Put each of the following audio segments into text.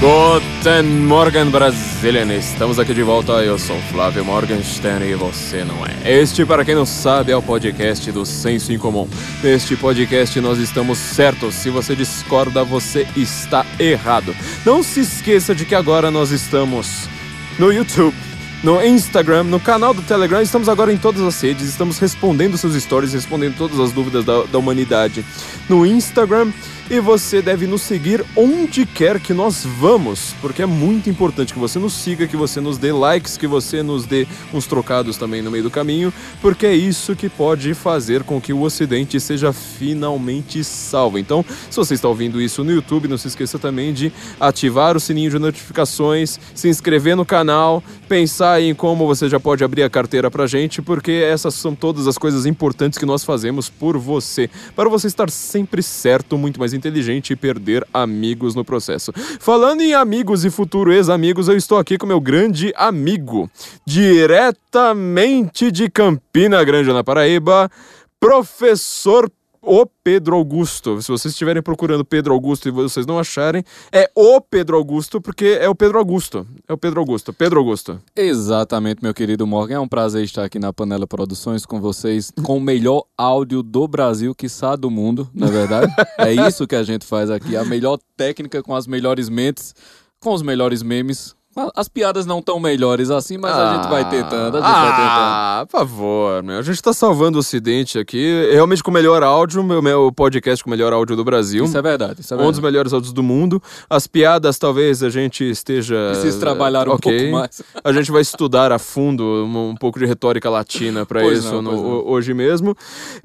Guten Morgen, Brasilian! Estamos aqui de volta. Eu sou Flávio Morgenstern e você não é. Este, para quem não sabe, é o podcast do Senso em Comum. Neste podcast nós estamos certos. Se você discorda, você está errado. Não se esqueça de que agora nós estamos no YouTube no Instagram, no canal do Telegram. Estamos agora em todas as redes, estamos respondendo seus stories, respondendo todas as dúvidas da, da humanidade no Instagram e você deve nos seguir onde quer que nós vamos, porque é muito importante que você nos siga, que você nos dê likes, que você nos dê uns trocados também no meio do caminho, porque é isso que pode fazer com que o Ocidente seja finalmente salvo. Então, se você está ouvindo isso no YouTube, não se esqueça também de ativar o sininho de notificações, se inscrever no canal, pensar em como você já pode abrir a carteira pra gente, porque essas são todas as coisas importantes que nós fazemos por você, para você estar sempre certo, muito mais inteligente e perder amigos no processo. Falando em amigos e futuro ex-amigos, eu estou aqui com meu grande amigo, diretamente de Campina Grande, na Paraíba, professor o Pedro Augusto. Se vocês estiverem procurando Pedro Augusto e vocês não acharem, é o Pedro Augusto, porque é o Pedro Augusto. É o Pedro Augusto. Pedro Augusto. Exatamente, meu querido Morgan. É um prazer estar aqui na Panela Produções com vocês, com o melhor áudio do Brasil, que do mundo, na é verdade. é isso que a gente faz aqui. A melhor técnica com as melhores mentes, com os melhores memes, as piadas não tão melhores assim, mas ah, a gente vai tentando, a gente ah, vai tentando. Ah, por favor, meu. A gente tá salvando o Ocidente aqui. Realmente com o melhor áudio, meu, meu podcast com o melhor áudio do Brasil. Isso é verdade, isso é verdade. Um dos melhores áudios do mundo. As piadas, talvez a gente esteja... Precisa trabalhar um okay. pouco mais. A gente vai estudar a fundo um, um pouco de retórica latina para isso não, no, hoje mesmo.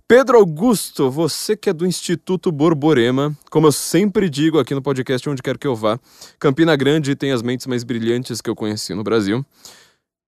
Pedro Augusto, você que é do Instituto Borborema, como eu sempre digo aqui no podcast, onde quer que eu vá, Campina Grande tem as mentes mais brilhantes que eu conheci no Brasil.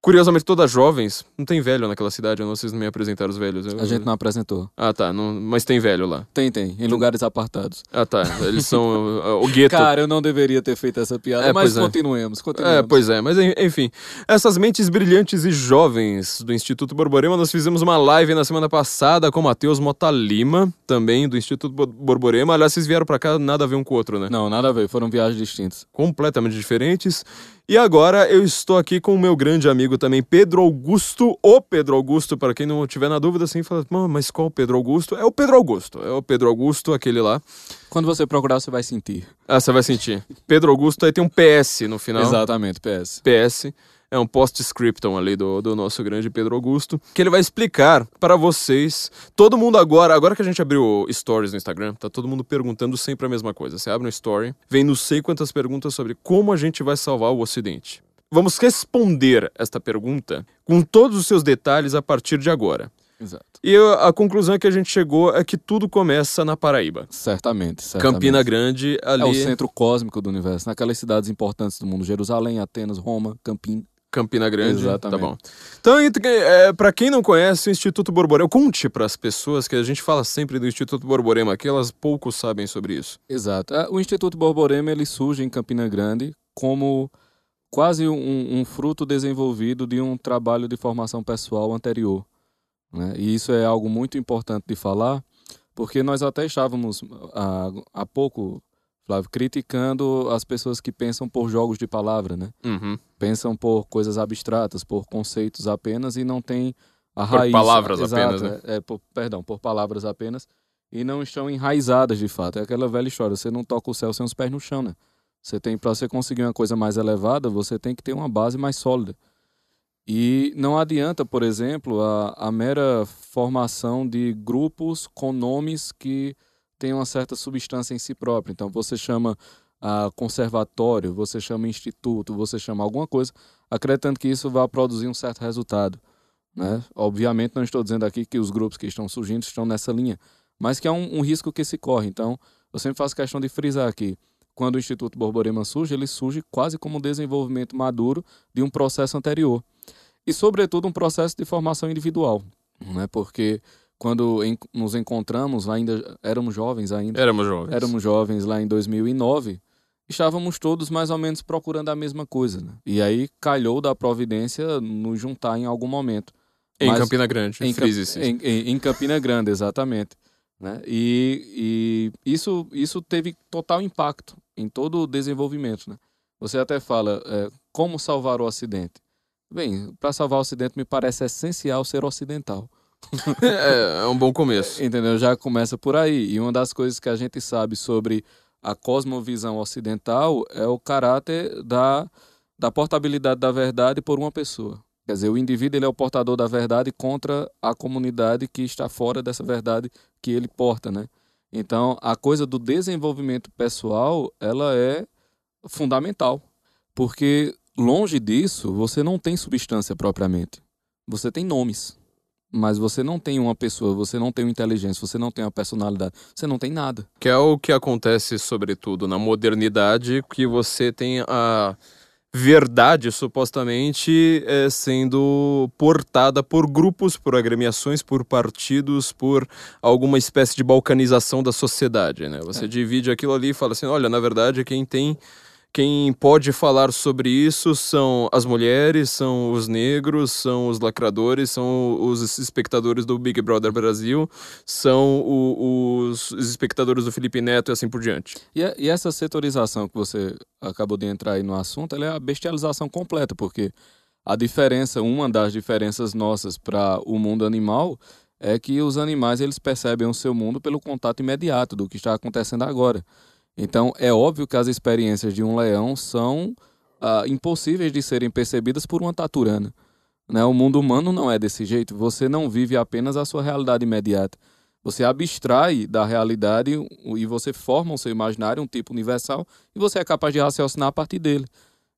Curiosamente, todas jovens. Não tem velho naquela cidade, não, vocês não me apresentaram os velhos. Eu... A gente não apresentou. Ah, tá. Não... Mas tem velho lá. Tem, tem. Em lugares apartados. Ah, tá. Eles são uh, o gueto. Cara, eu não deveria ter feito essa piada, é, mas continuemos, é. continuemos. É, pois é. Mas enfim. Essas mentes brilhantes e jovens do Instituto Borborema, nós fizemos uma live na semana passada com o Matheus Mota Lima, também do Instituto Borborema. Aliás, vocês vieram pra cá, nada a ver um com o outro, né? Não, nada a ver. Foram viagens distintas. Completamente diferentes. E agora eu estou aqui com o meu grande amigo também, Pedro Augusto. O Pedro Augusto, para quem não tiver na dúvida, assim, fala, mas qual o Pedro Augusto? É o Pedro Augusto. É o Pedro Augusto, aquele lá. Quando você procurar, você vai sentir. Ah, você vai sentir. Pedro Augusto, aí tem um PS no final. Exatamente, PS. PS é um post-scriptum ali do, do nosso grande Pedro Augusto, que ele vai explicar para vocês. Todo mundo agora, agora que a gente abriu stories no Instagram, tá todo mundo perguntando sempre a mesma coisa. Você abre um story, vem não sei quantas perguntas sobre como a gente vai salvar o Ocidente. Vamos responder esta pergunta com todos os seus detalhes a partir de agora. Exato. E a conclusão que a gente chegou é que tudo começa na Paraíba. Certamente, certamente. Campina Grande, ali. É o centro cósmico do universo, naquelas cidades importantes do mundo: Jerusalém, Atenas, Roma, Campina. Campina Grande. Exatamente. Tá bom. Então, é, para quem não conhece o Instituto Borborema, conte para as pessoas que a gente fala sempre do Instituto Borborema, que elas pouco sabem sobre isso. Exato. É, o Instituto Borborema ele surge em Campina Grande como quase um, um fruto desenvolvido de um trabalho de formação pessoal anterior. Né? E isso é algo muito importante de falar, porque nós até estávamos há, há pouco Flávio, criticando as pessoas que pensam por jogos de palavra, né? Uhum. Pensam por coisas abstratas, por conceitos apenas e não tem a por raiz. palavras exata, apenas, né? É, por, perdão, por palavras apenas e não estão enraizadas de fato. É aquela velha história, você não toca o céu sem os pés no chão, né? Você tem para você conseguir uma coisa mais elevada, você tem que ter uma base mais sólida. E não adianta, por exemplo, a, a mera formação de grupos com nomes que tem uma certa substância em si próprio. Então você chama ah, conservatório, você chama instituto, você chama alguma coisa, acreditando que isso vai produzir um certo resultado. Né? Obviamente não estou dizendo aqui que os grupos que estão surgindo estão nessa linha, mas que é um, um risco que se corre. Então eu sempre faço questão de frisar aqui. Quando o Instituto Borborema surge, ele surge quase como um desenvolvimento maduro de um processo anterior. E, sobretudo, um processo de formação individual. Né? Porque quando em, nos encontramos, ainda éramos jovens ainda. Éramos jovens. Éramos jovens lá em 2009. Estávamos todos mais ou menos procurando a mesma coisa. Né? E aí calhou da providência nos juntar em algum momento. Em Mas, Campina Grande, em, em, em, em Campina Grande, exatamente. Né? E, e isso, isso teve total impacto em todo o desenvolvimento. Né? Você até fala, é, como salvar o Ocidente? Bem, para salvar o Ocidente me parece essencial ser ocidental. é, é um bom começo. Entendeu? Já começa por aí. E uma das coisas que a gente sabe sobre a cosmovisão ocidental é o caráter da, da portabilidade da verdade por uma pessoa. Quer dizer, o indivíduo ele é o portador da verdade contra a comunidade que está fora dessa verdade que ele porta, né? Então, a coisa do desenvolvimento pessoal, ela é fundamental, porque longe disso, você não tem substância propriamente. Você tem nomes, mas você não tem uma pessoa, você não tem uma inteligência, você não tem uma personalidade, você não tem nada. Que é o que acontece, sobretudo, na modernidade, que você tem a verdade supostamente é, sendo portada por grupos, por agremiações, por partidos, por alguma espécie de balcanização da sociedade, né? Você é. divide aquilo ali e fala assim, olha, na verdade quem tem quem pode falar sobre isso são as mulheres, são os negros, são os lacradores, são os espectadores do Big Brother Brasil, são o, os espectadores do Felipe Neto e assim por diante. E, e, essa setorização que você acabou de entrar aí no assunto, ela é a bestialização completa, porque a diferença, uma das diferenças nossas para o mundo animal é que os animais eles percebem o seu mundo pelo contato imediato do que está acontecendo agora. Então, é óbvio que as experiências de um leão são ah, impossíveis de serem percebidas por uma taturana. Né? O mundo humano não é desse jeito. Você não vive apenas a sua realidade imediata. Você abstrai da realidade e você forma o seu imaginário, um tipo universal, e você é capaz de raciocinar a partir dele.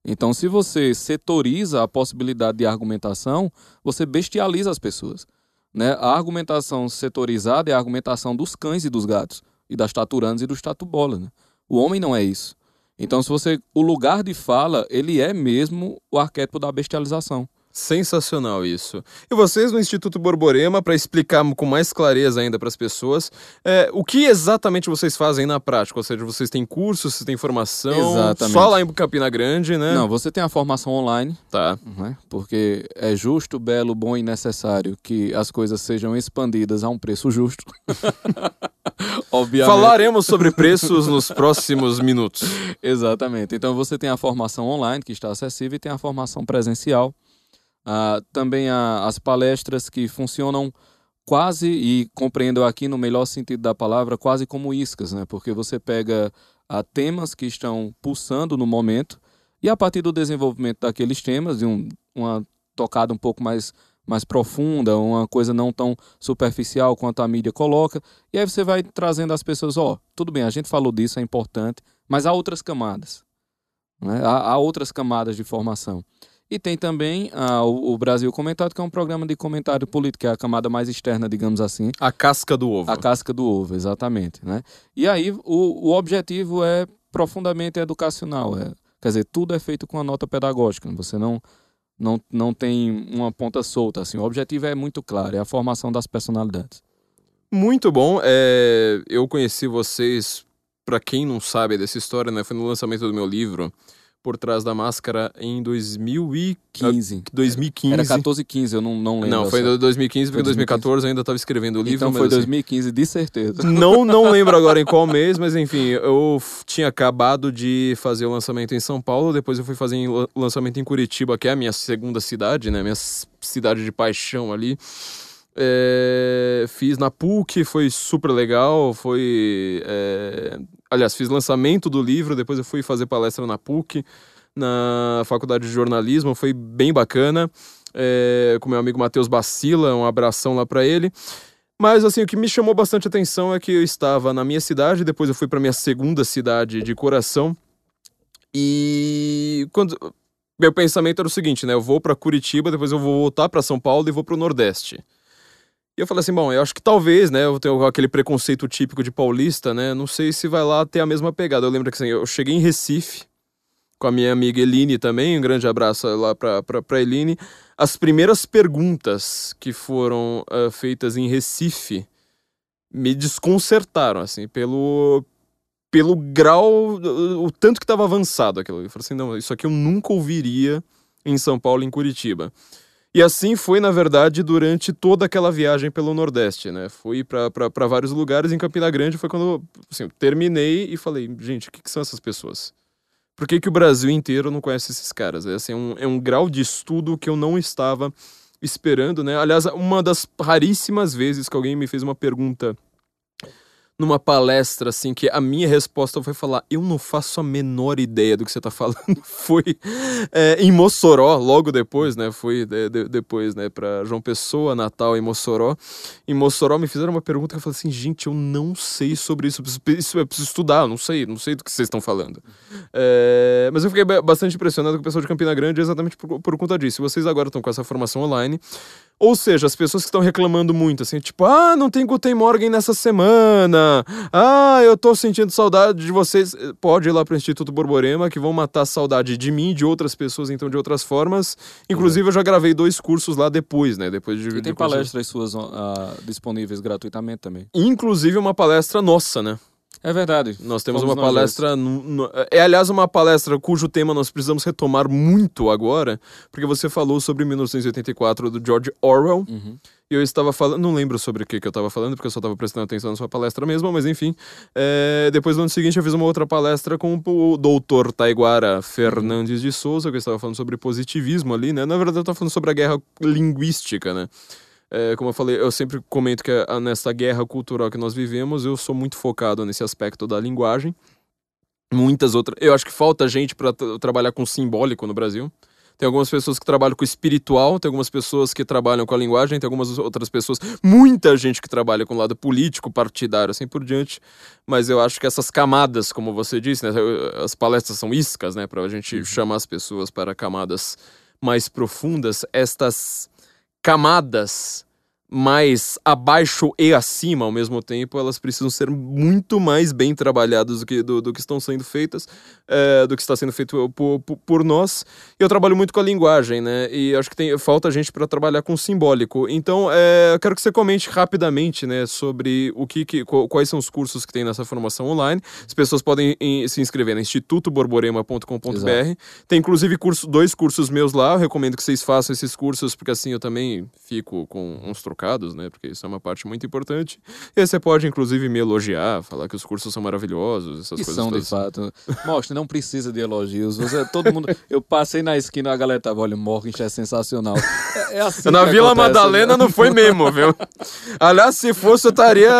Então, se você setoriza a possibilidade de argumentação, você bestializa as pessoas. Né? A argumentação setorizada é a argumentação dos cães e dos gatos, e das taturanas e dos tatubolas. Né? O homem não é isso. Então, se você. O lugar de fala, ele é mesmo o arquétipo da bestialização. Sensacional isso. E vocês no Instituto Borborema, para explicar com mais clareza ainda para as pessoas, é, o que exatamente vocês fazem na prática? Ou seja, vocês têm cursos, vocês têm formação? Exatamente. Só lá em Campina Grande, né? Não, você tem a formação online. Tá. Né? Porque é justo, belo, bom e necessário que as coisas sejam expandidas a um preço justo. Obviamente. Falaremos sobre preços nos próximos minutos. Exatamente. Então você tem a formação online que está acessível e tem a formação presencial. Uh, também há as palestras que funcionam quase, e compreendo aqui no melhor sentido da palavra, quase como iscas, né? porque você pega uh, temas que estão pulsando no momento e a partir do desenvolvimento daqueles temas, de um, uma tocada um pouco mais, mais profunda, uma coisa não tão superficial quanto a mídia coloca, e aí você vai trazendo as pessoas, ó, oh, tudo bem, a gente falou disso, é importante, mas há outras camadas, né? há, há outras camadas de formação. E tem também ah, o, o, Brasil Comentado, que é um programa de comentário político, que é a camada mais externa, digamos assim. A casca do ovo. A casca do ovo, exatamente. Né? E aí o, o objetivo é profundamente educacional. É, quer dizer, tudo é feito com a nota pedagógica. Você não, não, não tem uma ponta solta. Assim. O objetivo é muito claro, é a formação das personalidades. Muito bom. É, eu conheci vocês, para quem não sabe dessa história, né? foi no lançamento do meu livro por trás da máscara em 2015. 2015. Era 14 15, eu não, não lembro. Não, foi em 2015, porque em 2014 eu ainda estava escrevendo o livro. Então foi 2015, assim, de certeza. Não, não lembro agora em qual mês, mas enfim, eu tinha acabado de fazer o lançamento em São Paulo, depois eu fui fazer o lançamento em Curitiba, que é a minha segunda cidade, né? Minha cidade de paixão ali. É, fiz na PUC, foi super legal. Foi. É, aliás, fiz lançamento do livro, depois eu fui fazer palestra na PUC, na Faculdade de Jornalismo, foi bem bacana. É, com meu amigo Matheus Bacila, um abração lá para ele. Mas assim, o que me chamou bastante atenção é que eu estava na minha cidade, depois eu fui para minha segunda cidade de coração. E quando meu pensamento era o seguinte, né? Eu vou para Curitiba, depois eu vou voltar para São Paulo e vou para o Nordeste. E eu falei assim, bom, eu acho que talvez, né, eu tenho aquele preconceito típico de paulista, né, não sei se vai lá ter a mesma pegada. Eu lembro que assim, eu cheguei em Recife com a minha amiga Eline também, um grande abraço lá pra, pra, pra Eline. As primeiras perguntas que foram uh, feitas em Recife me desconcertaram, assim, pelo, pelo grau, o tanto que estava avançado aquilo. Eu falei assim, não, isso aqui eu nunca ouviria em São Paulo, em Curitiba. E assim foi, na verdade, durante toda aquela viagem pelo Nordeste, né? Fui para vários lugares. Em Campina Grande foi quando assim, terminei e falei, gente, o que, que são essas pessoas? Por que, que o Brasil inteiro não conhece esses caras? É, assim, é, um, é um grau de estudo que eu não estava esperando, né? Aliás, uma das raríssimas vezes que alguém me fez uma pergunta numa palestra, assim, que a minha resposta foi falar: Eu não faço a menor ideia do que você tá falando. foi é, em Mossoró, logo depois, né? Foi de, de, depois, né, pra João Pessoa, Natal em Mossoró. Em Mossoró me fizeram uma pergunta que eu falei assim: Gente, eu não sei sobre isso. Preciso, eu preciso estudar, eu não sei, não sei do que vocês estão falando. É, mas eu fiquei bastante impressionado com o pessoal de Campina Grande exatamente por, por conta disso. Vocês agora estão com essa formação online, ou seja, as pessoas que estão reclamando muito, assim, tipo, ah, não tem Guten Morgen nessa semana, ah, eu tô sentindo saudade de vocês. Pode ir lá pro Instituto Borborema, que vão matar a saudade de mim, de outras pessoas, então, de outras formas. Inclusive, eu já gravei dois cursos lá depois, né? Depois de. E tem de palestras suas uh, disponíveis gratuitamente também. Inclusive, uma palestra nossa, né? É verdade. Nós temos Fomos uma palestra. No, no, é, aliás, uma palestra cujo tema nós precisamos retomar muito agora, porque você falou sobre 1984 do George Orwell. Uhum. E eu estava falando. Não lembro sobre o que, que eu estava falando, porque eu só estava prestando atenção na sua palestra mesmo, mas enfim. É, depois, no ano seguinte, eu fiz uma outra palestra com o doutor Taiguara Fernandes de Souza, que eu estava falando sobre positivismo ali, né? Na verdade, eu estava falando sobre a guerra linguística, né? É, como eu falei, eu sempre comento que a, nessa guerra cultural que nós vivemos, eu sou muito focado nesse aspecto da linguagem. Muitas outras. Eu acho que falta gente para trabalhar com simbólico no Brasil. Tem algumas pessoas que trabalham com espiritual, tem algumas pessoas que trabalham com a linguagem, tem algumas outras pessoas, muita gente que trabalha com o lado político, partidário, assim por diante. Mas eu acho que essas camadas, como você disse, né, as palestras são iscas, né, para a gente uhum. chamar as pessoas para camadas mais profundas. Estas camadas mais abaixo e acima ao mesmo tempo, elas precisam ser muito mais bem trabalhadas do que, do, do que estão sendo feitas, é, do que está sendo feito por, por, nós. Eu trabalho muito com a linguagem, né? E acho que tem, falta gente para trabalhar com o simbólico. Então, é, eu quero que você comente rapidamente, né, sobre o que, que, quais são os cursos que tem nessa formação online. As pessoas podem em, se inscrever no institutoborborema.com.br. Tem inclusive curso, dois cursos meus lá. Eu recomendo que vocês façam esses cursos, porque assim eu também fico com uns trocados, né? Porque isso é uma parte muito importante. E aí você pode, inclusive, me elogiar, falar que os cursos são maravilhosos, essas e coisas. São, todas. de fato. Mostra, não precisa de elogios. Você, todo mundo. Eu passei na esquina, a galera tava, olha, Morgan é sensacional. É, é assim na Vila acontece, Madalena né? não foi mesmo, viu? Aliás, se fosse, eu estaria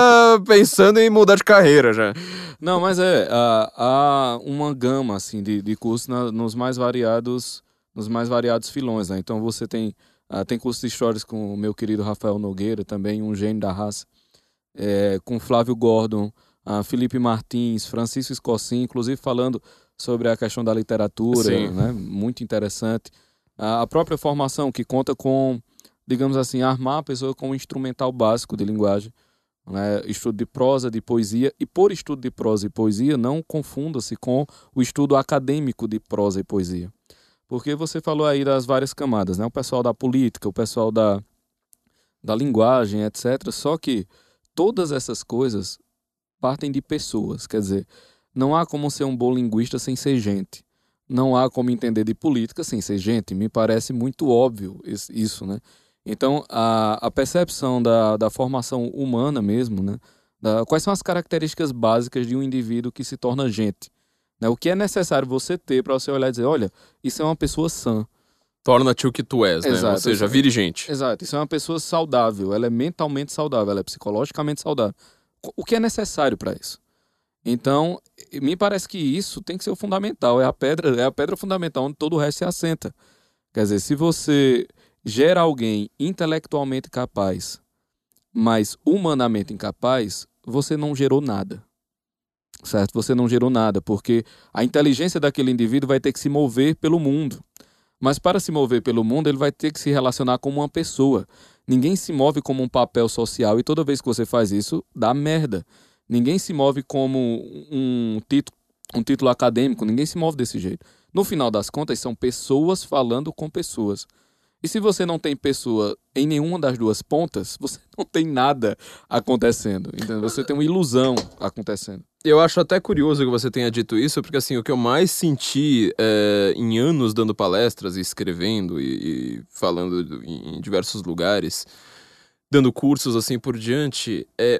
pensando em mudar de carreira já. Não, mas é, há, há uma gama assim de, de cursos na, nos mais variados, nos mais variados filões, né? Então você tem ah, tem curso de histórias com o meu querido Rafael Nogueira, também um gênio da raça, é, com Flávio Gordon, ah, Felipe Martins, Francisco Escocim, inclusive falando sobre a questão da literatura, né? muito interessante. Ah, a própria formação, que conta com, digamos assim, armar a pessoa com um instrumental básico de linguagem. Né? Estudo de prosa, de poesia, e por estudo de prosa e poesia, não confunda-se com o estudo acadêmico de prosa e poesia. Porque você falou aí das várias camadas, né? O pessoal da política, o pessoal da, da linguagem, etc. Só que todas essas coisas partem de pessoas. Quer dizer, não há como ser um bom linguista sem ser gente. Não há como entender de política sem ser gente. Me parece muito óbvio isso, né? Então, a, a percepção da, da formação humana mesmo, né? Da, quais são as características básicas de um indivíduo que se torna gente? Né? O que é necessário você ter para você olhar e dizer, olha, isso é uma pessoa sã. Torna-te o que tu és, Exato, né? Ou seja, vire gente. Exato, isso é uma pessoa saudável, ela é mentalmente saudável, ela é psicologicamente saudável. O que é necessário para isso? Então, me parece que isso tem que ser o fundamental, é a pedra, é a pedra fundamental onde todo o resto se assenta. Quer dizer, se você gera alguém intelectualmente capaz, mas humanamente incapaz, você não gerou nada certo? Você não gerou nada, porque a inteligência daquele indivíduo vai ter que se mover pelo mundo. Mas para se mover pelo mundo, ele vai ter que se relacionar como uma pessoa. Ninguém se move como um papel social e toda vez que você faz isso, dá merda. Ninguém se move como um título, um título acadêmico, ninguém se move desse jeito. No final das contas, são pessoas falando com pessoas. E se você não tem pessoa em nenhuma das duas pontas, você não tem nada acontecendo. Entendeu? Você tem uma ilusão acontecendo. Eu acho até curioso que você tenha dito isso, porque assim, o que eu mais senti é, em anos dando palestras e escrevendo e, e falando em diversos lugares, dando cursos assim por diante, é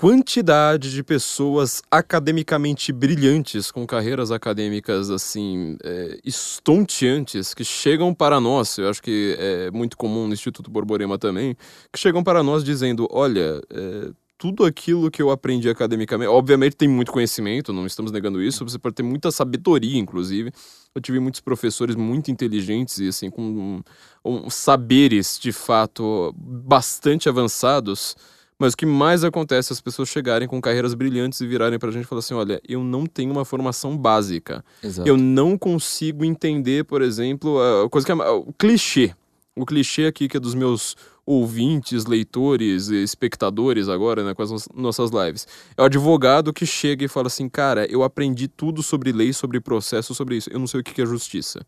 quantidade de pessoas academicamente brilhantes, com carreiras acadêmicas assim, é, estonteantes, que chegam para nós, eu acho que é muito comum no Instituto Borborema também, que chegam para nós dizendo: olha, é, tudo aquilo que eu aprendi academicamente. Obviamente tem muito conhecimento, não estamos negando isso, você pode ter muita sabedoria, inclusive. Eu tive muitos professores muito inteligentes e assim, com um, um, saberes de fato bastante avançados. Mas o que mais acontece é as pessoas chegarem com carreiras brilhantes e virarem pra gente e falar assim: olha, eu não tenho uma formação básica. Exato. Eu não consigo entender, por exemplo, a coisa que é o clichê. O clichê aqui que é dos meus ouvintes, leitores, espectadores agora, né, com as nossas lives. É o advogado que chega e fala assim: cara, eu aprendi tudo sobre lei, sobre processo, sobre isso. Eu não sei o que é justiça.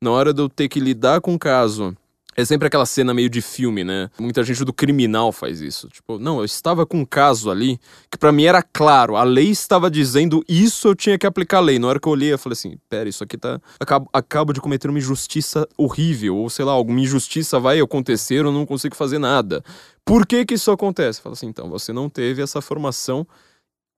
Na hora de eu ter que lidar com um caso é sempre aquela cena meio de filme, né? Muita gente do criminal faz isso. Tipo, não, eu estava com um caso ali que para mim era claro, a lei estava dizendo isso, eu tinha que aplicar a lei. Na hora que eu olhei, eu falei assim: pera, isso aqui tá. Acabo, acabo de cometer uma injustiça horrível, ou sei lá, alguma injustiça vai acontecer, eu não consigo fazer nada. Por que que isso acontece? Fala assim, então, você não teve essa formação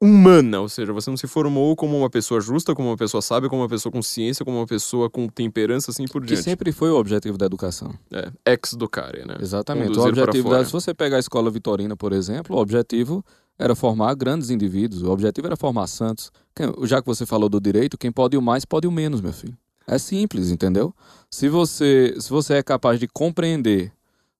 humana, ou seja, você não se formou como uma pessoa justa, como uma pessoa sábia, como uma pessoa com ciência, como uma pessoa com temperança, assim por diante. Que sempre foi o objetivo da educação. É, ex care, né? Exatamente. Conduzir o objetivo da, se você pegar a escola vitorina, por exemplo, o objetivo era formar grandes indivíduos, o objetivo era formar santos. Já que você falou do direito, quem pode o mais pode o menos, meu filho. É simples, entendeu? Se você, se você é capaz de compreender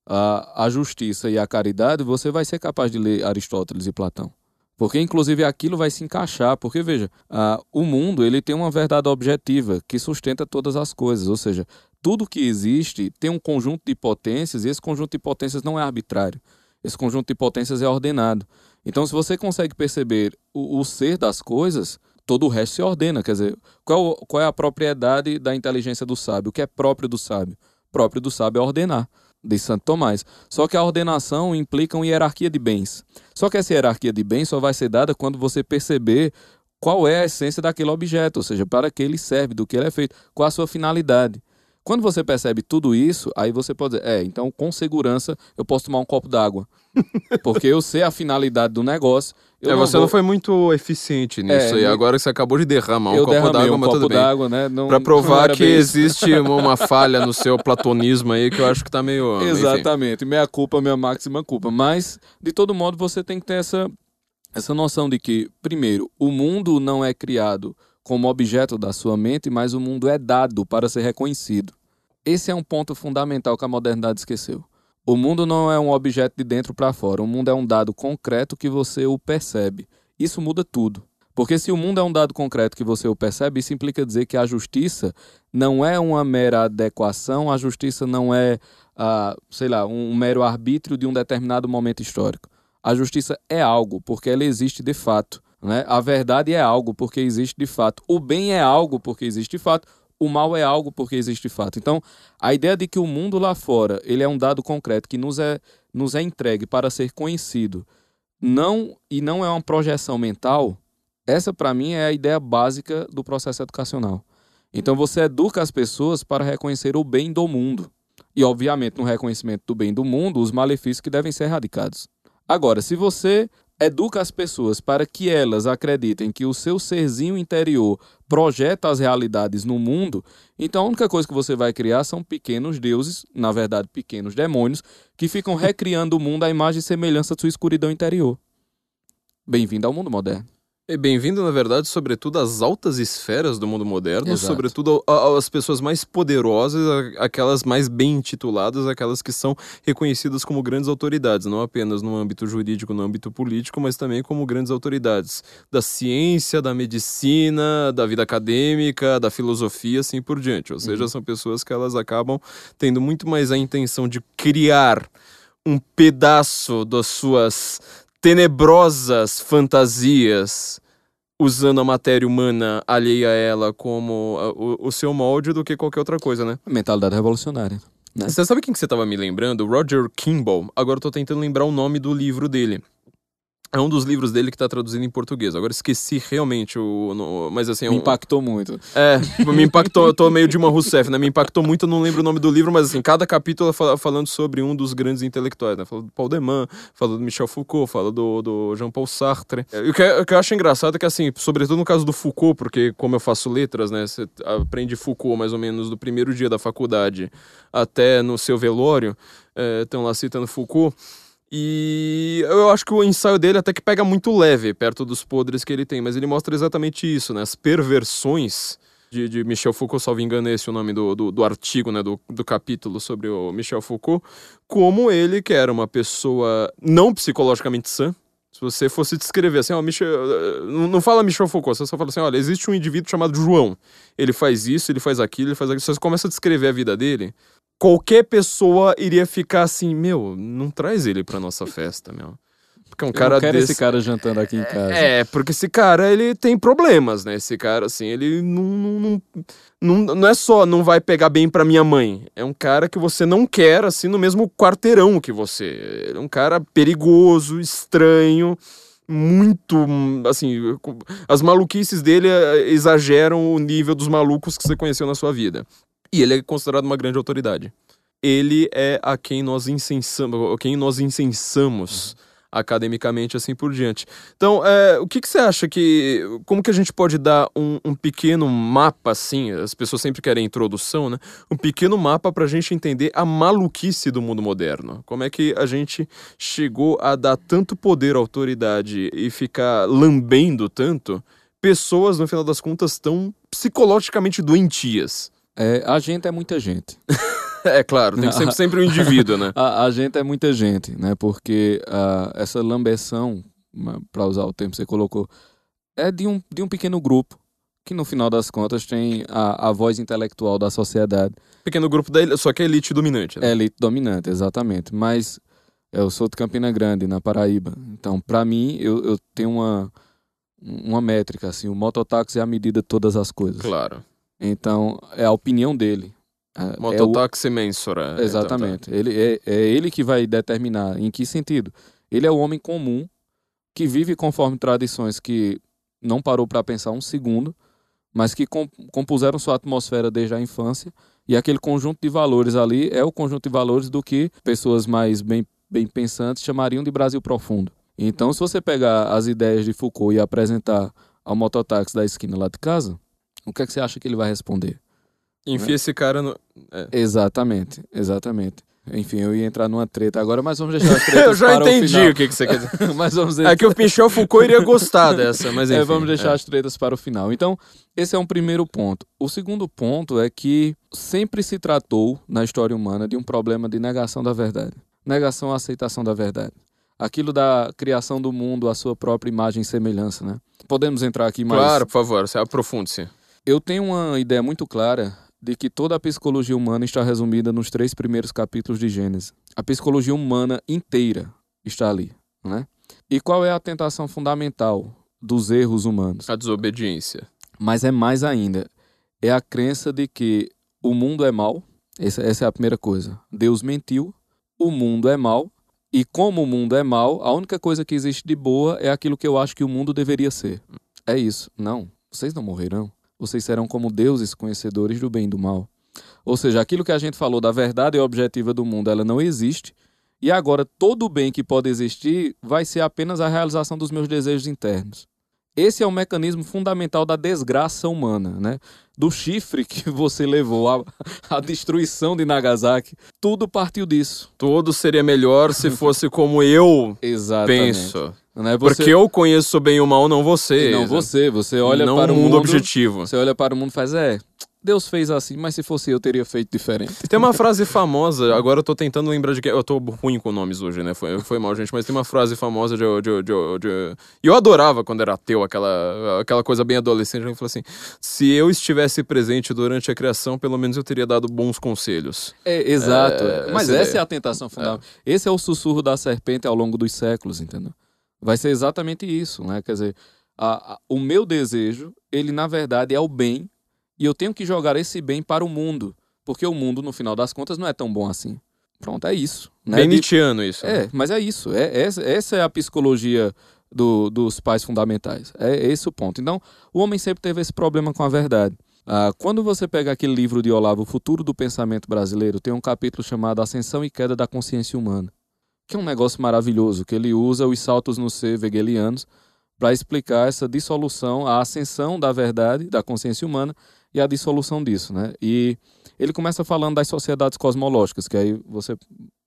a, a justiça e a caridade, você vai ser capaz de ler Aristóteles e Platão. Porque, inclusive, aquilo vai se encaixar. Porque, veja, uh, o mundo ele tem uma verdade objetiva que sustenta todas as coisas. Ou seja, tudo que existe tem um conjunto de potências e esse conjunto de potências não é arbitrário. Esse conjunto de potências é ordenado. Então, se você consegue perceber o, o ser das coisas, todo o resto se ordena. Quer dizer, qual, qual é a propriedade da inteligência do sábio? O que é próprio do sábio? Próprio do sábio é ordenar de Santo Tomás. Só que a ordenação implica uma hierarquia de bens. Só que essa hierarquia de bens só vai ser dada quando você perceber qual é a essência daquele objeto, ou seja, para que ele serve, do que ele é feito, qual a sua finalidade. Quando você percebe tudo isso, aí você pode dizer, é, então com segurança eu posso tomar um copo d'água. Porque eu sei a finalidade do negócio. É, você vou... não foi muito eficiente nisso. É, e agora você acabou de derramar um copo d'água, um mas copo tudo bem. Né? Não, pra provar que existe uma falha no seu platonismo aí que eu acho que tá meio. Exatamente. Enfim. Minha culpa, minha máxima culpa. Mas, de todo modo, você tem que ter essa, essa noção de que, primeiro, o mundo não é criado como objeto da sua mente, mas o mundo é dado para ser reconhecido. Esse é um ponto fundamental que a modernidade esqueceu. O mundo não é um objeto de dentro para fora, o mundo é um dado concreto que você o percebe. Isso muda tudo. Porque se o mundo é um dado concreto que você o percebe, isso implica dizer que a justiça não é uma mera adequação, a justiça não é, uh, sei lá, um mero arbítrio de um determinado momento histórico. A justiça é algo, porque ela existe de fato. Né? A verdade é algo porque existe de fato. O bem é algo porque existe de fato. O mal é algo porque existe fato. Então, a ideia de que o mundo lá fora ele é um dado concreto que nos é, nos é entregue para ser conhecido, não e não é uma projeção mental. Essa para mim é a ideia básica do processo educacional. Então você educa as pessoas para reconhecer o bem do mundo. E, obviamente, no reconhecimento do bem do mundo, os malefícios que devem ser erradicados. Agora, se você educa as pessoas para que elas acreditem que o seu serzinho interior projeta as realidades no mundo, então a única coisa que você vai criar são pequenos deuses, na verdade pequenos demônios, que ficam recriando o mundo à imagem e semelhança de sua escuridão interior. Bem-vindo ao mundo moderno. E bem-vindo, na verdade, sobretudo às altas esferas do mundo moderno, Exato. sobretudo às pessoas mais poderosas, aquelas mais bem intituladas, aquelas que são reconhecidas como grandes autoridades, não apenas no âmbito jurídico, no âmbito político, mas também como grandes autoridades da ciência, da medicina, da vida acadêmica, da filosofia, assim por diante. Ou seja, uhum. são pessoas que elas acabam tendo muito mais a intenção de criar um pedaço das suas tenebrosas fantasias usando a matéria humana alheia a ela como o, o seu molde do que qualquer outra coisa, né? Mentalidade revolucionária. Né? Você sabe quem que você estava me lembrando? Roger Kimball. Agora eu tô tentando lembrar o nome do livro dele. É um dos livros dele que tá traduzido em português. Agora esqueci realmente o. No, mas assim. Me um, impactou muito. É, me impactou. Eu tô meio de uma Rousseff, né? Me impactou muito, eu não lembro o nome do livro, mas assim, cada capítulo fala, falando sobre um dos grandes intelectuais, né? Fala do Paul Deman, fala do Michel Foucault, fala do, do Jean-Paul Sartre. O que, o que eu acho engraçado é que, assim, sobretudo no caso do Foucault, porque como eu faço letras, né? Você aprende Foucault mais ou menos do primeiro dia da faculdade até no seu velório, estão é, lá citando Foucault. E eu acho que o ensaio dele até que pega muito leve perto dos podres que ele tem, mas ele mostra exatamente isso, né? As perversões de, de Michel Foucault, salvo engano, esse é o nome do, do, do, artigo, né? Do, do capítulo sobre o Michel Foucault. Como ele, que era uma pessoa não psicologicamente sã, se você fosse descrever assim, ó, Michel, não fala Michel Foucault, você só fala assim, olha, existe um indivíduo chamado João. Ele faz isso, ele faz aquilo, ele faz aquilo. Você começa a descrever a vida dele, qualquer pessoa iria ficar assim, meu, não traz ele pra nossa festa, meu. Porque é um cara Eu não quero desse... esse cara jantando aqui em casa. É, porque esse cara, ele tem problemas, né? Esse cara, assim, ele não, não, não, não é só não vai pegar bem pra minha mãe. É um cara que você não quer, assim, no mesmo quarteirão que você. Ele é um cara perigoso, estranho, muito, assim, as maluquices dele eh, exageram o nível dos malucos que você conheceu na sua vida. E ele é considerado uma grande autoridade. Ele é a quem nós incensamos, quem nós incensamos academicamente assim por diante. Então, é, o que, que você acha que. Como que a gente pode dar um, um, pequeno mapa, assim? As pessoas sempre querem introdução, né? Um pequeno mapa para a gente entender a maluquice do mundo moderno. Como é que a gente chegou a dar tanto poder à autoridade e ficar lambendo tanto pessoas, no final das contas, tão psicologicamente doentias. É, a gente é muita gente. é claro, tem sempre, sempre um indivíduo, né? a, a, gente é muita gente, né? Porque uh, essa lambeção, para usar o termo que você colocou, é de um, de um pequeno grupo que no final das contas tem a, a voz intelectual da sociedade. Pequeno grupo da só que é elite dominante. Né? É elite dominante, exatamente. Mas eu sou de Campina Grande, na Paraíba. Então, para mim, eu, eu tenho uma, uma métrica, assim, o mototáxi é a medida de todas as coisas. Claro. Então, é a opinião dele. É, Mototáxi é o... mensura. Exatamente. Então, tá. ele, é, é ele que vai determinar em que sentido. Ele é o homem comum que vive conforme tradições que não parou para pensar um segundo, mas que compuseram sua atmosfera desde a infância. E aquele conjunto de valores ali é o conjunto de valores do que pessoas mais bem, bem pensantes chamariam de Brasil profundo. Então, se você pegar as ideias de Foucault e apresentar ao mototáxi da esquina lá de casa, o que é que você acha que ele vai responder? Enfia né? esse cara no. É. Exatamente, exatamente. Enfim, eu ia entrar numa treta agora, mas vamos deixar as tretas Eu já entendi o, o, que, que você quer dizer. mas vamos É que o Pinchel Foucault iria gostar dessa, mas é, enfim. É, vamos deixar é. as tretas para o final. Então, esse é um primeiro ponto. O segundo ponto é que sempre se tratou na história humana de um problema de negação da verdade. Negação à aceitação da verdade. Aquilo da criação do mundo à sua própria imagem e semelhança, né? Podemos entrar aqui mais... Claro, por favor, aprofunde-se. Eu tenho uma ideia muito clara de que toda a psicologia humana está resumida nos três primeiros capítulos de Gênesis. A psicologia humana inteira está ali, né? E qual é a tentação fundamental dos erros humanos? A desobediência. Mas é mais ainda, é a crença de que o mundo é mau. Essa, essa é a primeira coisa. Deus mentiu, o mundo é mau, e como o mundo é mau, a única coisa que existe de boa é aquilo que eu acho que o mundo deveria ser. É isso. Não, vocês não morrerão vocês serão como deuses conhecedores do bem e do mal. Ou seja, aquilo que a gente falou da verdade objetiva do mundo, ela não existe. E agora todo o bem que pode existir vai ser apenas a realização dos meus desejos internos. Esse é o mecanismo fundamental da desgraça humana, né? Do chifre que você levou, a destruição de Nagasaki, tudo partiu disso. Tudo seria melhor se fosse como eu penso. Né? Você... Porque eu conheço bem o mal, não você. Não você, você olha não para o mundo, mundo objetivo. Você olha para o mundo e faz, é, Deus fez assim, mas se fosse eu, teria feito diferente. Tem uma frase famosa, agora eu tô tentando lembrar de que. Eu tô ruim com nomes hoje, né? Foi, foi mal, gente, mas tem uma frase famosa de. de, de, de... E eu adorava quando era ateu, aquela, aquela coisa bem adolescente. A gente falou assim: se eu estivesse presente durante a criação, pelo menos eu teria dado bons conselhos. É, exato. É, mas essa, essa é a tentação fundamental. É. Esse é o sussurro da serpente ao longo dos séculos, entendeu? Vai ser exatamente isso, né? Quer dizer, a, a, o meu desejo, ele na verdade é o bem, e eu tenho que jogar esse bem para o mundo, porque o mundo, no final das contas, não é tão bom assim. Pronto, é isso. Né? Bem Nietzscheano isso. É, né? mas é isso. É, essa, essa é a psicologia do, dos pais fundamentais. É esse o ponto. Então, o homem sempre teve esse problema com a verdade. Ah, quando você pega aquele livro de Olavo, O Futuro do Pensamento Brasileiro, tem um capítulo chamado Ascensão e Queda da Consciência Humana, que é um negócio maravilhoso, que ele usa os saltos no ser hegelianos para explicar essa dissolução, a ascensão da verdade, da consciência humana e a dissolução disso, né? E ele começa falando das sociedades cosmológicas, que aí você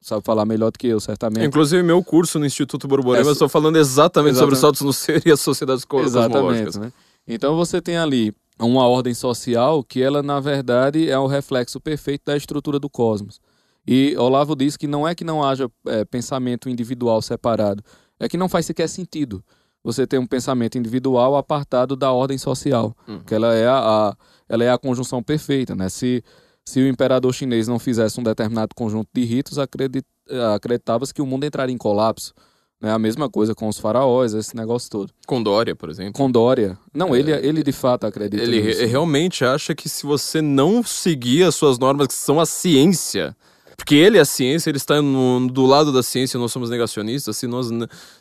sabe falar melhor do que eu, certamente. Inclusive, meu curso no Instituto Borborema, é, eu estou falando exatamente, exatamente, sobre os saltos no ser e as sociedades cosmológicas. Né? Então você tem ali uma ordem social que ela, na verdade, é o reflexo perfeito da estrutura do cosmos. E Olavo diz que não é que não haja é, pensamento individual separado, é que não faz sequer sentido você ter um pensamento individual apartado da ordem social, uhum. que ela é a, a, ela é a conjunção perfeita, né? Se, se o imperador chinês não fizesse um determinado conjunto de ritos, acredit, acreditava-se que o mundo entraria em colapso. Né? A mesma coisa com os faraós, esse negócio todo. Com Dória, por exemplo. Com Dória. Não, é, ele, ele de fato acredita Ele nisso. realmente acha que se você não seguir as suas normas, que são a ciência, porque ele é a ciência, ele está no, do lado da ciência, nós somos negacionistas. Se nós,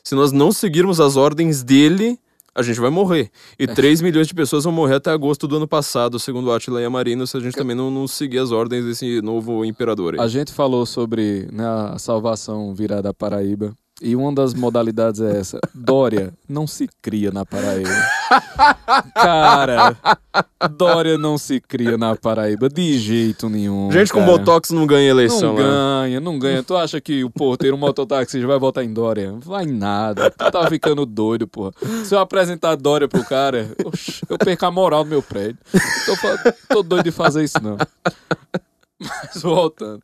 se nós não seguirmos as ordens dele, a gente vai morrer. E é. 3 milhões de pessoas vão morrer até agosto do ano passado, segundo Attila e Amarino, se a gente também não, não seguir as ordens desse novo imperador. Aí. A gente falou sobre né, a salvação virada à Paraíba. E uma das modalidades é essa. Dória não se cria na Paraíba. Cara, Dória não se cria na Paraíba de jeito nenhum. Gente cara. com Botox não ganha eleição, Não né? ganha, não ganha. Tu acha que o porteiro, um mototáxi vai votar em Dória? Vai nada. Tu tá ficando doido, porra. Se eu apresentar Dória pro cara, eu perco a moral do meu prédio. Tô, tô doido de fazer isso, não. Mas voltando.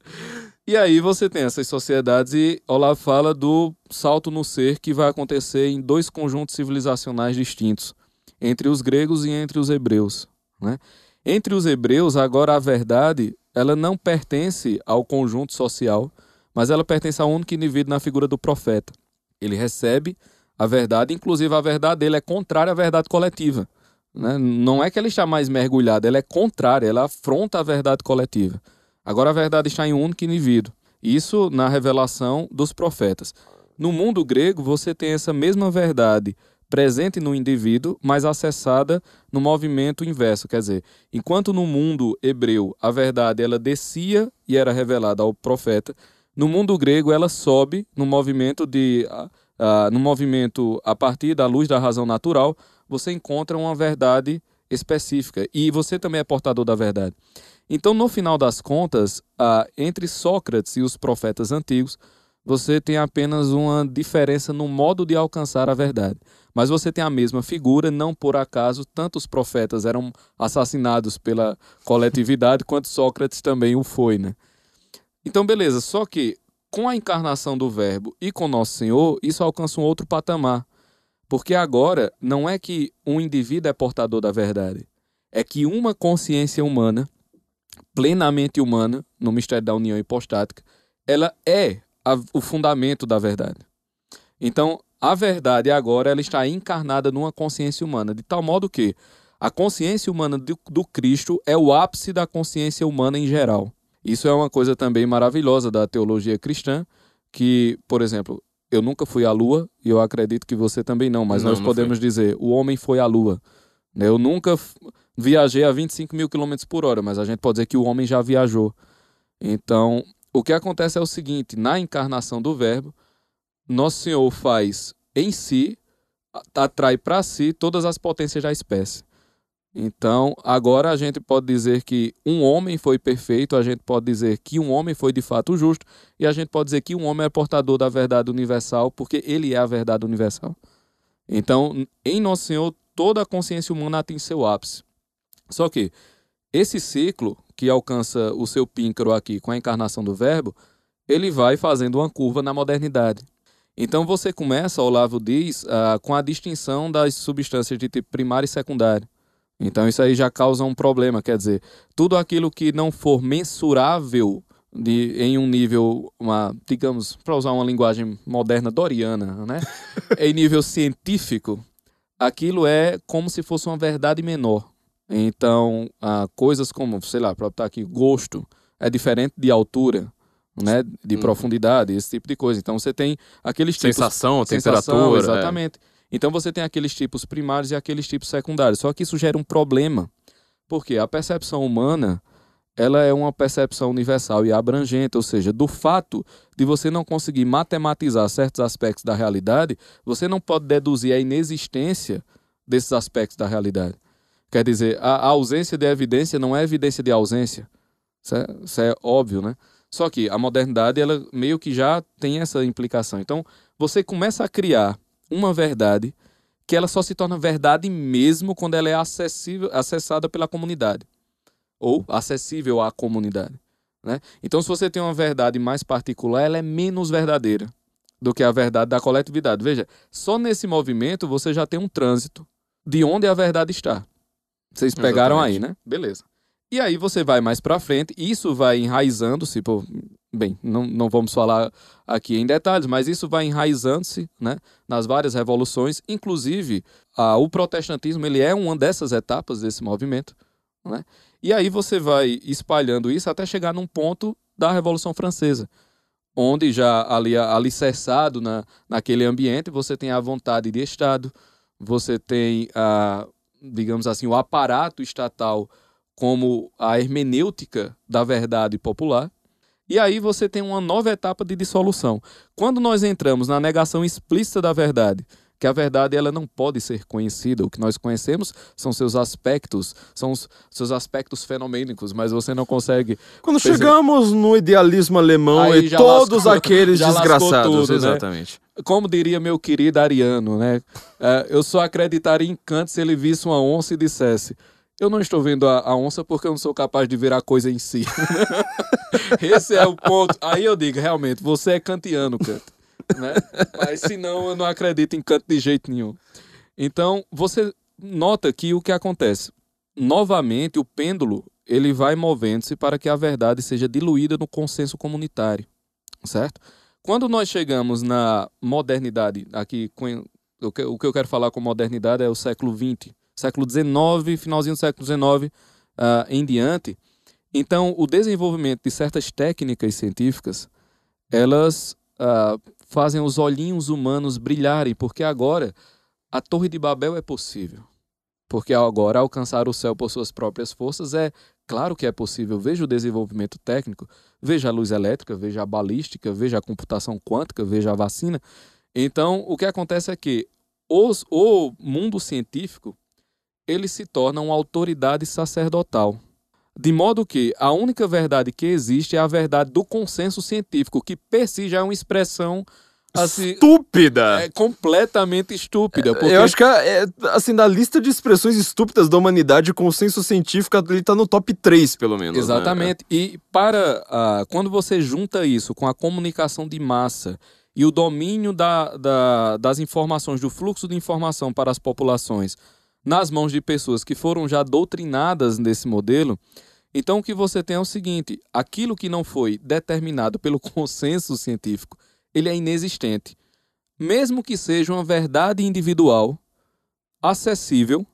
E aí você tem essas sociedades e Olavo fala do salto no ser que vai acontecer em dois conjuntos civilizacionais distintos, entre os gregos e entre os hebreus. Né? Entre os hebreus, agora a verdade ela não pertence ao conjunto social, mas ela pertence a um único indivíduo na figura do profeta. Ele recebe a verdade, inclusive a verdade dele é contrária à verdade coletiva. Né? Não é que ele está mais mergulhado, ela é contrária, ela afronta a verdade coletiva. Agora a verdade está em um único indivíduo. Isso na revelação dos profetas. No mundo grego, você tem essa mesma verdade presente no indivíduo, mas acessada no movimento inverso. Quer dizer, enquanto no mundo hebreu a verdade ela descia e era revelada ao profeta, no mundo grego ela sobe no movimento de uh, no movimento a partir da luz da razão natural, você encontra uma verdade específica e você também é portador da verdade. Então, no final das contas, ah, entre Sócrates e os profetas antigos, você tem apenas uma diferença no modo de alcançar a verdade. Mas você tem a mesma figura, não por acaso, tanto os profetas eram assassinados pela coletividade, quanto Sócrates também o foi. Né? Então, beleza, só que com a encarnação do Verbo e com Nosso Senhor, isso alcança um outro patamar. Porque agora não é que um indivíduo é portador da verdade, é que uma consciência humana plenamente humana, no mistério da união hipostática, ela é a, o fundamento da verdade. Então, a verdade agora ela está encarnada numa consciência humana, de tal modo que a consciência humana do, do Cristo é o ápice da consciência humana em geral. Isso é uma coisa também maravilhosa da teologia cristã, que, por exemplo, eu nunca fui à Lua e eu acredito que você também não, mas não, nós não podemos dizer o homem foi à Lua. Eu nunca viajei a 25 mil quilômetros por hora, mas a gente pode dizer que o homem já viajou. Então, o que acontece é o seguinte: na encarnação do Verbo, Nosso Senhor faz em si, atrai para si todas as potências da espécie. Então, agora a gente pode dizer que um homem foi perfeito, a gente pode dizer que um homem foi de fato justo, e a gente pode dizer que um homem é portador da verdade universal, porque ele é a verdade universal. Então, em Nosso Senhor, toda a consciência humana atinge seu ápice. Só que esse ciclo que alcança o seu píncaro aqui com a encarnação do Verbo, ele vai fazendo uma curva na modernidade. Então você começa, Olavo diz, uh, com a distinção das substâncias de tipo primário e secundário. Então isso aí já causa um problema, quer dizer, tudo aquilo que não for mensurável de, em um nível, uma, digamos, para usar uma linguagem moderna doriana, né? em nível científico, aquilo é como se fosse uma verdade menor. Então, ah, coisas como, sei lá, para botar aqui, gosto é diferente de altura, né, de hum. profundidade, esse tipo de coisa. Então você tem aqueles tipos sensação, temperatura, exatamente. É. Então você tem aqueles tipos primários e aqueles tipos secundários. Só que isso gera um problema, porque a percepção humana ela é uma percepção universal e abrangente, ou seja, do fato de você não conseguir matematizar certos aspectos da realidade, você não pode deduzir a inexistência desses aspectos da realidade. Quer dizer, a, ausência de evidência não é evidência de ausência. Isso é, isso é óbvio, né? Só que a modernidade, ela meio que já tem essa implicação. Então, você começa a criar uma verdade que ela só se torna verdade mesmo quando ela é acessível, acessada pela comunidade ou acessível à comunidade. Né? Então, se você tem uma verdade mais particular, ela é menos verdadeira do que a verdade da coletividade. Veja, só nesse movimento você já tem um trânsito de onde a verdade está. Vocês pegaram Exatamente. aí, né? Beleza. E aí você vai mais para frente, isso vai enraizando-se, bem, não, não vamos falar aqui em detalhes, mas isso vai enraizando-se né, nas várias revoluções, inclusive a, o protestantismo ele é uma dessas etapas desse movimento. Né? E aí você vai espalhando isso até chegar num ponto da Revolução Francesa, onde já ali alicerçado na, naquele ambiente você tem a vontade de Estado, você tem, a, digamos assim, o aparato estatal como a hermenêutica da verdade popular. E aí você tem uma nova etapa de dissolução. Quando nós entramos na negação explícita da verdade, que a verdade ela não pode ser conhecida. O que nós conhecemos são seus aspectos, são os seus aspectos fenomênicos, mas você não consegue. Quando chegamos no idealismo alemão Aí e todos lascou, aqueles desgraçados, tudo, né? exatamente. Né? Como diria meu querido Ariano, né? Uh, eu só acreditaria em Kant se ele visse uma onça e dissesse: eu não estou vendo a, a, onça porque eu não sou capaz de ver a coisa em si. Esse é o ponto. Aí eu digo, realmente, você é kantiano, Kant né? Mas se não, eu não acredito em canto de jeito nenhum. Então, você nota que o que acontece? Novamente, o pêndulo ele vai movendo-se para que a verdade seja diluída no consenso comunitário, certo? Quando nós chegamos na modernidade, aqui o que eu quero falar com modernidade é o século XX, século XIX, finalzinho do século XIX uh, em diante. Então, o desenvolvimento de certas técnicas científicas, elas uh, fazem os olhinhos humanos brilharem, porque agora a Torre de Babel é possível. Porque agora alcançar o céu por suas próprias forças é claro que é possível. Veja o desenvolvimento técnico, veja a luz elétrica, veja a balística, veja a computação quântica, veja a vacina. Então, o que acontece é que os, o mundo científico ele se torna uma autoridade sacerdotal. De modo que a única verdade que existe é a verdade do consenso científico, que per si já é uma expressão Assim, estúpida. É completamente estúpida. Porque... Eu acho que, é, assim, da lista de expressões estúpidas da humanidade, o consenso científico ele tá no top 3, pelo menos. Né? Exatamente. Né? E para uh, quando você junta isso com a comunicação de massa e o domínio da, da, das informações, do fluxo de informação para as populações nas mãos de pessoas que foram já doutrinadas nesse modelo, então o que você tem é o seguinte: aquilo que não foi determinado pelo consenso científico, ele é inexistente. Mesmo que seja uma verdade individual, acessível,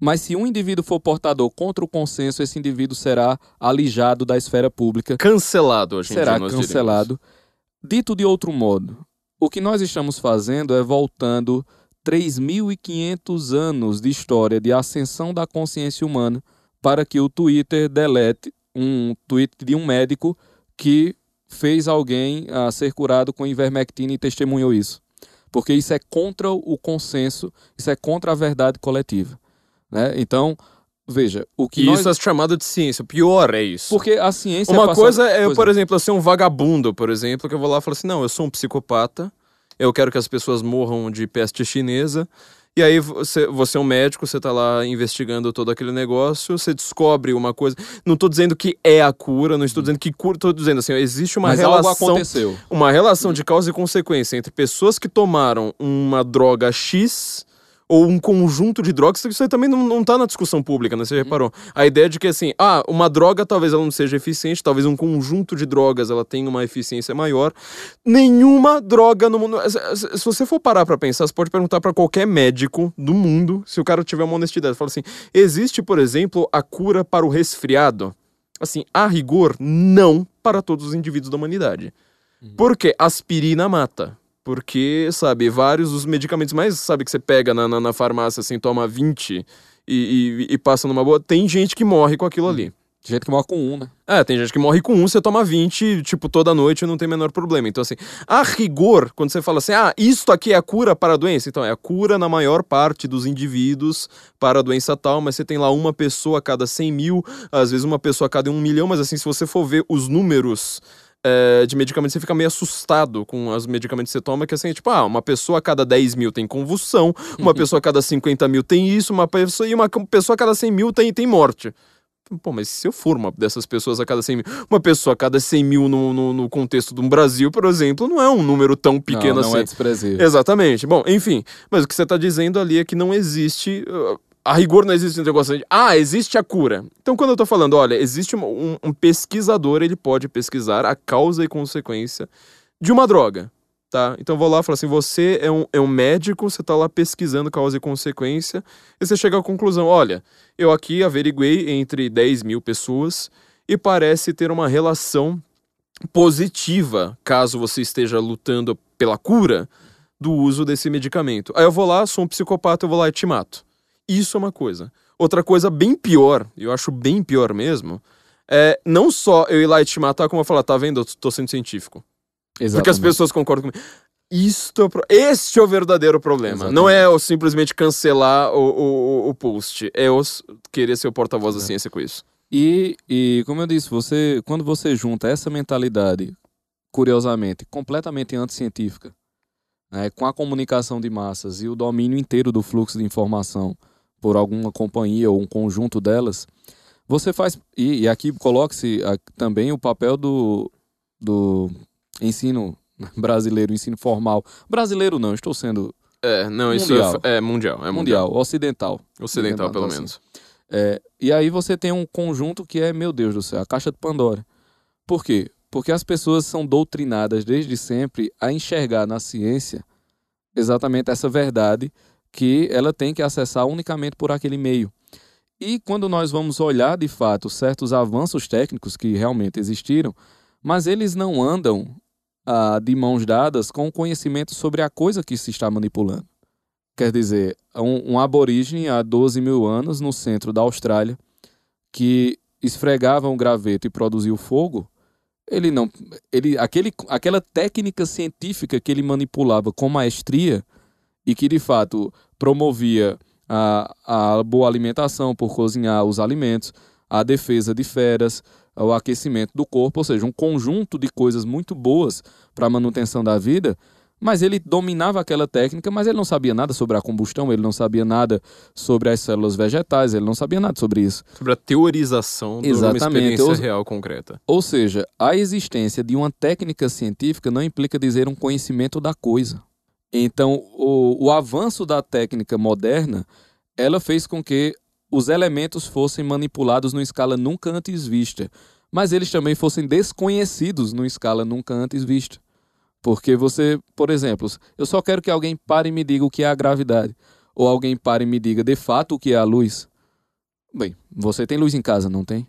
mas se um indivíduo for portador contra o consenso, esse indivíduo será alijado da esfera pública. Cancelado, hoje Será cancelado. Diríamos. Dito de outro modo, o que nós estamos fazendo é voltando 3.500 anos de história de ascensão da consciência humana para que o Twitter delete um tweet de um médico que fez alguém uh, ser curado com ivermectina e testemunhou isso. Porque isso é contra o consenso, isso é contra a verdade coletiva. Né? Então, veja, o que. Nós... isso é chamado de ciência. O pior é isso. Porque a ciência. Uma é coisa é, eu, por exemplo, eu ser um vagabundo, por exemplo, que eu vou lá e falo assim: não, eu sou um psicopata, eu quero que as pessoas morram de peste chinesa. E aí você, você é um médico, você tá lá investigando todo aquele negócio, você descobre uma coisa. Não tô dizendo que é a cura, não estou dizendo que cura, tô dizendo assim, existe uma Mas relação. Algo aconteceu. Uma relação de causa e consequência entre pessoas que tomaram uma droga X ou um conjunto de drogas, isso aí também não, não tá na discussão pública, né? Você uhum. reparou? A ideia de que, assim, ah, uma droga talvez ela não seja eficiente, talvez um conjunto de drogas ela tenha uma eficiência maior. Nenhuma droga no mundo... Se você for parar pra pensar, você pode perguntar para qualquer médico do mundo, se o cara tiver uma honestidade. Fala assim, existe, por exemplo, a cura para o resfriado? Assim, a rigor, não para todos os indivíduos da humanidade. Uhum. Porque aspirina mata Porque, sabe, vários dos medicamentos mais, sabe, que você pega na, na, na farmácia, assim, toma 20 e, e, e, passa numa boa, tem gente que morre com aquilo ali. Tem gente que morre com um, né? É, tem gente que morre com um, você toma 20, tipo, toda noite não tem menor problema. Então, assim, a rigor, quando você fala assim, ah, isto aqui é a cura para a doença, então é a cura na maior parte dos indivíduos para a doença tal, mas você tem lá uma pessoa a cada 100 mil, às vezes uma pessoa a cada um milhão, mas assim, se você for ver os números é, de medicamentos, você fica meio assustado com os medicamentos que você toma, que assim, tipo, ah, uma pessoa a cada 10 mil tem convulsão, uma pessoa a cada 50 mil tem isso, uma pessoa, e uma pessoa a cada 100 mil tem, tem morte. Pô, mas se eu for uma dessas pessoas a cada 100 mil, uma pessoa a cada 100 mil no, no, no contexto de um Brasil, por exemplo, não é um número tão pequeno não, não assim. Não é desprezível. Exatamente. Bom, enfim, mas o que você está dizendo ali é que não existe. Uh, a rigor não existe um negócio de, ah, existe a cura. Então, quando eu estou falando, olha, existe um, um pesquisador, ele pode pesquisar a causa e consequência de uma droga tá? Então vou lá e falo assim: você é um, é um médico, você tá lá pesquisando causa e consequência, e você chega à conclusão: olha, eu aqui averiguei entre 10 mil pessoas e parece ter uma relação positiva, caso você esteja lutando pela cura, do uso desse medicamento. Aí eu vou lá, sou um psicopata, eu vou lá e te mato. Isso é uma coisa. Outra coisa bem pior, eu acho bem pior mesmo, é não só eu ir lá e te matar, como eu falar, tá vendo, eu tô sendo científico. Exatamente. Porque as pessoas concordam comigo. Isto é pro... Este é o verdadeiro problema. Exatamente. Não é o simplesmente cancelar o, o, o post. É o querer ser o porta-voz da ciência com isso. E, e, como eu disse, você quando você junta essa mentalidade, curiosamente, completamente anticientífica, né, com a comunicação de massas e o domínio inteiro do fluxo de informação por alguma companhia ou um conjunto delas, você faz. E, e aqui coloque-se também o papel do, do ensino brasileiro, ensino formal. Brasileiro não, estou sendo. É, não, isso é, é mundial. É mundial, mundial ocidental. Ocidental, pelo assim. menos. É, e aí você tem um conjunto que é, meu Deus do céu, a caixa de Pandora. Por quê? Porque as pessoas são doutrinadas desde sempre a enxergar na ciência exatamente essa verdade que ela tem que acessar unicamente por aquele meio. E quando nós vamos olhar de fato certos avanços técnicos que realmente existiram, mas eles não andam ah, de mãos dadas com o conhecimento sobre a coisa que se está manipulando. Quer dizer, um, um aborígene há 12 mil anos no centro da Austrália que esfregava um graveto e produziu fogo, ele não, ele, aquele, aquela técnica científica que ele manipulava com maestria e que de fato promovia a, a boa alimentação por cozinhar os alimentos, a defesa de feras, o aquecimento do corpo, ou seja, um conjunto de coisas muito boas para a manutenção da vida, mas ele dominava aquela técnica, mas ele não sabia nada sobre a combustão, ele não sabia nada sobre as células vegetais, ele não sabia nada sobre isso. Sobre a teorização de uma experiência ou, real concreta. Ou seja, a existência de uma técnica científica não implica dizer um conhecimento da coisa. Então, o, o avanço da técnica moderna, ela fez com que os elementos fossem manipulados numa escala nunca antes vista, mas eles também fossem desconhecidos numa escala nunca antes vista. Porque você, por exemplo, eu só quero que alguém pare e me diga o que é a gravidade, ou alguém pare e me diga de fato o que é a luz. Bem, você tem luz em casa, não tem?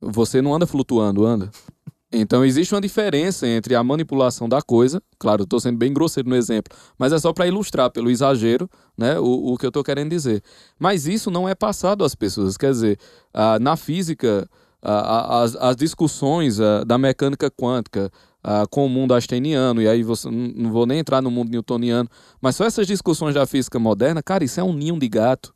Você não anda flutuando, anda? Então existe uma diferença entre a manipulação da coisa, claro, estou sendo bem grosseiro no exemplo, mas é só para ilustrar pelo exagero né, o, o que eu estou querendo dizer. Mas isso não é passado às pessoas, quer dizer, ah, na física, ah, as, as discussões ah, da mecânica quântica com o mundo einsteiniano, e aí você, não vou nem entrar no mundo newtoniano, mas só essas discussões da física moderna, cara, isso é um ninho de gato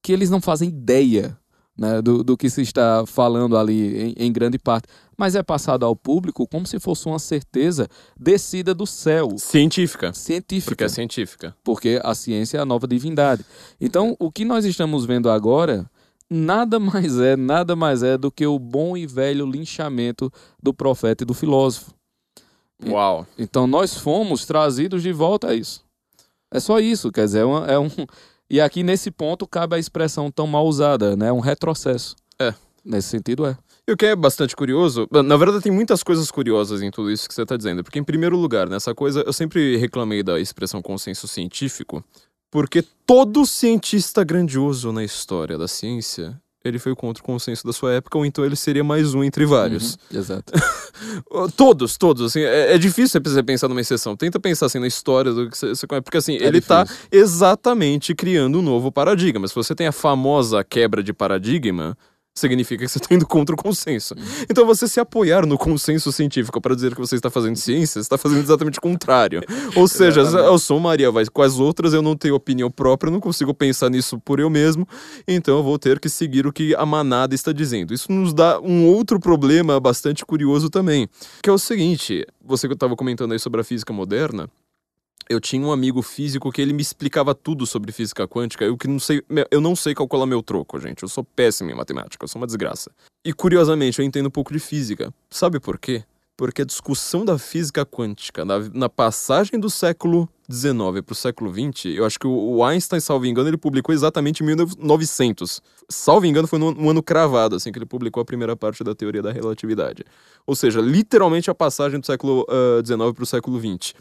que eles não fazem ideia né, do, do que se está falando ali em, em, grande parte, mas é passado ao público como se fosse uma certeza descida do céu. Científica. Científica. Porque é científica. Porque a ciência é a nova divindade. Então, o que nós estamos vendo agora nada mais é, nada mais é do que o bom e velho linchamento do profeta e do filósofo. Uau. Então, nós fomos trazidos de volta a isso. É só isso, quer dizer, é, uma, é um e aqui nesse ponto cabe a expressão tão mal usada, né? Um retrocesso. É. Nesse sentido é. E o que é bastante curioso, na verdade tem muitas coisas curiosas em tudo isso que você está dizendo, porque em primeiro lugar, nessa coisa, eu sempre reclamei da expressão consenso científico, porque todo cientista grandioso na história da ciência, ele foi contra o consenso da sua época, ou então ele seria mais um entre vários. Uhum, exato. todos, todos, assim, é, é, difícil você pensar numa exceção. Tenta pensar assim na história do que você, conhece, porque assim, é ele está exatamente criando um novo paradigma. Se você tem a famosa quebra de paradigma, significa que você está indo contra o consenso. Então você se apoiar no consenso científico para dizer que você está fazendo ciência, você está fazendo exatamente o contrário. Ou seja, eu sou Maria vai com as outras, eu não tenho opinião própria, não consigo pensar nisso por eu mesmo, então eu vou ter que seguir o que a manada está dizendo. Isso nos dá um outro problema bastante curioso também, que é o seguinte, você que estava comentando aí sobre a física moderna, eu tinha um amigo físico que ele me explicava tudo sobre física quântica. Eu que não sei, eu não sei calcular meu troco, gente. Eu sou péssimo em matemática, eu sou uma desgraça. E curiosamente, eu entendo um pouco de física. Sabe por quê? Porque a discussão da física quântica na, na passagem do século XIX para o século XX, eu acho que o, Einstein, salvo engano, ele publicou exatamente em 1900. Salvo engano, foi no, no ano cravado, assim, que ele publicou a primeira parte da teoria da relatividade. Ou seja, literalmente a passagem do século XIX para o século XX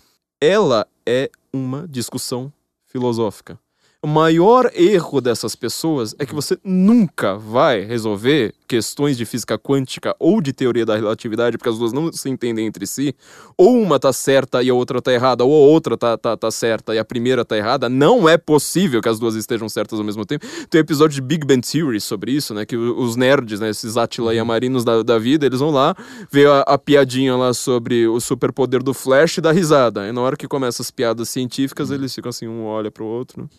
ela é uma discussão filosófica. O maior erro dessas pessoas é que você nunca vai resolver questões de física quântica ou de teoria da relatividade, porque as duas não se entendem entre si. Ou uma tá certa e a outra tá errada, ou a outra tá, tá, tá certa e a primeira tá errada. Não é possível que as duas estejam certas ao mesmo tempo. Tem um episódio de Big Bang Theory sobre isso, né? Que os nerds, né? Esses Attila e Amarinos da, da vida, eles vão lá ver a, a piadinha lá sobre o superpoder do Flash e dá risada. E na hora que começam as piadas científicas, eles ficam assim, um olha pro outro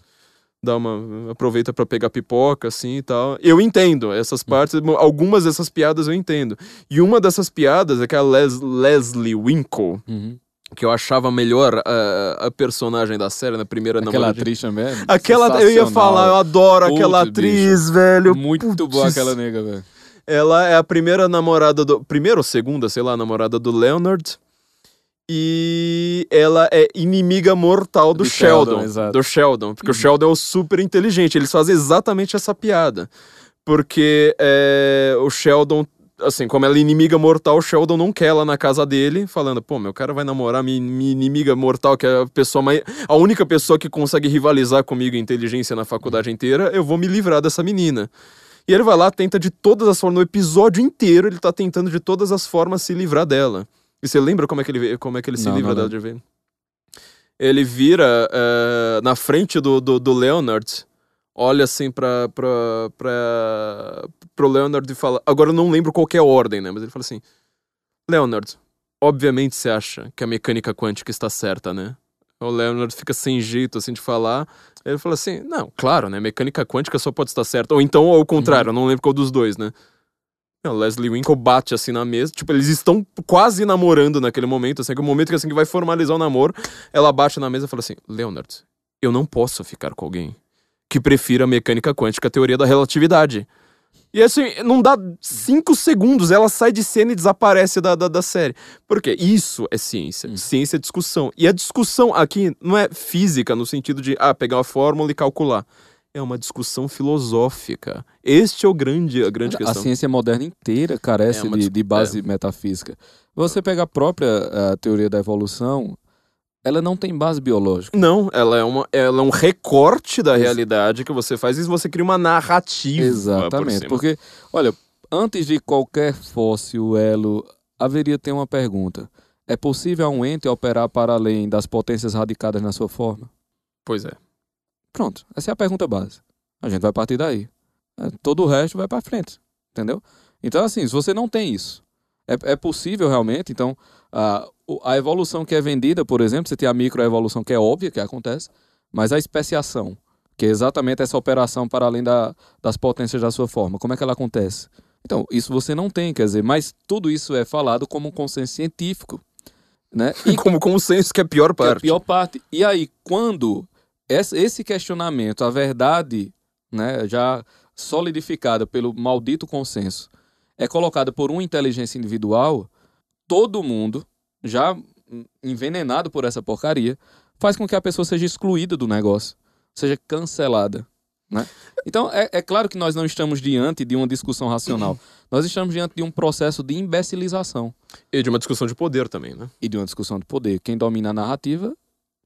dá uma aproveita para pegar pipoca assim e tal. Eu entendo essas partes, algumas dessas piadas eu entendo. E uma dessas piadas é que a Les, Leslie Winkle, uhum. que eu achava melhor a, a, personagem da série na primeira Aquela atriz também. Aquela eu ia falar, eu adoro Puta, aquela atriz, bicho. velho. Muito Putz. boa aquela nega, velho. Ela é a primeira namorada do. Primeira ou segunda, sei lá, namorada do Leonard e ela é inimiga mortal do, do Sheldon, Sheldon do Sheldon, porque uhum. o Sheldon é super inteligente, eles fazem exatamente essa piada, porque é, o Sheldon, assim, como ela é inimiga mortal, o Sheldon não quer ela na casa dele, falando, pô, meu cara vai namorar minha, minha inimiga mortal, que é a pessoa mais, a única pessoa que consegue rivalizar comigo em inteligência na faculdade inteira, eu vou me livrar dessa menina. E ele vai lá, tenta de todas as formas, no episódio inteiro ele tá tentando de todas as formas se livrar dela. E você lembra como é que ele, como é que ele se não, livra dela de vez? Ele vira uh, na frente do, do, do, Leonard, olha assim pra, pra, pra, pro Leonard e fala. Agora eu não lembro qual é a ordem, né? Mas ele fala assim: Leonard, obviamente você acha que a mecânica quântica está certa, né? O Leonard fica sem jeito assim de falar. Ele fala assim: Não, claro, né? Mecânica quântica só pode estar certa. Ou então, ao contrário, uhum. eu não lembro qual dos dois, né? Leslie Winkle bate assim na mesa. Tipo, eles estão quase namorando naquele momento. Assim, que o momento que, assim, que vai formalizar o namoro, ela bate na mesa e fala assim: Leonard, eu não posso ficar com alguém que prefira a mecânica quântica, a teoria da relatividade. E assim, não dá cinco segundos, ela sai de cena e desaparece da, da, da série. Por quê? Isso é ciência. Hum. Ciência é discussão. E a discussão aqui não é física, no sentido de, ah, pegar uma fórmula e calcular é uma discussão filosófica. Este é o grande, a grande questão. A ciência moderna inteira carece é de, de, base é. metafísica. Você pega a própria a teoria da evolução, ela não tem base biológica. Não, ela é, uma, ela é um recorte da realidade que você faz e você cria uma narrativa. Exatamente, por porque, olha, antes de qualquer fóssil, elo, haveria ter uma pergunta. É possível a um ente operar para além das potências radicadas na sua forma? Pois é. Pronto, essa é a pergunta base. A gente vai partir daí. É, todo o resto vai para frente, entendeu? Então, assim, se você não tem isso, é, é possível realmente, então, a, a evolução que é vendida, por exemplo, você tem a microevolução que é óbvia, que acontece, mas a especiação, que é exatamente essa operação para além da, das potências da sua forma, como é que ela acontece? Então, isso você não tem, quer dizer, mas tudo isso é falado como um consenso científico. Né? E como consenso, que é a pior parte. É a pior parte. E aí, quando esse questionamento, a verdade, né, já solidificada pelo maldito consenso, é colocada por uma inteligência individual, todo mundo, já envenenado por essa porcaria, faz com que a pessoa seja excluída do negócio, seja cancelada. Né? Então, é, é claro que nós não estamos diante de uma discussão racional. Nós estamos diante de um processo de imbecilização. E de uma discussão de poder também, né? E de uma discussão de poder. Quem domina a narrativa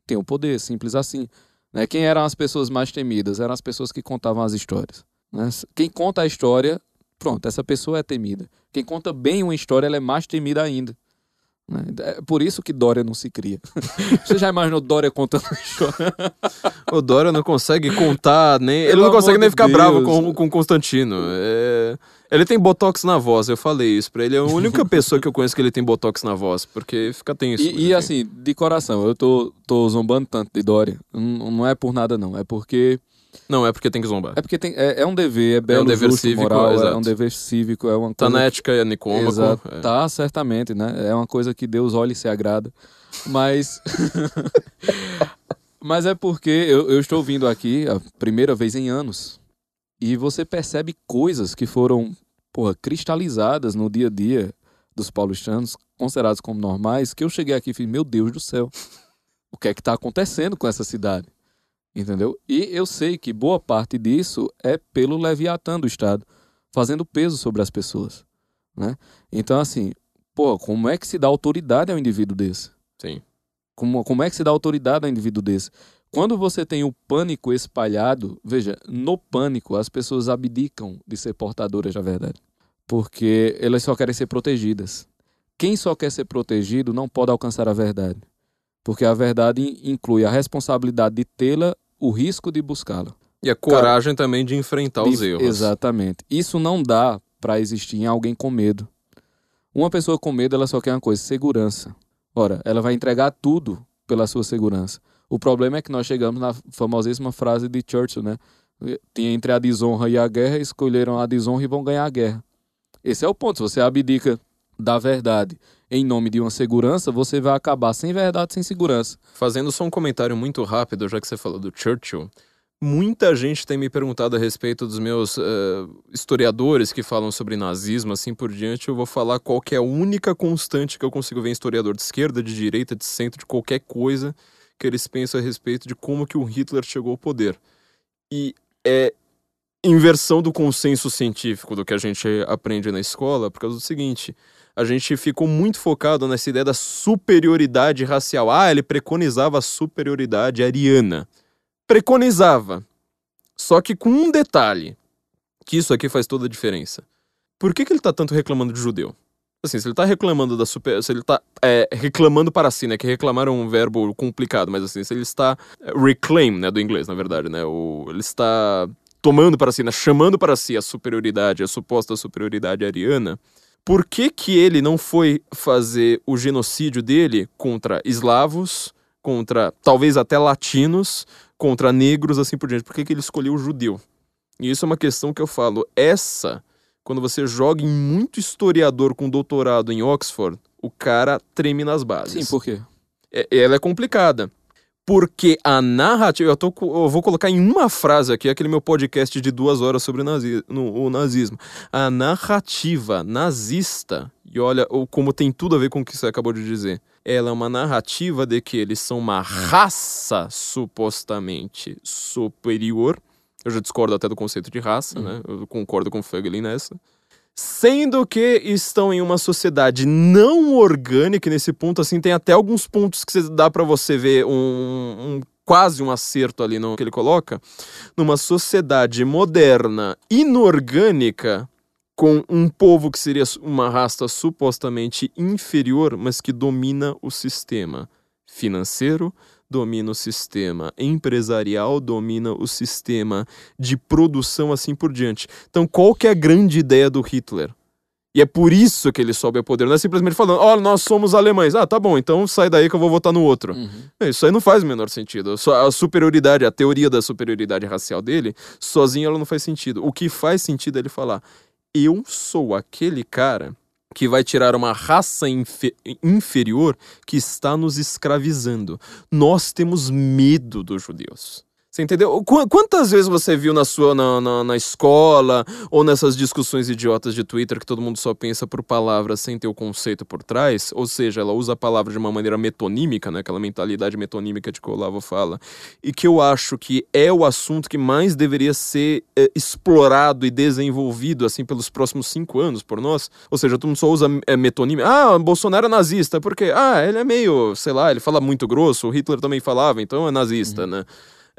tem o poder, simples assim. Né? Quem eram as pessoas mais temidas? Eram as pessoas que contavam as histórias. Né? Quem conta a história, pronto, essa pessoa é temida. Quem conta bem uma história, ela é mais temida ainda. Né? É por isso que Dória não se cria. Você já imaginou Dória contando história? o Dória não consegue contar, nem. Ele não consegue nem ficar Deus. bravo com, com Constantino. É... Ele tem botox na voz, eu falei isso pra ele. É a única pessoa que eu conheço que ele tem botox na voz, porque fica tenso. E, e assim, de coração, eu tô, tô zombando tanto de Dória. Não, não é por nada, não. É porque não, é porque tem que zombar. É porque tem, é, é um dever, é belo, é um dever justo, cívico, moral, exato. é um dever cívico, é uma tá coisa... Tá na ética é nicômaco. Exato. É. Tá, certamente, né? É uma coisa que Deus olha e se agrada. Mas... Mas é porque eu, eu estou vindo aqui a primeira vez em anos e você percebe coisas que foram, porra, cristalizadas no dia a dia dos paulistanos, considerados como normais, que eu cheguei aqui e falei, meu Deus do céu, o que é que está acontecendo com essa cidade? Entendeu? E eu sei que boa parte disso é pelo leviatã do Estado, fazendo peso sobre as pessoas. Né? Então, assim, pô, como é que se dá autoridade ao indivíduo desse? Sim. Como, como é que se dá autoridade ao indivíduo desse? Quando você tem o pânico espalhado, veja, no pânico as pessoas abdicam de ser portadoras da verdade, porque elas só querem ser protegidas. Quem só quer ser protegido não pode alcançar a verdade, porque a verdade inclui a responsabilidade de tê-la o risco de buscá-la. E a coragem Cara, também de enfrentar de, os erros. Exatamente. Isso não dá para existir em alguém com medo. Uma pessoa com medo, ela só quer uma coisa, segurança. Ora, ela vai entregar tudo pela sua segurança. O problema é que nós chegamos na famosíssima frase de Churchill, né? Tinha entre a desonra e a guerra, escolheram a desonra e vão ganhar a guerra. Esse é o ponto. Se você abdica da verdade em nome de uma segurança, você vai acabar sem verdade, sem segurança. Fazendo só um comentário muito rápido, já que você falou do Churchill. Muita gente tem me perguntado a respeito dos meus uh, historiadores que falam sobre nazismo, assim por diante. Eu vou falar qual é a única constante que eu consigo ver em historiador de esquerda, de direita, de centro, de qualquer coisa que eles pensam a respeito de como que o Hitler chegou ao poder. E é inversão do consenso científico do que a gente aprende na escola, por causa do seguinte: a gente ficou muito focado nessa ideia da superioridade racial. Ah, ele preconizava a superioridade ariana. Preconizava. Só que com um detalhe, que isso aqui faz toda a diferença. Por que, que ele está tanto reclamando de judeu? Assim, se ele está reclamando da super. Se ele está é, reclamando para si, né? Que reclamar é um verbo complicado, mas assim, se ele está. É, reclaim, né? Do inglês, na verdade, né? O, ele está tomando para si, né, chamando para si a superioridade, a suposta superioridade ariana por que, que ele não foi fazer o genocídio dele contra eslavos, contra talvez até latinos, contra negros, assim por diante? Por que, que ele escolheu o judeu? E isso é uma questão que eu falo. Essa, quando você joga em muito historiador com doutorado em Oxford, o cara treme nas bases. Sim, por quê? É, ela é complicada. Porque a narrativa. Eu, tô, eu vou colocar em uma frase aqui, aquele meu podcast de duas horas sobre o, nazi, no, o nazismo. A narrativa nazista, e olha como tem tudo a ver com o que você acabou de dizer. Ela é uma narrativa de que eles são uma raça supostamente superior. Eu já discordo até do conceito de raça, uhum. né? Eu concordo com o Feiglin nessa sendo que estão em uma sociedade não orgânica nesse ponto assim tem até alguns pontos que dá para você ver um, um, quase um acerto ali no que ele coloca numa sociedade moderna inorgânica com um povo que seria uma raça supostamente inferior mas que domina o sistema financeiro domina o sistema empresarial, domina o sistema de produção, assim por diante. Então, qual que é a grande ideia do Hitler? E é por isso que ele sobe ao poder. Não é simplesmente falando, ó, oh, nós somos alemães. Ah, tá bom, então sai daí que eu vou votar no outro. Uhum. Isso aí não faz o menor sentido. A superioridade, a teoria da superioridade racial dele, sozinho ela não faz sentido. O que faz sentido é ele falar, eu sou aquele cara que vai tirar uma raça infe inferior que está nos escravizando. Nós temos medo dos judeus. Você entendeu? Quantas vezes você viu na sua na, na, na, escola ou nessas discussões idiotas de Twitter que todo mundo só pensa por palavras sem ter o conceito por trás? Ou seja, ela usa a palavra de uma maneira metonímica, né? aquela mentalidade metonímica de que o Olavo fala, e que eu acho que é o assunto que mais deveria ser é, explorado e desenvolvido assim pelos próximos cinco anos por nós. Ou seja, todo mundo só usa é, metonímica. Ah, Bolsonaro é nazista, porque ah, ele é meio, sei lá, ele fala muito grosso, o Hitler também falava, então é nazista, uhum. né?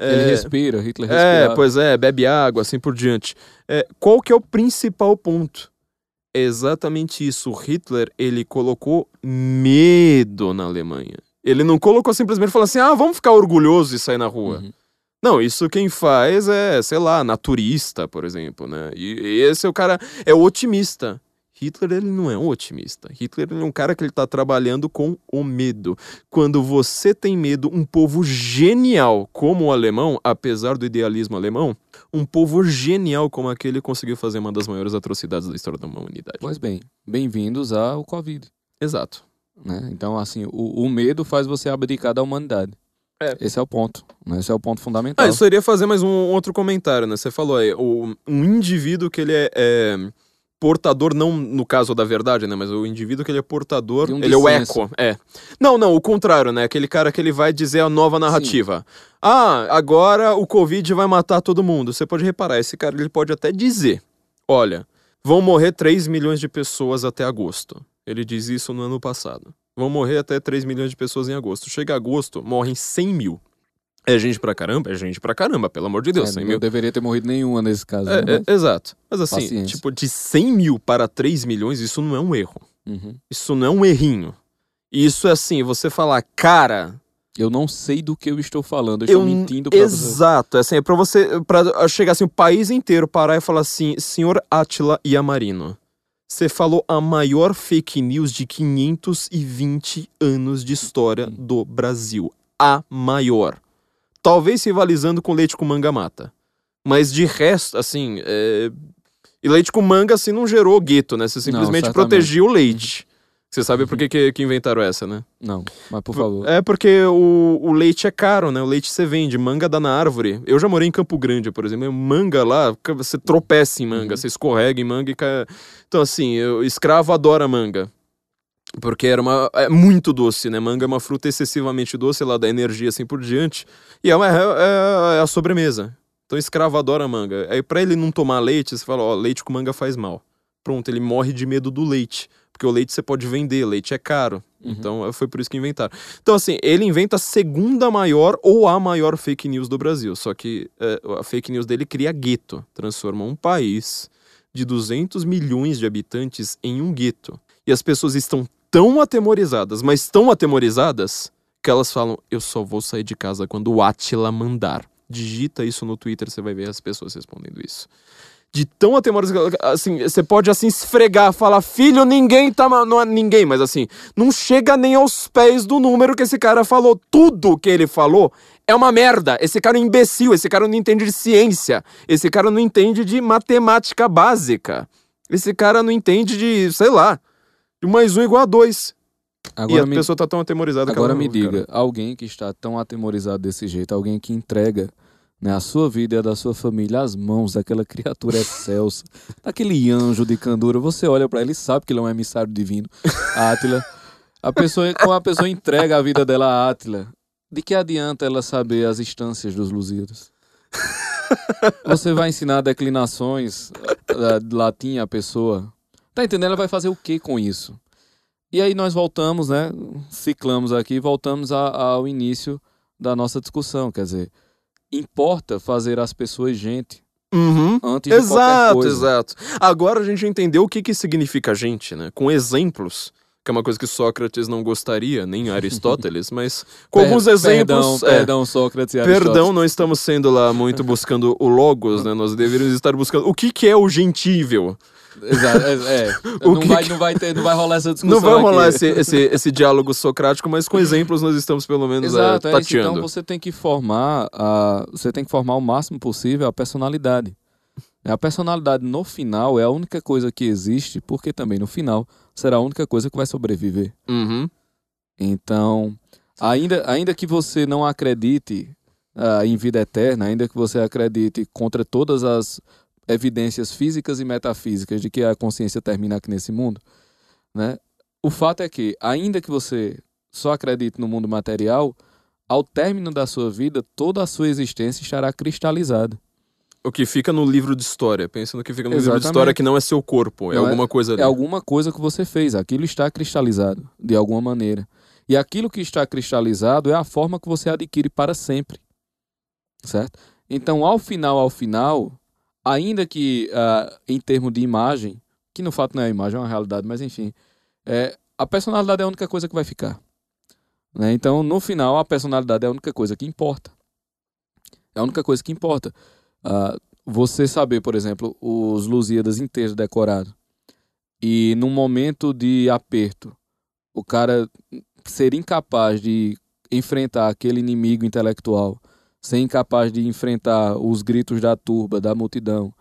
Ele É, respira, Hitler É, respirava. pois é, bebe água, assim por diante. É, qual que é o principal ponto? É exatamente isso. O Hitler, ele colocou medo na Alemanha. Ele não colocou simplesmente falou assim: ah, vamos ficar orgulhosos e sair na rua. Uhum. Não, isso quem faz é, sei lá, naturista, por exemplo, né? E, e esse é o cara, é o otimista. Hitler, ele não é um otimista. Hitler ele é um cara que ele tá trabalhando com o medo. Quando você tem medo, um povo genial como o alemão, apesar do idealismo alemão, um povo genial como aquele conseguiu fazer uma das maiores atrocidades da história da humanidade. Pois bem, bem-vindos ao Covid. Exato. Né? Então, assim, o, o medo faz você abdicar da humanidade. É. Esse é o ponto. Né? Esse é o ponto fundamental. Ah, eu só iria fazer mais um outro comentário, né? Você falou aí, o, um indivíduo que ele é, é portador, não no caso da verdade, né? Mas o indivíduo que ele é portador, um ele é o eco, é. Não, não, o contrário, né? Aquele cara que ele vai dizer a nova narrativa. Ah, agora o Covid vai matar todo mundo. Você pode reparar, esse cara ele pode até dizer, olha, vão morrer 3 milhões de pessoas até agosto. Ele diz isso no ano passado. Vão morrer até 3 milhões de pessoas em agosto. Chega agosto, morrem 100 mil. É gente pra caramba? É gente pra caramba, pelo amor de Deus. É, 100 não mil deveria ter morrido nenhuma nesse caso. é, né? é, exato. Mas assim, Paciência. tipo, de 100 mil para 3 milhões, isso não é um erro. Uhum. Isso não é um errinho. Isso é assim, você falar, cara, Eu não sei do que eu estou falando. Eu, eu estou mentindo pra você. Exato, é assim, é pra você, pra chegar assim, o país inteiro parar e falar assim, senhor Átila Yamarino, você falou a maior fake news de 520 anos de história Hum. do Brasil. A maior. Talvez rivalizando com leite com manga mata. Mas de resto, assim, é... E leite com manga, assim, não gerou gueto, né? Você simplesmente certamente. protegia o leite. Você sabe por que, que, que inventaram essa, né? Não, mas por favor. É porque o, o leite é caro, né? O leite você vende, manga dá na árvore. Eu já morei em Campo Grande, por exemplo. Manga lá, você tropeça em manga, Uhum. você escorrega em manga e cai. Então, assim, o escravo adora manga. Porque era uma. É muito doce, né? Manga é uma fruta excessivamente doce, ela dá energia assim por diante. E é, uma, é, é- é a sobremesa. Então, escravo adora manga. Aí, pra ele não tomar leite, você fala: ó, leite com manga faz mal. Pronto, ele morre de medo do leite. Porque o leite você pode vender, leite é caro. Uhum. Então foi por isso que inventaram. Então, assim, ele inventa a segunda maior ou a maior fake news do Brasil. Só que é, a fake news dele cria gueto, transforma um país de 200 milhões de habitantes em um gueto. E as pessoas estão tão atemorizadas, mas tão atemorizadas, que elas falam: Eu só vou sair de casa quando o Atila mandar. Digita isso no Twitter, você vai ver as pessoas respondendo isso de tão atemorizado, assim, você pode assim esfregar, falar, filho, ninguém tá, não é ninguém, mas assim, não chega nem aos pés do número que esse cara falou. Tudo que ele falou é uma merda. Esse cara é um imbecil, esse cara não entende de ciência, esse cara não entende de matemática básica. Esse cara não entende de, sei lá, de mais um igual a dois. e Agora a me, pessoa tá tão atemorizada que agora me não diga, alguém que está tão atemorizado desse jeito, alguém que entrega né, a sua vida e a da sua família às mãos daquela criatura excelsa, daquele anjo de candura, você olha pra ele e sabe que ele é um emissário divino, Átila. A pessoa, quando a pessoa entrega a vida dela a Átila, de que adianta ela saber as instâncias dos Lusíadas? Você vai ensinar declinações de latim à pessoa. Tá entendendo? Ela vai fazer o que com isso? E aí nós voltamos, né? Ciclamos aqui e voltamos a- ao início da nossa discussão. Quer dizer, importa fazer as pessoas gente Uhum. antes de qualquer Exato, coisa. exato. Agora a gente entendeu o que, que significa gente, né? Com exemplos, que é uma coisa que Sócrates não gostaria, nem Aristóteles, mas com Per- alguns exemplos. Perdão, é, perdão, Sócrates e Perdão, Aristóteles. não estamos sendo lá muito buscando o logos, né? Nós deveríamos estar buscando o que, que é o gentível. Exato, é, é. Não, que vai, que- não, vai ter, não vai rolar essa discussão Não vai rolar esse, esse, esse diálogo socrático, mas com exemplos nós estamos pelo menos Exato, é, é isso. Então tateando. você tem que formar a, você tem que formar o máximo possível a personalidade. A personalidade no final é a única coisa que existe, porque também no final será a única coisa que vai sobreviver. Uhum. Então, ainda, ainda que você não acredite ah, em vida eterna, ainda que você acredite contra todas as evidências físicas e metafísicas de que a consciência termina aqui nesse mundo, né? O fato é que, ainda que você só acredite no mundo material, ao término da sua vida, toda a sua existência estará cristalizada. O que fica no livro de história. Pensa no que fica no livro de Exatamente. história que não é seu corpo, é Não é- alguma coisa ali. É alguma coisa que você fez, aquilo está cristalizado, de alguma maneira. E aquilo que está cristalizado é a forma que você adquire para sempre. certo? Então, ao final, ao final, ainda que uh, em termos de imagem, que no fato não é imagem, é uma realidade, mas enfim, é, a personalidade é a única coisa que vai ficar. Né? Então, no final, a personalidade é a única coisa que importa. É a única coisa que importa. Uh, você saber, por exemplo, os Lusíadas inteiros decorados e num momento de aperto, o cara ser incapaz de enfrentar aquele inimigo intelectual, ser incapaz de enfrentar os gritos da turba, da multidão,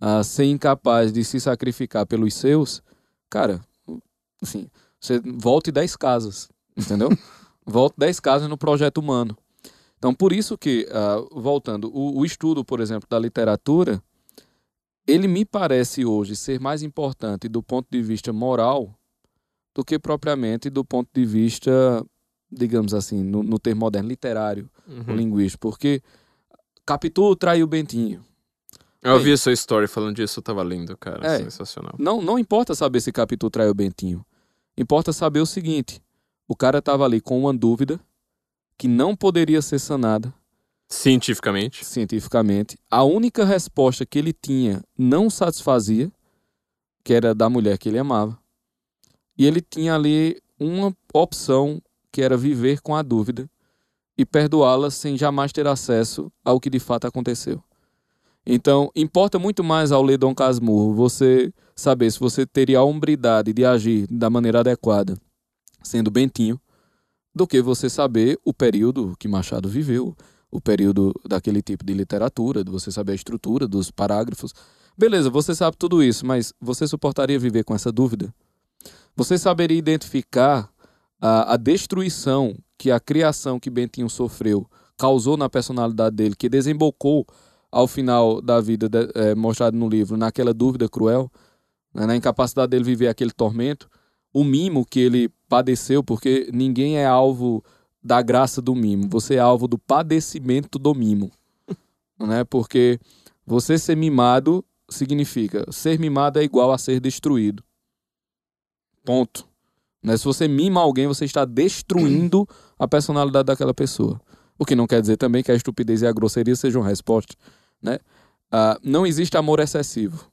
uh, ser incapaz de se sacrificar pelos seus, cara, assim, você volte 10 casas, entendeu? volte 10 casas no projeto humano. Então, por isso que, uh, voltando, o, o estudo, por exemplo, da literatura, ele me parece hoje ser mais importante do ponto de vista moral do que propriamente do ponto de vista, digamos assim, no, no termo moderno, literário, uhum. linguístico. Porque Capitu traiu Bentinho. Eu vi essa história falando disso, eu tava lendo, cara. É, sensacional. Não, não importa saber se Capitu traiu Bentinho. Importa saber o seguinte: o cara tava ali com uma dúvida que não poderia ser sanada Cientificamente. Cientificamente. A única resposta que ele tinha não satisfazia, que era da mulher que ele amava. E ele tinha ali uma opção que era viver com a dúvida e perdoá-la sem jamais ter acesso ao que de fato aconteceu. Então, importa muito mais ao ler Dom Casmurro você saber se você teria a hombridade de agir da maneira adequada, sendo Bentinho, do que você saber o período que Machado viveu, o período daquele tipo de literatura, de você saber a estrutura dos parágrafos. Beleza, você sabe tudo isso, mas você suportaria viver com essa dúvida? Você saberia identificar a, a destruição que a criação que Bentinho sofreu causou na personalidade dele, que desembocou ao final da vida de, é, mostrado no livro, naquela dúvida cruel, né, na incapacidade dele viver aquele tormento, o mimo que ele padeceu, porque ninguém é alvo da graça do mimo, você é alvo do padecimento do mimo. né? Porque você ser mimado significa ser mimado é igual a ser destruído. Ponto. Né? Se você mima alguém, você está destruindo a personalidade daquela pessoa. O que não quer dizer também que a estupidez e a grosseria sejam resposta. Né? Ah, não existe amor excessivo.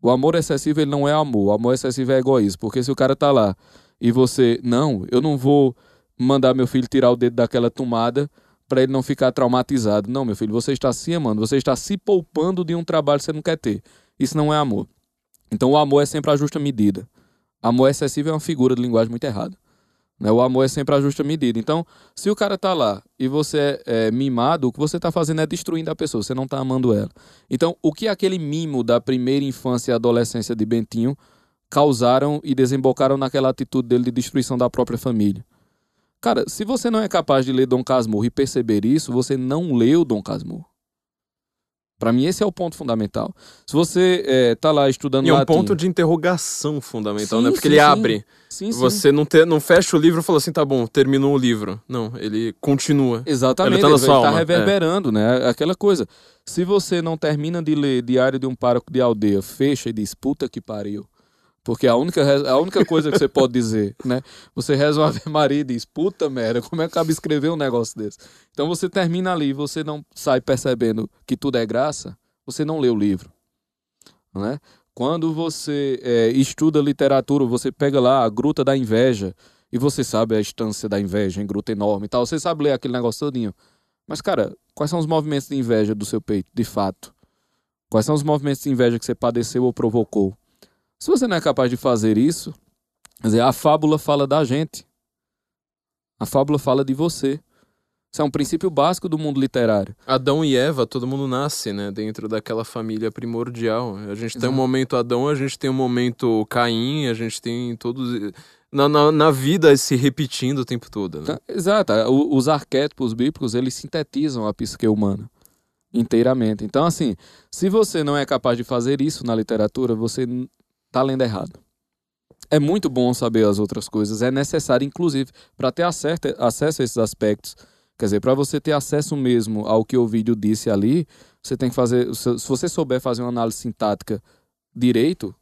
O amor excessivo ele não é amor. O amor excessivo é egoísmo. Porque se o cara tá lá e você, não, eu não vou mandar meu filho tirar o dedo daquela tomada para ele não ficar traumatizado. Não, meu filho, você está se amando, você está se poupando de um trabalho que você não quer ter. Isso não é amor. Então o amor é sempre a justa medida. Amor excessivo é uma figura de linguagem muito errada. Né? O amor é sempre a justa medida. Então, se o cara está lá e você é, é mimado, o que você está fazendo é destruindo a pessoa, você não está amando ela. Então, o que aquele mimo da primeira infância e adolescência de Bentinho causaram e desembocaram naquela atitude dele de destruição da própria família? Cara, se você não é capaz de ler Dom Casmurro e perceber isso, você não leu Dom Casmurro. Para mim, esse é o ponto fundamental. Se você é, tá lá estudando e é um ponto de interrogação fundamental, sim, né? Porque sim, ele sim. abre. você Não, te, não fecha o livro e fala assim, tá bom, terminou o livro. Não, ele continua. Exatamente, ele tá, ele tá reverberando, é. né? Aquela coisa. Se você não termina de ler Diário de um Pároco de Aldeia, fecha e diz, puta que pariu. Porque a única, a única coisa que você pode dizer, né? Você reza uma Ave Maria e diz, puta merda, como é que acaba escrever um negócio desse? Então você termina ali, você não sai percebendo que tudo é graça, você não lê o livro, né? Quando você é, estuda literatura, você pega lá a Gruta da Inveja, e você sabe a instância da inveja, em gruta enorme e tal, você sabe ler aquele negócio todinho. Mas, cara, quais são os movimentos de inveja do seu peito, de fato? Quais são os movimentos de inveja que você padeceu ou provocou? Se você não é capaz de fazer isso, quer dizer, a fábula fala da gente. A fábula fala de você. Isso é um princípio básico do mundo literário. Adão e Eva, todo mundo nasce, né? Dentro daquela família primordial. A gente Exato. tem um momento Adão, a gente tem um momento Caim, a gente tem todos. Na, na, na vida se repetindo o tempo todo. Né? Tá, exato. Os arquétipos bíblicos, eles sintetizam a psique humana inteiramente. Então, assim, se você não é capaz de fazer isso na literatura, você tá lendo errado. É muito bom saber as outras coisas, é necessário, inclusive, para ter acesso, acesso a esses aspectos. Quer dizer, para você ter acesso mesmo ao que o vídeo disse ali, você tem que fazer. Se você souber fazer uma análise sintática direito,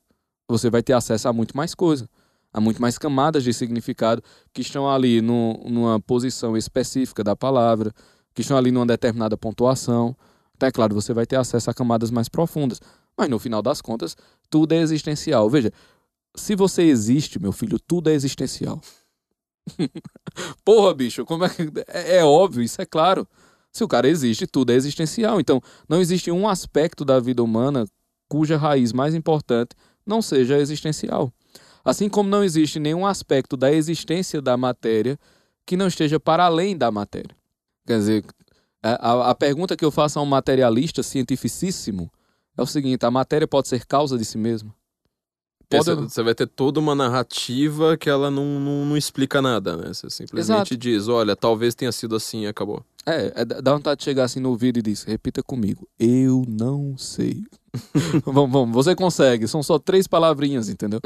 você vai ter acesso a muito mais coisa, a muito mais camadas de significado que estão ali no, numa posição específica da palavra, que estão ali numa determinada pontuação. Então, é claro, você vai ter acesso a camadas mais profundas. Mas no final das contas, tudo é existencial. Veja, se você existe, meu filho, tudo é existencial. Porra, bicho, como é que. É, é, óbvio, isso é claro. Se o cara existe, tudo é existencial. Então, não existe um aspecto da vida humana cuja raiz mais importante não seja existencial. Assim como não existe nenhum aspecto da existência da matéria que não esteja para além da matéria. Quer dizer, a, a pergunta que eu faço a um materialista cientificíssimo é o seguinte: a matéria pode ser causa de si mesma? Pode... Você vai ter toda uma narrativa que ela não, não, não explica nada, né? Você simplesmente Exato. diz, olha, talvez tenha sido assim e acabou. É, é, dá vontade de chegar assim no vídeo e diz, repita comigo, eu não sei. vamos, vamos, você consegue, são só três palavrinhas, entendeu?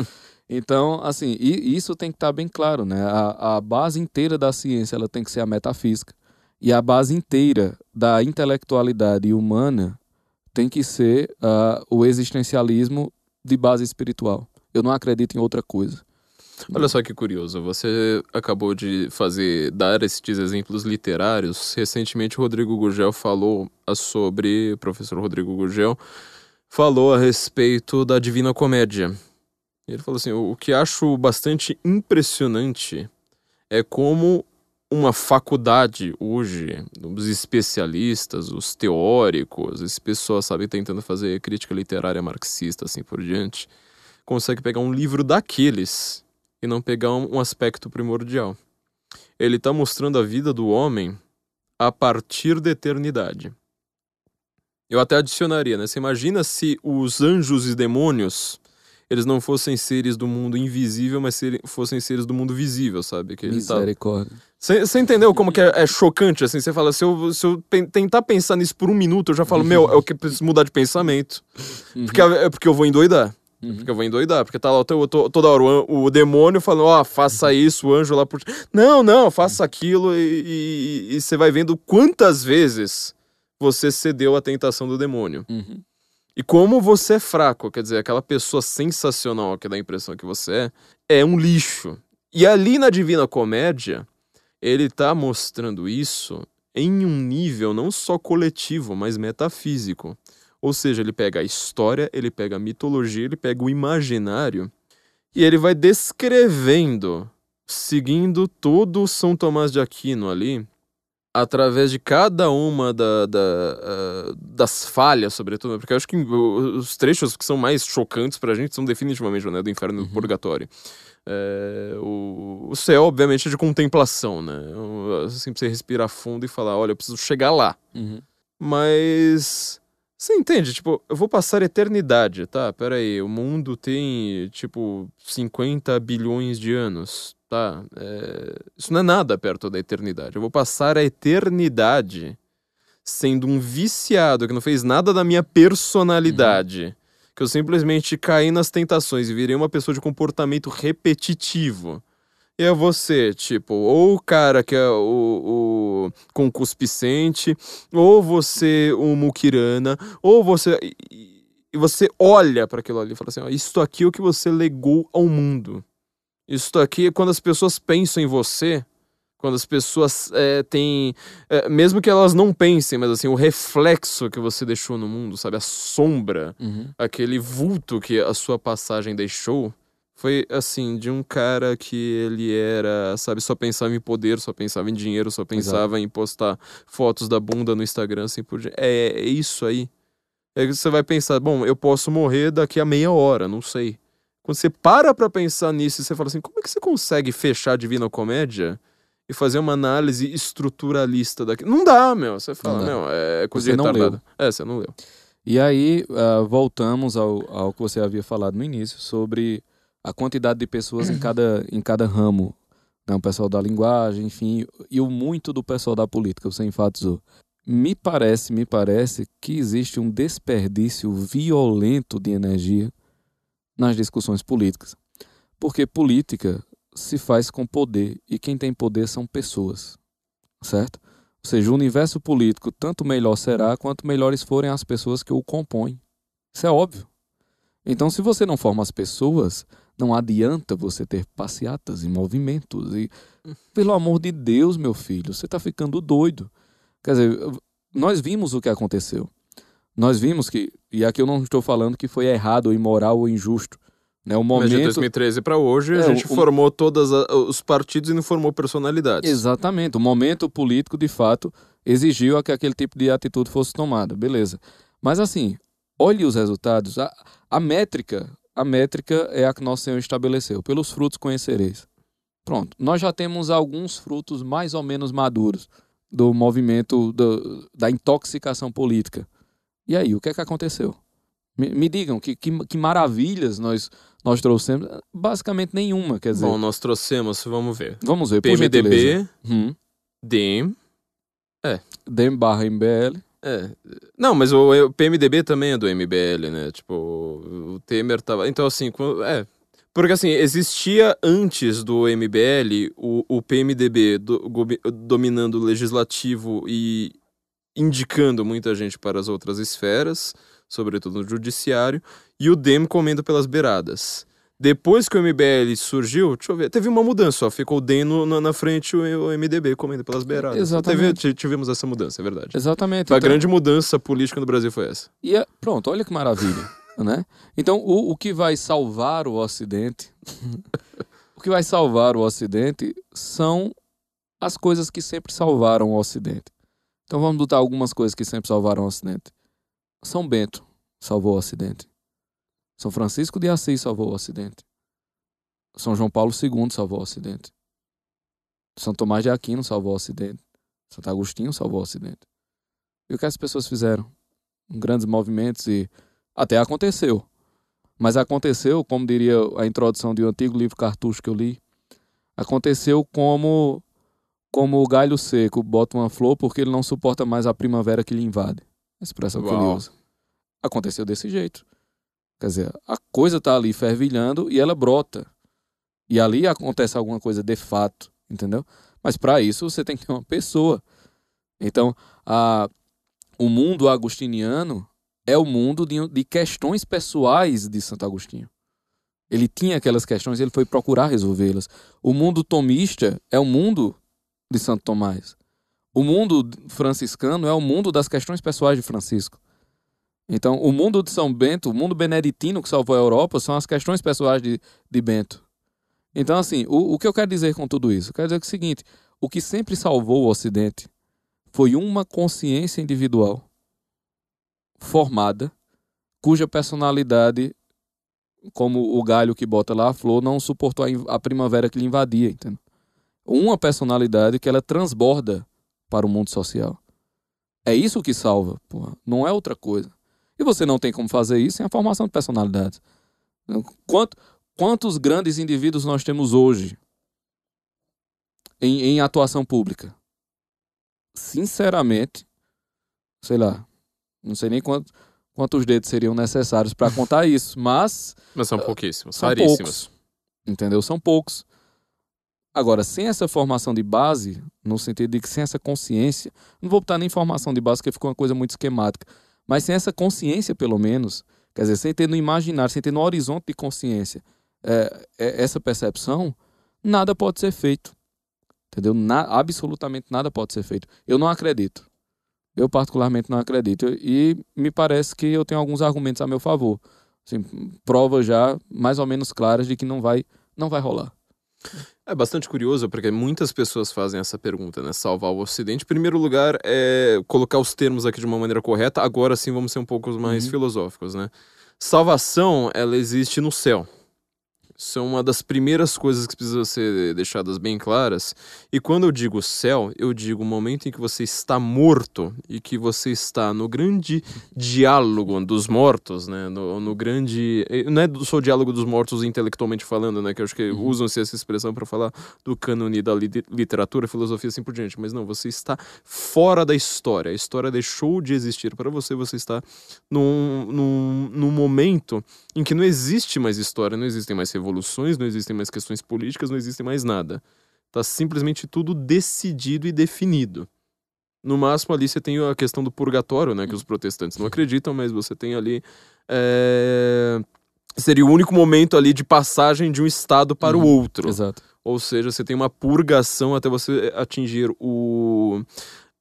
Então, assim, e, isso tem que estar tá bem claro, né? A, a base inteira da ciência, ela tem que ser a metafísica. E a base inteira da intelectualidade humana tem que ser uh, o existencialismo de base espiritual. Eu não acredito em outra coisa. Olha só que curioso, você acabou de fazer dar estes exemplos literários. Recentemente o Rodrigo Gugel falou sobre, o professor Rodrigo Gugel falou a respeito da Divina Comédia. Ele falou assim: "O que acho bastante impressionante é como uma faculdade hoje, os especialistas, os teóricos, esse pessoal, sabe, tentando fazer crítica literária marxista, assim por diante, consegue pegar um livro daqueles e não pegar um, aspecto primordial. Ele está mostrando a vida do homem a partir da eternidade. Eu até adicionaria, né? Você imagina se os anjos e demônios eles não fossem seres do mundo invisível, mas fossem seres do mundo visível, sabe? Que Misericórdia. Você entendeu como que é, é, chocante, assim? Você fala, se eu, se eu tentar pensar nisso por um minuto, eu já falo, meu, é o que preciso mudar de pensamento. Uhum. Porque, é porque eu vou endoidar. Uhum. Porque eu vou endoidar. Porque tá lá tô, tô, toda hora o, o demônio falando, ó, oh, faça uhum. isso, o anjo lá por... Não, não, faça aquilo e você vai vendo quantas vezes você cedeu à tentação do demônio. Uhum. E como você é fraco, quer dizer, aquela pessoa sensacional que dá a impressão que você é, é um lixo. E ali na Divina Comédia, ele está mostrando isso em um nível não só coletivo, mas metafísico. Ou seja, ele pega a história, ele pega a mitologia, ele pega o imaginário e ele vai descrevendo, seguindo todo o São Tomás de Aquino ali, através de cada uma da, da, uh, das falhas, sobretudo, porque eu acho que os trechos que são mais chocantes pra gente são definitivamente né, do inferno e do uhum. purgatório. É, o, o, céu, obviamente, é de contemplação, né? Assim, você respirar fundo e falar, olha, eu preciso chegar lá. Uhum. Mas... Você entende? Tipo, eu vou passar eternidade, tá? Pera aí, o mundo tem, tipo, 50 bilhões de anos tá? É, isso não é nada perto da eternidade. Eu vou passar a eternidade sendo um viciado que não fez nada da minha personalidade. Uhum. Que eu simplesmente caí nas tentações e virei uma pessoa de comportamento repetitivo. E é você, tipo, ou o cara que é o, o concupiscente, ou você o mukirana, ou você. E, e você olha para aquilo ali e fala assim: ó, isso aqui é o que você legou ao mundo. Isso aqui é quando as pessoas pensam em você, quando as pessoas é, têm. É, mesmo que elas não pensem, mas assim, o reflexo que você deixou no mundo, sabe? A sombra, uhum. aquele vulto que a sua passagem deixou. Foi assim, de um cara que ele era, sabe, só pensava em poder, só pensava em dinheiro, só pensava Exato. em postar fotos da bunda no Instagram, assim por diante. É, é isso aí. É que você vai pensar, bom, eu posso morrer daqui a meia hora, não sei. Quando você para pra pensar nisso e você fala assim, como é que você consegue fechar a Divina Comédia e fazer uma análise estruturalista daqui? Não dá, meu. Você fala, meu, é coisa você retardada. Não leu. É, você não leu. E aí, uh, voltamos ao, ao que você havia falado no início sobre a quantidade de pessoas em cada, em cada ramo. Né? O pessoal da linguagem, enfim, e o muito do pessoal da política, você enfatizou. Me parece, me parece que existe um desperdício violento de energia nas discussões políticas. Porque política se faz com poder e quem tem poder são pessoas, certo? Ou seja, o universo político tanto melhor será quanto melhores forem as pessoas que o compõem. Isso é óbvio. Então, se você não forma as pessoas, não adianta você ter passeatas e movimentos. E, pelo amor de Deus, meu filho, você está ficando doido. Quer dizer, nós vimos o que aconteceu. Nós vimos que, e aqui eu não estou falando que foi errado, imoral ou injusto. Né? O momento... Mas de 2013 para hoje, É, a gente o- formou todos os partidos e não formou personalidades. Exatamente. O momento político, de fato, exigiu que aquele tipo de atitude fosse tomada. Beleza. Mas assim, olhe os resultados. A, a métrica, a métrica é a que nosso Senhor estabeleceu. Pelos frutos conhecereis. Pronto. Nós já temos alguns frutos mais ou menos maduros do movimento do- da intoxicação política. E aí, o que é que aconteceu? Me, me digam, que, que, que maravilhas nós, nós trouxemos? Basicamente nenhuma, quer dizer. Bom, nós trouxemos, vamos ver. vamos ver. PMDB, Hum. DEM. DEM barra MBL. É. Não, mas o, o PMDB também é do MBL, né? Tipo, o Temer tava. Então, assim, quando- é. Porque, assim, existia antes do MBL o, o PMDB do- gobi- dominando o legislativo e indicando muita gente para as outras esferas, sobretudo no judiciário, e o DEM comendo pelas beiradas. Depois que o MBL surgiu, deixa eu ver, teve uma mudança, ó, ficou o DEM no- na, na frente e o MDB comendo pelas beiradas. Exatamente. Teve- tivemos essa mudança, é verdade. Exatamente. A Então, grande mudança política no Brasil foi essa. E é- pronto, olha que maravilha. né? Então, o, o que vai salvar o Ocidente, o que vai salvar o Ocidente são as coisas que sempre salvaram o Ocidente. Então, vamos botar algumas coisas que sempre salvaram o Ocidente. São Bento salvou o Ocidente. São Francisco de Assis salvou o Ocidente. São João Paulo II salvou o Ocidente. São Tomás de Aquino salvou o Ocidente. Santo Agostinho salvou o Ocidente. E o que as pessoas fizeram? Grandes movimentos e até aconteceu. Mas aconteceu, como diria a introdução de um antigo livro cartucho que eu li, aconteceu como como o galho seco bota uma flor porque ele não suporta mais a primavera que lhe invade. A expressão que ele Uau. usa. Aconteceu desse jeito. Quer dizer, a coisa está ali fervilhando e ela brota. E ali acontece alguma coisa de fato, entendeu? Mas para isso você tem que ter uma pessoa. Então, a, o mundo agostiniano é o mundo de, de questões pessoais de Santo Agostinho. Ele tinha aquelas questões e ele foi procurar resolvê-las. O mundo tomista é o mundo de Santo Tomás. O mundo franciscano é o mundo das questões pessoais de Francisco. Então, o mundo de São Bento, o mundo beneditino que salvou a Europa, são as questões pessoais de, de Bento. Então, assim, o, o que eu quero dizer com tudo isso? Eu quero dizer que é o seguinte: o que sempre salvou o Ocidente foi uma consciência individual formada, cuja personalidade, como o galho que bota lá a flor, não suportou a, a primavera que lhe invadia, entendeu? Uma personalidade que ela transborda para o mundo social. É isso que salva, porra. não é outra coisa. E você não tem como fazer isso sem a formação de personalidades. Quanto, quantos grandes indivíduos nós temos hoje em, em atuação pública? Sinceramente, sei lá, não sei nem quanto, quantos dedos seriam necessários para contar isso, mas Mas são pouquíssimos, são raríssimos. poucos. Entendeu? São poucos. Agora, sem essa formação de base, no sentido de que sem essa consciência, não vou botar nem formação de base, porque ficou uma coisa muito esquemática, mas sem essa consciência, pelo menos, quer dizer, sem ter no imaginário, sem ter no horizonte de consciência é, é, essa percepção, nada pode ser feito. Entendeu? Na- absolutamente nada pode ser feito. Eu não acredito. Eu, particularmente, não acredito. E me parece que eu tenho alguns argumentos a meu favor. Assim, provas já mais ou menos claras de que não vai, não vai rolar. É bastante curioso porque muitas pessoas fazem essa pergunta, né? Salvar o Ocidente. Em primeiro lugar, é colocar os termos aqui de uma maneira correta. Agora sim vamos ser um pouco mais Uhum. filosóficos, né? Salvação, ela existe no céu. É uma das primeiras coisas que precisam ser deixadas bem claras. E quando eu digo céu, eu digo o momento em que você está morto e que você está no grande diálogo dos mortos, né? No, no grande. eh, Não é só o diálogo dos mortos intelectualmente falando, né? Que eu acho que usam-se essa expressão para falar do cânone da li- literatura, filosofia assim por diante. Mas não, você está fora da história. A história deixou de existir para você, você está num, num, num momento em que não existe mais história, não existem mais revoluções, não existem mais questões políticas, não existe mais nada. Tá simplesmente tudo decidido e definido. No máximo ali você tem a questão do purgatório, né? Que os protestantes não acreditam, mas você tem ali. é, Seria o único momento ali de passagem de um estado para o Uhum. outro. Exato. Ou seja, você tem uma purgação até você atingir o,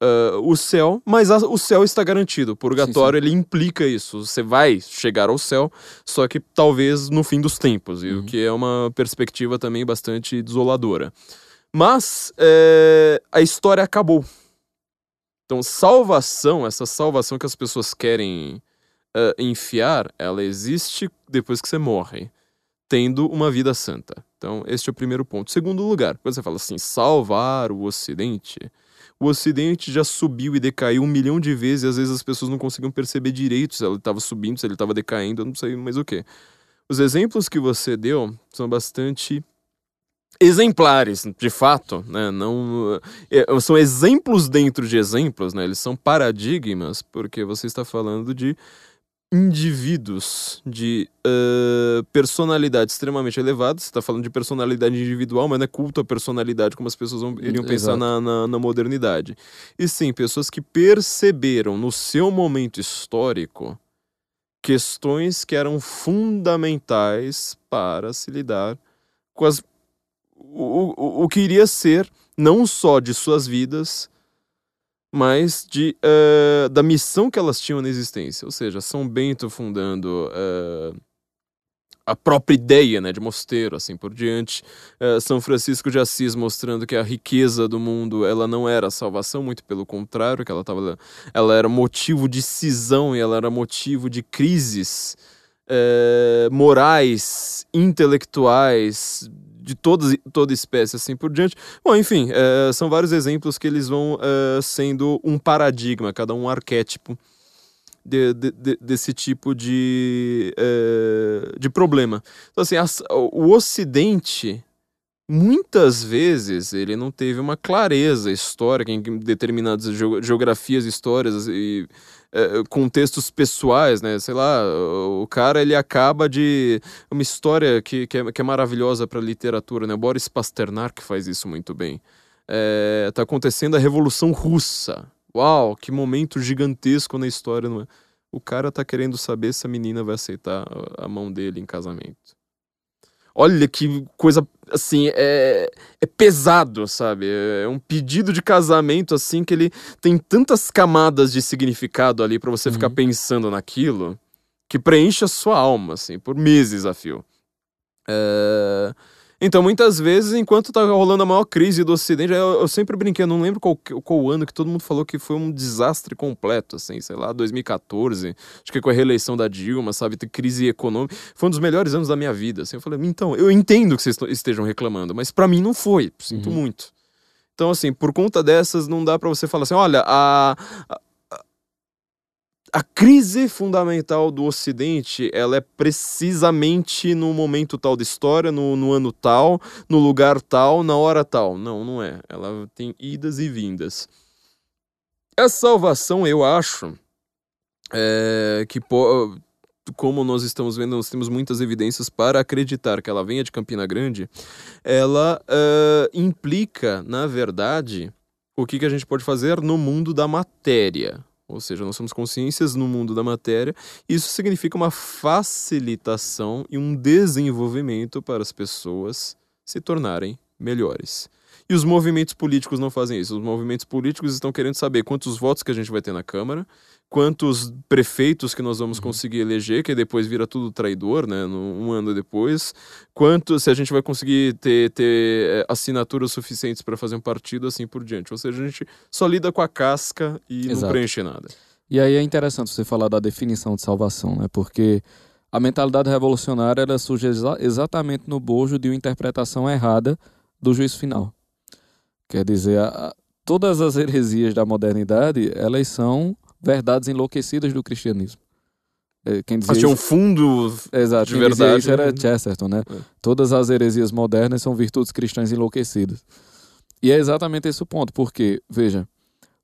uh, o céu, mas a, o céu está garantido. O purgatório sim, sim. ele implica isso. Você vai chegar ao céu, só que talvez no fim dos tempos, uhum. o que é uma perspectiva também bastante desoladora. Mas é, a história acabou. Então, salvação, essa salvação que as pessoas querem uh, enfiar, ela existe depois que você morre, tendo uma vida santa. Então, este é o primeiro ponto. Segundo lugar, quando você fala assim, salvar o Ocidente, o Ocidente já subiu e decaiu um milhão de vezes e às vezes as pessoas não conseguiam perceber direito se ele estava subindo, se ele estava decaindo, eu não sei mais o que. Os exemplos que você deu são bastante exemplares, de fato, né? Não é, são exemplos dentro de exemplos, né? Eles são paradigmas porque você está falando de indivíduos de uh, personalidade extremamente elevada. Você está falando de personalidade individual, mas não é culto à personalidade como as pessoas vão, iriam pensar na, na, na, modernidade. E sim, pessoas que perceberam no seu momento histórico questões que eram fundamentais para se lidar com as, o, o, o que iria ser não só de suas vidas, mas de, uh, da missão que elas tinham na existência. Ou seja, São Bento fundando uh, a própria ideia né, de mosteiro, assim por diante. Uh, São Francisco de Assis mostrando que a riqueza do mundo ela não era a salvação, muito pelo contrário, que ela, tava, ela era motivo de cisão e ela era motivo de crises morais, intelectuais, de todas, toda espécie, assim por diante. Bom, enfim, é, são vários exemplos que eles vão é, sendo um paradigma, cada um arquétipo de, de, de, desse tipo de, é, de problema. Então, assim, as, o Ocidente, muitas vezes, ele não teve uma clareza histórica em determinadas geografias, histórias e é, contextos pessoais, né? Sei lá, o cara ele acaba de uma história que, que, é, que é maravilhosa para literatura, né? Boris Pasternak faz isso muito bem. É, tá acontecendo a Revolução Russa. Uau, que momento gigantesco na história. Não é? O cara tá querendo saber se a menina vai aceitar a mão dele em casamento. Olha que coisa, assim, é, é pesado, sabe? É um pedido de casamento, assim, que ele tem tantas camadas de significado ali para você uhum. ficar pensando naquilo, que preenche a sua alma, assim, por meses a fio. É... Então, muitas vezes, enquanto tá rolando a maior crise do Ocidente, eu, eu sempre brinquei, eu não lembro qual, qual ano que todo mundo falou que foi um desastre completo, assim, sei lá, 2014, acho que com a reeleição da Dilma, sabe, crise econômica, foi um dos melhores anos da minha vida, assim, eu falei, então, eu entendo que vocês estejam reclamando, mas para mim não foi, sinto uhum. muito. Então, assim, por conta dessas, não dá para você falar assim, olha, a, a a crise fundamental do Ocidente ela é precisamente no momento tal da história, no, no, ano tal, no lugar tal, na hora tal. Não, não é. Ela tem idas e vindas. A salvação, eu acho, é, que como nós estamos vendo, nós temos muitas evidências para acreditar que ela venha de Campina Grande, ela implica, na verdade, o que, que a gente pode fazer no mundo da matéria. Ou seja, nós somos consciências no mundo da matéria. Isso significa uma facilitação e um desenvolvimento para as pessoas se tornarem melhores. E os movimentos políticos não fazem isso. Os movimentos políticos estão querendo saber quantos votos que a gente vai ter na Câmara, quantos prefeitos que nós vamos uhum. conseguir eleger, que depois vira tudo traidor, né? Um ano depois. Quanto, se a gente vai conseguir ter, ter eh, assinaturas suficientes para fazer um partido, assim por diante. Ou seja, a gente só lida com a casca e Exato. não preenche nada. E aí é interessante você falar da definição de salvação, né? Porque a mentalidade revolucionária ela surge exa exatamente no bojo de uma interpretação errada do juízo final. Quer dizer, a, todas as heresias da modernidade, elas são verdades enlouquecidas do cristianismo. É, quem dizia Mas tinha um fundo Exato, de quem verdade. Isso era Chesterton, né? É. Todas as heresias modernas são virtudes cristãs enlouquecidas. E é exatamente esse o ponto, porque, veja,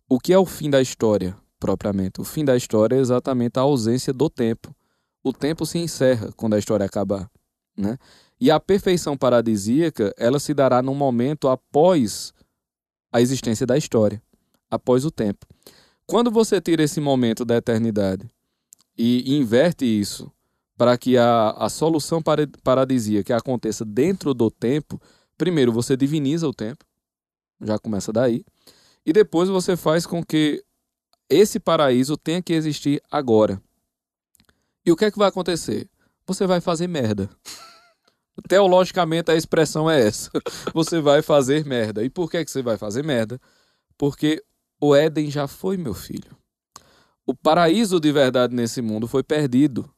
o que é o fim da história, propriamente? O fim da história é exatamente a ausência do tempo. O tempo se encerra quando a história acabar, né? E a perfeição paradisíaca, ela se dará num momento após a existência da história, após o tempo. Quando você tira esse momento da eternidade e inverte isso para que a, a solução paradisíaca aconteça dentro do tempo, primeiro você diviniza o tempo, já começa daí, e depois você faz com que esse paraíso tenha que existir agora. E o que é que vai acontecer? Você vai fazer merda. Teologicamente a expressão é essa. Você vai fazer merda. E por que, que você vai fazer merda? Porque o Éden já foi, meu filho. O paraíso de verdade nesse mundo foi perdido.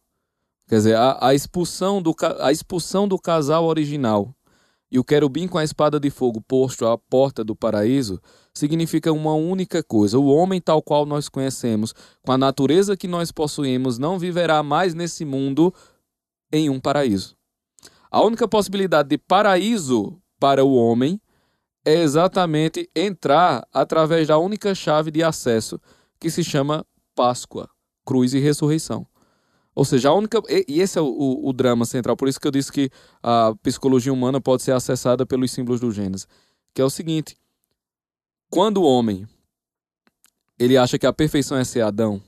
Quer dizer, a, a, expulsão do, a expulsão do casal original e o querubim com a espada de fogo posto à porta do paraíso significa uma única coisa: o homem tal qual nós conhecemos, com a natureza que nós possuímos, não viverá mais nesse mundo em um paraíso. A única possibilidade de paraíso para o homem é exatamente entrar através da única chave de acesso que se chama Páscoa, cruz e ressurreição. Ou seja, a única. E esse é o, o, drama central, por isso que eu disse que a psicologia humana pode ser acessada pelos símbolos do Gênesis. Que é o seguinte: quando o homem ele acha que a perfeição é ser Adão,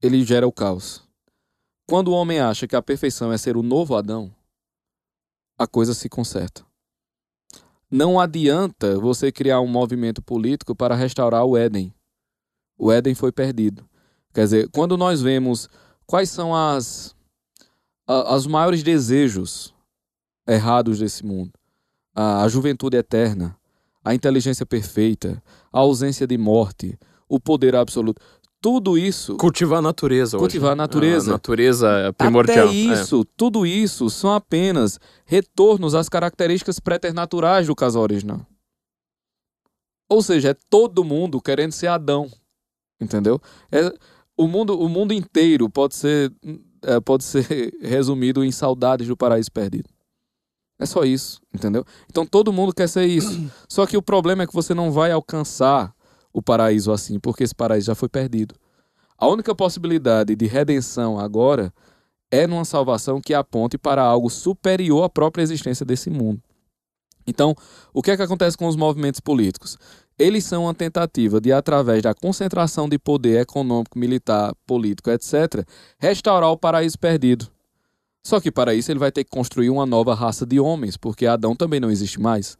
ele gera o caos. Quando o homem acha que a perfeição é ser o novo Adão, a coisa se conserta. Não adianta você criar um movimento político para restaurar o Éden. O Éden foi perdido. Quer dizer, quando nós vemos quais são as, as maiores desejos errados desse mundo, a, a juventude eterna, a inteligência perfeita, a ausência de morte, o poder absoluto. Tudo isso. Cultivar a natureza. Cultivar hoje. a natureza. A natureza é primordial. Até isso, é. tudo isso são apenas retornos às características preternaturais do casal original. Ou seja, é todo mundo querendo ser Adão. Entendeu? É, o, mundo, o mundo inteiro pode ser, é, pode ser resumido em saudades do paraíso perdido. É só isso, entendeu? Então todo mundo quer ser isso. Só que o problema é que você não vai alcançar o paraíso assim, porque esse paraíso já foi perdido. A única possibilidade de redenção agora é numa salvação que aponte para algo superior à própria existência desse mundo. Então, o que é que acontece com os movimentos políticos? Eles são uma tentativa de, através da concentração de poder econômico, militar, político, etc., restaurar o paraíso perdido. Só que para isso ele vai ter que construir uma nova raça de homens, porque Adão também não existe mais.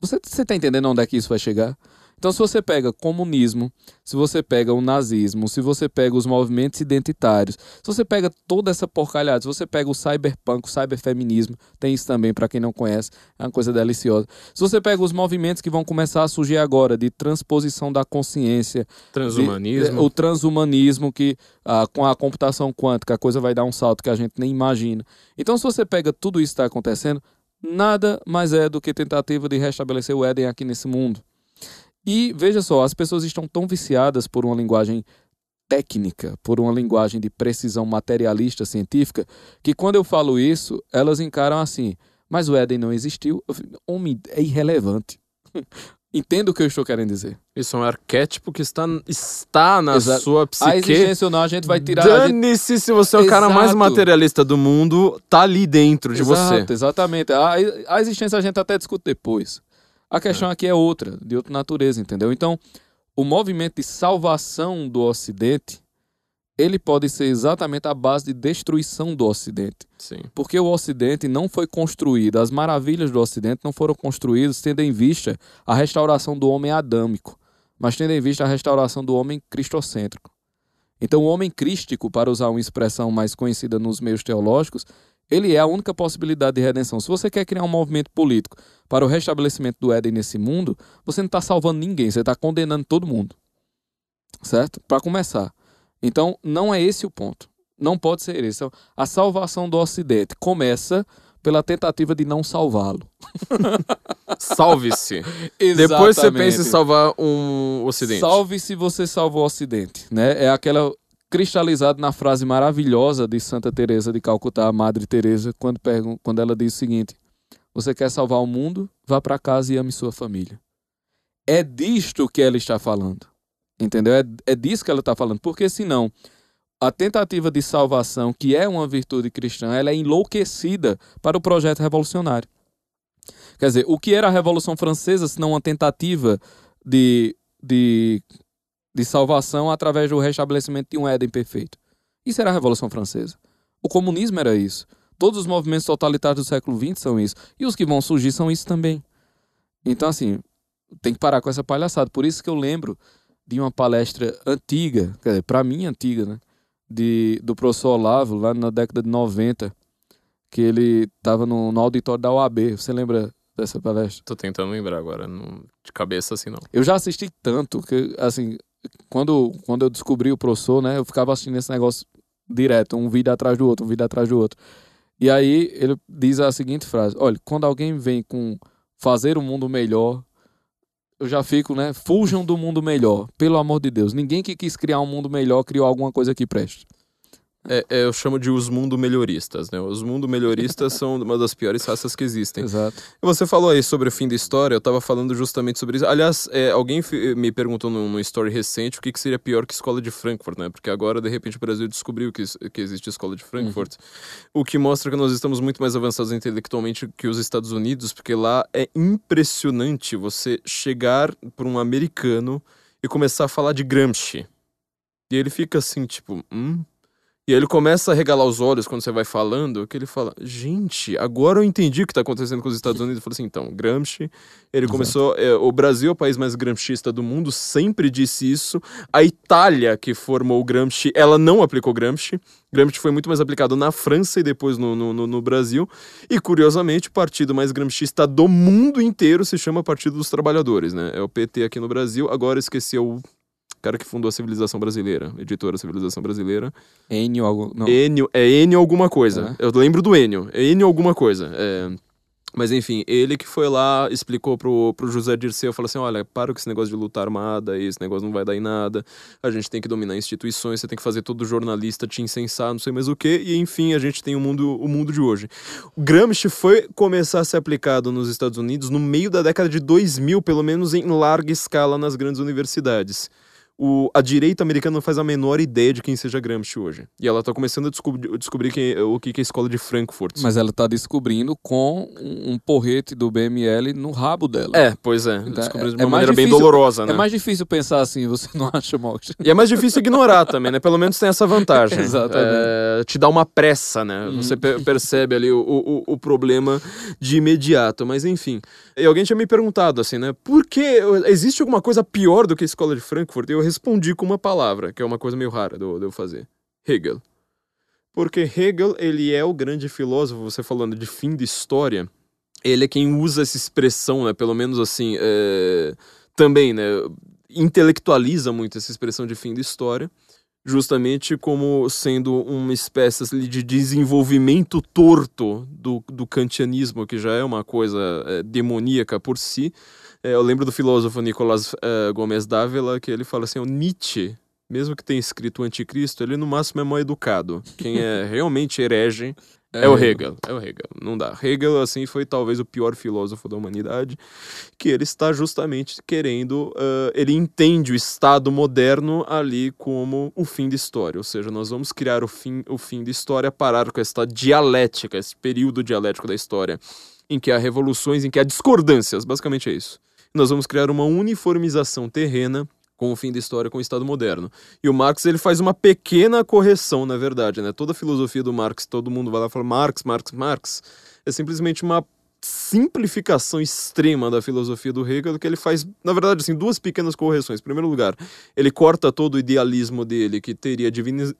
Você está entendendo onde é que isso vai chegar? Então, se você pega comunismo, se você pega o nazismo, se você pega os movimentos identitários, se você pega toda essa porcalhada, se você pega o cyberpunk, o cyberfeminismo, tem isso também para quem não conhece, é uma coisa deliciosa. Se você pega os movimentos que vão começar a surgir agora de transposição da consciência, transhumanismo, de, o transhumanismo que ah, com a computação quântica a coisa vai dar um salto que a gente nem imagina. Então, se você pega tudo isso que está acontecendo, nada mais é do que tentativa de restabelecer o Éden aqui nesse mundo. E veja só, as pessoas estão tão viciadas por uma linguagem técnica, por uma linguagem de precisão materialista científica, que quando eu falo isso, elas encaram assim: mas o Éden não existiu. Homem, é irrelevante. Entendo o que eu estou querendo dizer. Isso é um arquétipo que está, está na Exato. sua psique. A existência ou não, a gente vai tirar. Dane-se gente... se você é o Exato. cara mais materialista do mundo, tá ali dentro de Exato, você. Exatamente. A, a existência a gente até discute depois. A questão é. aqui é outra, de outra natureza, entendeu? Então, o movimento de salvação do Ocidente, ele pode ser exatamente a base de destruição do Ocidente. Sim. Porque o Ocidente não foi construído, as maravilhas do Ocidente não foram construídas tendo em vista a restauração do homem adâmico, mas tendo em vista a restauração do homem cristocêntrico. Então, o homem crístico, para usar uma expressão mais conhecida nos meios teológicos, ele é a única possibilidade de redenção. Se você quer criar um movimento político para o restabelecimento do Éden nesse mundo, você não está salvando ninguém, você está condenando todo mundo. Certo? Para começar. Então, não é esse o ponto. Não pode ser esse. Então, a salvação do Ocidente começa pela tentativa de não salvá-lo. Salve-se. Depois você pensa em salvar um Ocidente. Salve-se você salva o Ocidente. Né? É aquela cristalizado na frase maravilhosa de Santa Teresa de Calcutá, Madre Teresa, quando, quando ela diz o seguinte: Você quer salvar o mundo? Vá para casa e ame sua família. É disto que ela está falando. Entendeu? É, é disso que ela está falando. Porque senão, a tentativa de salvação, que é uma virtude cristã, ela é enlouquecida para o projeto revolucionário. Quer dizer, o que era a Revolução Francesa, se não uma tentativa de, de de salvação através do restabelecimento de um Éden perfeito. Isso era a Revolução Francesa. O comunismo era isso. Todos os movimentos totalitários do século XX são isso. E os que vão surgir são isso também. Então, assim, tem que parar com essa palhaçada. Por isso que eu lembro de uma palestra antiga, quer dizer, para mim antiga, né? De, do professor Olavo, lá na década de 90, que ele estava no, no auditório da OAB. Você lembra dessa palestra? Tô tentando lembrar agora, não, de cabeça assim não. Eu já assisti tanto que, assim, quando, quando eu descobri o professor, né, eu ficava assistindo esse negócio direto, um vídeo atrás do outro, um vídeo atrás do outro. E aí ele diz a seguinte frase: olha, quando alguém vem com fazer o um mundo melhor, eu já fico, né? Fujam do mundo melhor, pelo amor de Deus. Ninguém que quis criar um mundo melhor criou alguma coisa que preste. É, é, eu chamo de os mundo melhoristas, né? Os mundo melhoristas são uma das piores raças que existem. Exato. E você falou aí sobre o fim da história, eu tava falando justamente sobre isso. Aliás, é, alguém me perguntou num, num story recente o que, que seria pior que escola de Frankfurt, né? Porque agora, de repente, o Brasil descobriu que, que existe escola de Frankfurt. Uhum. O que mostra que nós estamos muito mais avançados intelectualmente que os Estados Unidos, porque lá é impressionante você chegar para um americano e começar a falar de Gramsci. E ele fica assim, tipo, hum, e aí ele começa a regalar os olhos quando você vai falando, que ele fala, gente, agora eu entendi o que está acontecendo com os Estados Unidos. Eu falei assim, então, Gramsci, ele Exato. começou, é, o Brasil é o país mais gramscista do mundo, sempre disse isso. A Itália, que formou o Gramsci, ela não aplicou Gramsci. Gramsci foi muito mais aplicado na França e depois no, no, no Brasil. E, curiosamente, o partido mais gramscista do mundo inteiro se chama Partido dos Trabalhadores, né? É o PT aqui no Brasil, agora esqueci o cara que fundou a civilização brasileira, editora da civilização brasileira. Enio algo. Não. Enio, é Enio alguma coisa. É. Eu lembro do Enio. É Enio alguma coisa. É. Mas enfim, ele que foi lá, explicou pro, pro José Dirceu, falou assim, olha, para com esse negócio de luta armada, esse negócio não vai dar em nada, a gente tem que dominar instituições, você tem que fazer todo jornalista te incensar, não sei mais o que, e enfim, a gente tem o mundo, o mundo de hoje. O Gramsci foi começar a ser aplicado nos Estados Unidos no meio da década de 2000, pelo menos em larga escala nas grandes universidades o, a direita americana não faz a menor ideia de quem seja Gramsci hoje. E ela está começando a descobrir, descobrir quem, o que é a escola de Frankfurt. Mas ela está descobrindo com um porrete do BML no rabo dela. É, pois é. Então, descobrindo é, de uma é maneira difícil, bem dolorosa, né? É mais difícil pensar assim, você não acha, Mox? E é mais difícil ignorar também, né? Pelo menos tem essa vantagem. Exatamente. É, te dá uma pressa, né? Uhum. Você percebe ali o, o, o problema de imediato. Mas enfim. E alguém tinha me perguntado assim, né? Por que existe alguma coisa pior do que a escola de Frankfurt? Eu respondi com uma palavra, que é uma coisa meio rara de eu fazer. Hegel. Porque Hegel, ele é o grande filósofo, você falando de fim de história, ele é quem usa essa expressão, né? Pelo menos assim, é... também, né? Intelectualiza muito essa expressão de fim de história justamente como sendo uma espécie de desenvolvimento torto do, do kantianismo, que já é uma coisa é, demoníaca por si. É, eu lembro do filósofo Nicolás é, Gomes Dávila, que ele fala assim, o Nietzsche, mesmo que tenha escrito o Anticristo, ele no máximo é mal educado. Quem é realmente herege é, é, o Hegel, é o Hegel, não dá. Hegel, assim, foi talvez o pior filósofo da humanidade, que ele está justamente querendo, uh, ele entende o Estado moderno ali como o fim da história, ou seja, nós vamos criar o fim, o fim da história, parar com esta dialética, esse período dialético da história, em que há revoluções, em que há discordâncias, basicamente é isso. Nós vamos criar uma uniformização terrena com o fim da história com o Estado moderno. E o Marx ele faz uma pequena correção, na verdade, né? Toda a filosofia do Marx, todo mundo vai lá e fala Marx, Marx, Marx, é simplesmente uma simplificação extrema da filosofia do Hegel, que ele faz, na verdade, assim, duas pequenas correções. Em primeiro lugar, ele corta todo o idealismo dele, que teria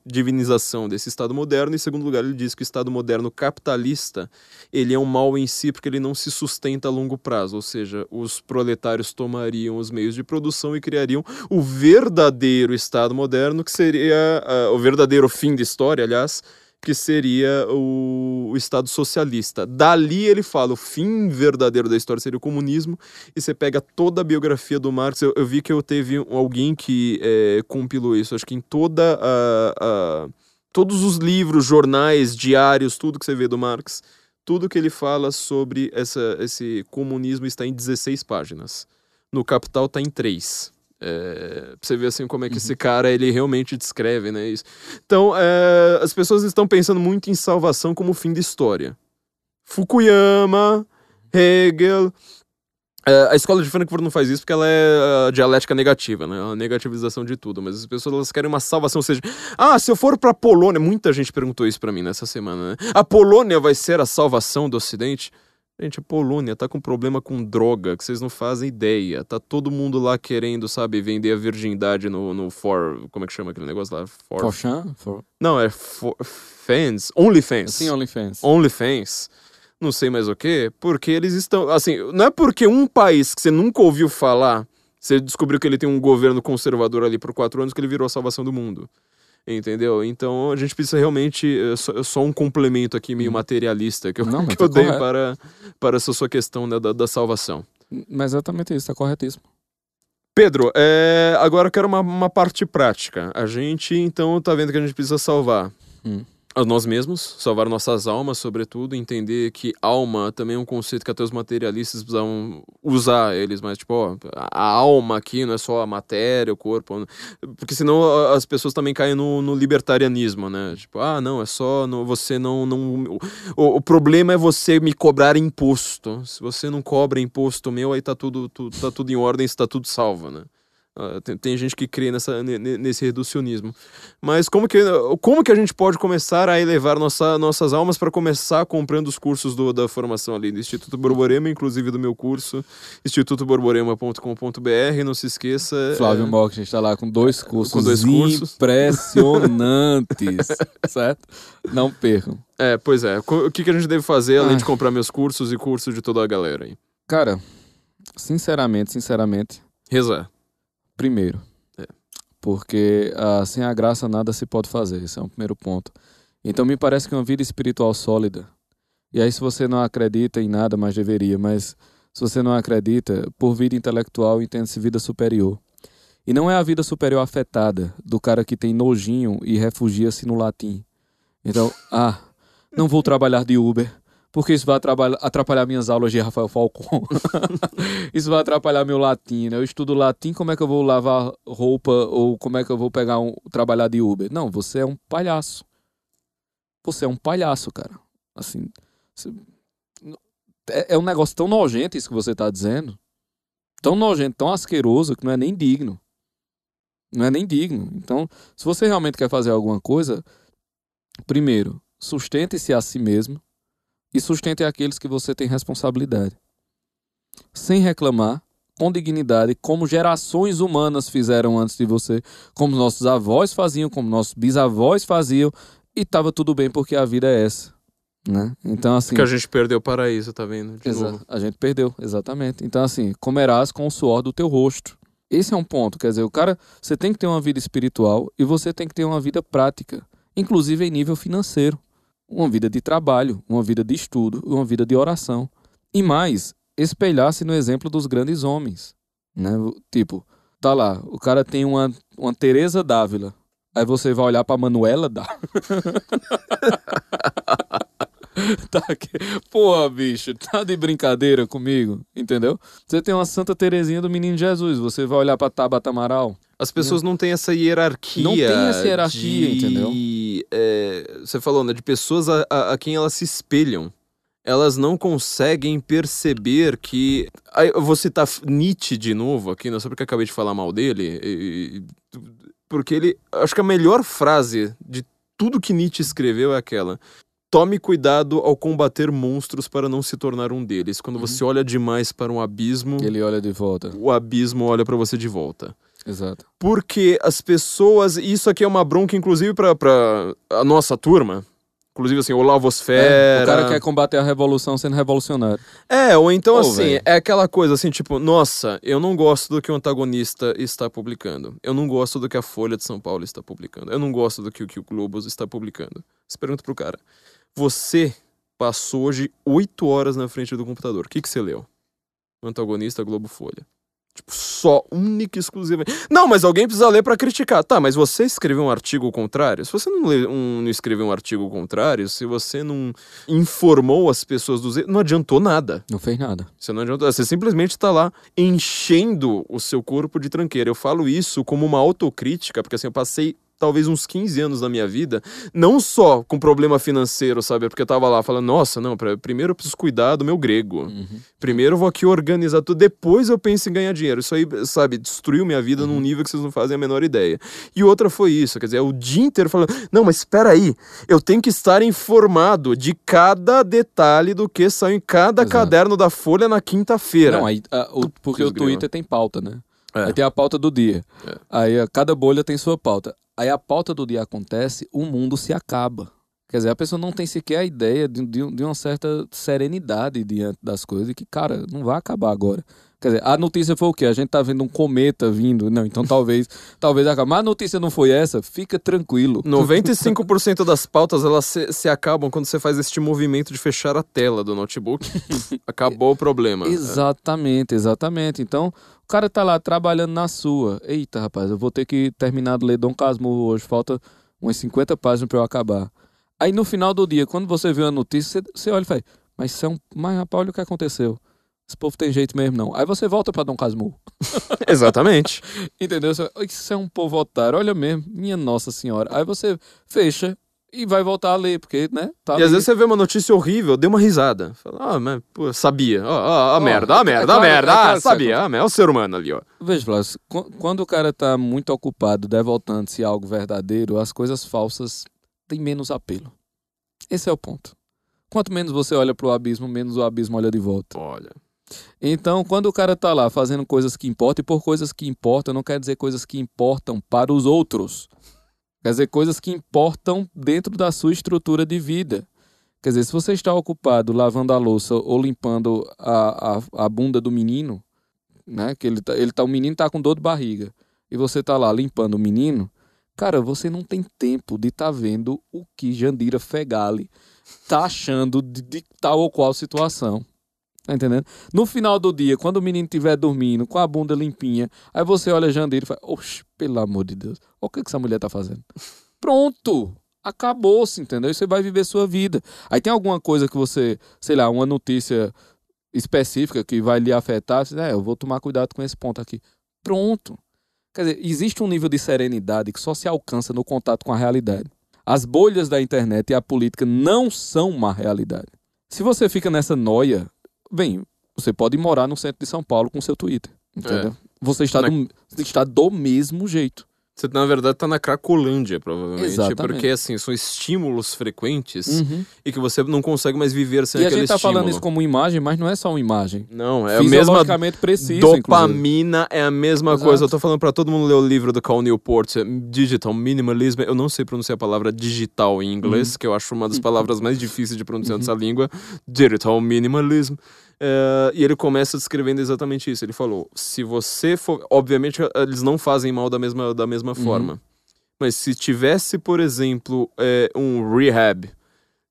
divinização desse Estado moderno. Em segundo lugar, ele diz que o Estado moderno capitalista, ele é um mal em si porque ele não se sustenta a longo prazo, ou seja, os proletários tomariam os meios de produção e criariam o verdadeiro Estado moderno, que seria uh, o verdadeiro fim da história, aliás, que seria o, Estado socialista. Dali ele fala, o fim verdadeiro da história seria o comunismo, e você pega toda a biografia do Marx, eu, eu vi que eu teve alguém que é, compilou isso, acho que em toda a, a, todos os livros, jornais, diários, tudo que você vê do Marx, tudo que ele fala sobre essa, esse comunismo está em 16 páginas. No Capital está em 3. É, pra você ver assim como é que uhum. esse cara ele realmente descreve, né? Isso. Então, é, as pessoas estão pensando muito em salvação como fim de história. Fukuyama, Hegel. É, a escola de Frankfurt não faz isso porque ela é a dialética negativa, né? A negativização de tudo. Mas as pessoas elas querem uma salvação, ou seja, ah, se eu for pra Polônia, muita gente perguntou isso para mim nessa semana, né? A Polônia vai ser a salvação do Ocidente? Gente, a Polônia tá com problema com droga que vocês não fazem ideia. Tá todo mundo lá querendo, sabe, vender a virgindade no, no for. Como é que chama aquele negócio lá? For. Forchan? For... Não, é for, fans. OnlyFans. Sim, OnlyFans. OnlyFans. Não sei mais o que. Porque eles estão. Assim, não é porque um país que você nunca ouviu falar. Você descobriu que ele tem um governo conservador ali por quatro anos que ele virou a salvação do mundo. Entendeu? Então a gente precisa realmente. é Só, só um complemento aqui meio materialista que eu, Não, que eu tá dei para, para essa sua questão né, da, da salvação. Mas exatamente isso, tá corretíssimo. Pedro, é, agora eu quero uma, uma parte prática. A gente, então, tá vendo que a gente precisa salvar Hum. A nós mesmos, salvar nossas almas, sobretudo, entender que alma também é um conceito que até os materialistas precisam usar eles, mas, tipo, ó, a alma aqui não é só a matéria, o corpo, porque senão as pessoas também caem no, no libertarianismo, né? Tipo, ah, não, é só no- você não. não o, o problema é você me cobrar imposto. Se você não cobra imposto meu, aí tá tudo, tu- tá tudo em ordem, está tudo salvo, né? Ah, tem, tem gente que crê nessa, ne- ne- nesse reducionismo. Mas como que, como que a gente pode começar a elevar nossa, nossas almas para começar comprando os cursos do- da formação ali do Instituto Borborema, inclusive do meu curso, institutoborborema.com.br. Não se esqueça. Flávio é, Mock, a gente tá lá com dois cursos, Com dois impressionantes, certo? Não percam. é, pois é. O que, que a gente deve fazer além Ai. de comprar meus cursos e cursos de toda a galera aí? Cara, sinceramente, sinceramente, Rezar. Primeiro. É. Porque ah, sem a graça nada se pode fazer, esse é um primeiro ponto. Então me parece que uma vida espiritual sólida, e aí se você não acredita em nada, mas deveria, mas se você não acredita, por vida intelectual entende-se vida superior. E não é a vida superior afetada do cara que tem nojinho e refugia-se no latim. Então, ah, não vou trabalhar de Uber, porque isso vai atrapalhar, minhas aulas de Rafael Falcon. isso vai atrapalhar meu latim, né? Eu estudo latim, como é que eu vou lavar roupa ou como é que eu vou pegar um trabalhar de Uber? Não, você é um palhaço. Você é um palhaço, cara. Assim, você- é, é um negócio tão nojento isso que você tá dizendo. Tão nojento, tão asqueroso que não é nem digno. Não é nem digno. Então, se você realmente quer fazer alguma coisa, primeiro, sustente-se a si mesmo e sustente aqueles que você tem responsabilidade. Sem reclamar, com dignidade, como gerações humanas fizeram antes de você, como nossos avós faziam, como nossos bisavós faziam, e estava tudo bem porque a vida é essa. Né? Então, assim. Que a gente perdeu o paraíso, tá vendo? A gente perdeu, exatamente. Então, assim, comerás com o suor do teu rosto. Esse é um ponto. Quer dizer, o cara, você tem que ter uma vida espiritual e você tem que ter uma vida prática, inclusive em nível financeiro. Uma vida de trabalho, uma vida de estudo, uma vida de oração. E mais, espelhar-se no exemplo dos grandes homens. Né? Tipo, tá lá, o cara tem uma, uma Teresa Dávila. Aí você vai olhar pra Manuela Dávila. tá aqui. Porra, bicho, tá de brincadeira comigo, entendeu? Você tem uma Santa Terezinha do Menino Jesus, você vai olhar pra Tabata Amaral. As pessoas não têm essa hierarquia. Não tem essa hierarquia, de, entendeu? é, você falou, né? De pessoas a, a- a quem elas se espelham. Elas não conseguem perceber que. Aí, eu vou citar Nietzsche de novo aqui, não sei porque eu acabei de falar mal dele. e- porque ele. Acho que a melhor frase de tudo que Nietzsche escreveu é aquela. Tome cuidado ao combater monstros para não se tornar um deles. Quando Uhum. você olha demais para um abismo, Ele olha de volta. o abismo olha para você de volta Exato. porque as pessoas. Isso aqui é uma bronca, inclusive, pra a nossa turma. Inclusive, assim, o Lavosfera. É, o cara quer combater a revolução sendo revolucionário. É, ou então, Ô, assim, velho. é aquela coisa assim, tipo, nossa, eu não gosto do que o antagonista está publicando. Eu não gosto do que a Folha de São Paulo está publicando. Eu não gosto do que, o- que o Globo está publicando. Você pergunta pro cara: você passou hoje oito horas na frente do computador. O que, que você leu? Antagonista Globo Folha. Tipo, só, única e exclusivamente. Não, mas alguém precisa ler pra criticar. Tá, mas você escreveu um artigo contrário? Se você não, lê um, não escreveu um artigo contrário, se você não informou as pessoas dos não adiantou nada. Não fez nada. Você não adianta. Você simplesmente está lá enchendo o seu corpo de tranqueira. Eu falo isso como uma autocrítica, porque assim, eu passei talvez uns 15 anos da minha vida, não só com problema financeiro, sabe? Porque eu tava lá falando, nossa, não, pra, primeiro eu preciso cuidar do meu grego. Uhum. Primeiro eu vou aqui organizar tudo, depois eu penso em ganhar dinheiro. Isso aí, sabe, destruiu minha vida uhum. num nível que vocês não fazem a menor ideia. E outra foi isso, quer dizer, o dia inteiro falando, não, mas espera aí, eu tenho que estar informado de cada detalhe do que saiu em cada Exato. caderno da Folha na quinta-feira. Não, aí, a, o, porque o Twitter tem pauta, né? É. Aí tem a pauta do dia. É. Aí a, cada bolha tem sua pauta. Aí a pauta do dia acontece, o mundo se acaba. Quer dizer, a pessoa não tem sequer a ideia de, de, de uma certa serenidade diante das coisas, que, cara, não vai acabar agora. Quer dizer, a notícia foi o quê? A gente tá vendo um cometa vindo. Não, então talvez, talvez acabe. Mas a notícia não foi essa, fica tranquilo. 95% das pautas elas se, se, acabam quando você faz este movimento de fechar a tela do notebook. Acabou o problema. Exatamente, exatamente. Então, cara tá lá trabalhando na sua. Eita, rapaz, eu vou ter que terminar de ler Dom Casmurro hoje. Falta umas 50 páginas para eu acabar. Aí no final do dia, quando você vê a notícia, você, você olha e fala, mas isso é. Mas rapaz, olha o que aconteceu. Esse povo tem jeito mesmo, não. Aí você volta pra Dom Casmurro. Exatamente. Entendeu? Isso é um povo otário, olha mesmo, minha Nossa Senhora. Aí você fecha e vai voltar a ler, porque, né? Tá e ali. às vezes você vê uma notícia horrível, deu uma risada. Fala, ah, mas, pô, sabia. Ó, ó, a merda, a merda, a merda. Ah, sabia. Ah, é o ser humano ali, ó. Veja, Flávio, quando o cara tá muito ocupado devotando-se a algo verdadeiro, as coisas falsas têm menos apelo. Esse é o ponto. Quanto menos você olha pro abismo, menos o abismo olha de volta. Olha. Então, quando o cara tá lá fazendo coisas que importam, e por coisas que importam, não quer dizer coisas que importam para os outros. Quer dizer, coisas que importam dentro da sua estrutura de vida. Quer dizer, se você está ocupado lavando a louça ou limpando a, a, a bunda do menino, né? Que ele tá, ele tá, o menino tá com dor de barriga, e você tá lá limpando o menino, cara, você não tem tempo de estar tá vendo o que Jandira Fegali tá achando de, de tal ou qual situação. Tá entendendo? No final do dia, quando o menino estiver dormindo, com a bunda limpinha, aí você olha a Jandeira e fala, oxe, pelo amor de Deus, olha o que, que essa mulher tá fazendo. Pronto! Acabou-se, entendeu? Você vai viver sua vida. Aí tem alguma coisa que você, sei lá, uma notícia específica que vai lhe afetar, você diz, é, eu vou tomar cuidado com esse ponto aqui. Pronto. Quer dizer, existe um nível de serenidade que só se alcança no contato com a realidade. As bolhas da internet e a política não são uma realidade. Se você fica nessa noia Bem, você pode morar no centro de São Paulo com seu Twitter. Entendeu? É. Você está, na... do, está do mesmo jeito. Você, na verdade, está na Cracolândia, provavelmente. Exatamente. Porque, assim, são estímulos frequentes uhum. e que você não consegue mais viver sem e aquele estímulo. E a gente está falando isso como imagem, mas não é só uma imagem. Não, é a mesma... preciso, Dopamina inclusive. é a mesma Exato. coisa. Eu tô falando para todo mundo ler o livro do Cal Newport, Digital Minimalism. Eu não sei pronunciar a palavra digital em inglês, uhum. que eu acho uma das palavras mais difíceis de pronunciar uhum. nessa língua. Digital Minimalism. Uh, e ele começa descrevendo exatamente isso. Ele falou: se você for. Obviamente, eles não fazem mal da mesma, da mesma uhum. forma. Mas se tivesse, por exemplo, é, um rehab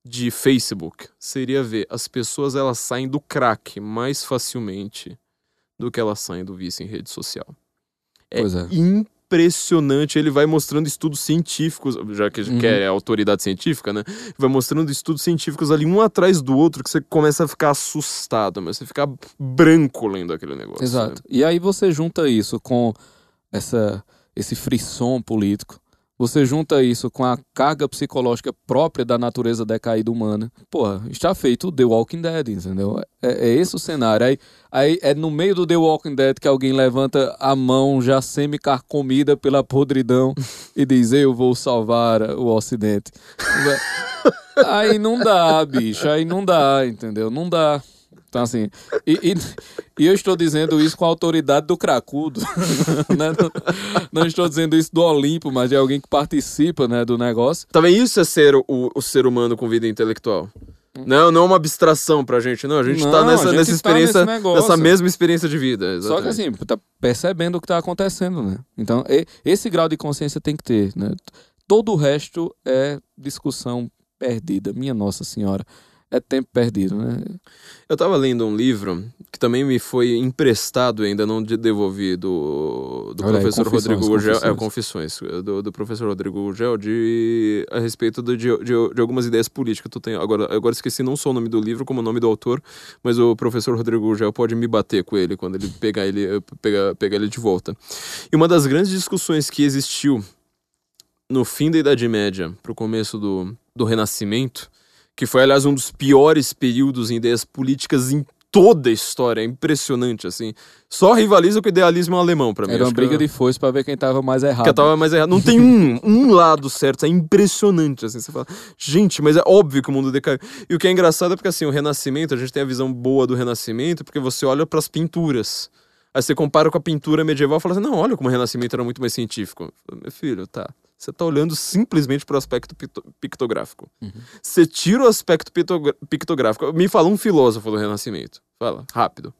de Facebook, seria ver as pessoas elas saem do crack mais facilmente do que elas saem do vício em rede social. É, pois é impressionante. Ele vai mostrando estudos científicos, já que, uhum. que é autoridade científica, né? Vai mostrando estudos científicos ali um atrás do outro que você começa a ficar assustado, mas você fica branco lendo aquele negócio. Exato. Né? E aí você junta isso com essa, esse frisson político você junta isso com a carga psicológica própria da natureza decaída humana. Porra, está feito The Walking Dead, entendeu? É, é esse o cenário. Aí, aí é no meio do The Walking Dead que alguém levanta a mão já semi-carcomida pela podridão e diz: Eu vou salvar o Ocidente. aí não dá, bicho. Aí não dá, entendeu? Não dá. Então, assim, e, e, e, eu estou dizendo isso com a autoridade do cracudo. né? não, não, estou dizendo isso do Olimpo, mas de alguém que participa né, do negócio. Também isso é ser o, o ser humano com vida intelectual. Não, não é uma abstração pra gente, não. A gente não, tá nessa, gente nessa tá experiência, tá nessa mesma experiência de vida. Exatamente. Só que assim, tá percebendo o que tá acontecendo, né? Então, esse grau de consciência tem que ter, né? Todo o resto é discussão perdida, minha Nossa Senhora é tempo perdido, né? Eu estava lendo um livro que também me foi emprestado, ainda não devolvi, do, do professor aí, Rodrigo Gurgel. É, Confissões, do, do professor Rodrigo Gurgel, de, a respeito de, de, de, algumas ideias políticas tu tem. Agora, agora esqueci não só o nome do livro, como o nome do autor, mas o professor Rodrigo Gurgel pode me bater com ele quando ele pegar ele, pegar, pegar ele de volta. E uma das grandes discussões que existiu no fim da Idade Média pro começo do, do Renascimento, que foi, aliás, um dos piores períodos em ideias políticas em toda a história. É impressionante, assim. Só rivaliza com o idealismo alemão, pra mim. Era uma Acho briga de foice pra ver quem tava mais errado. que eu tava mais errado. Não tem um, um lado certo, é impressionante, assim, você fala, gente, mas é óbvio que o mundo decaiu. E o que é engraçado é porque, assim, o Renascimento, a gente tem a visão boa do Renascimento, porque você olha pras pinturas. Aí você compara com a pintura medieval e fala assim, não, olha como o Renascimento era muito mais científico. Meu filho, tá, você tá olhando simplesmente pro aspecto pito- pictográfico. Você tira o aspecto pictográfico. Me fala um filósofo do Renascimento. Fala, rápido.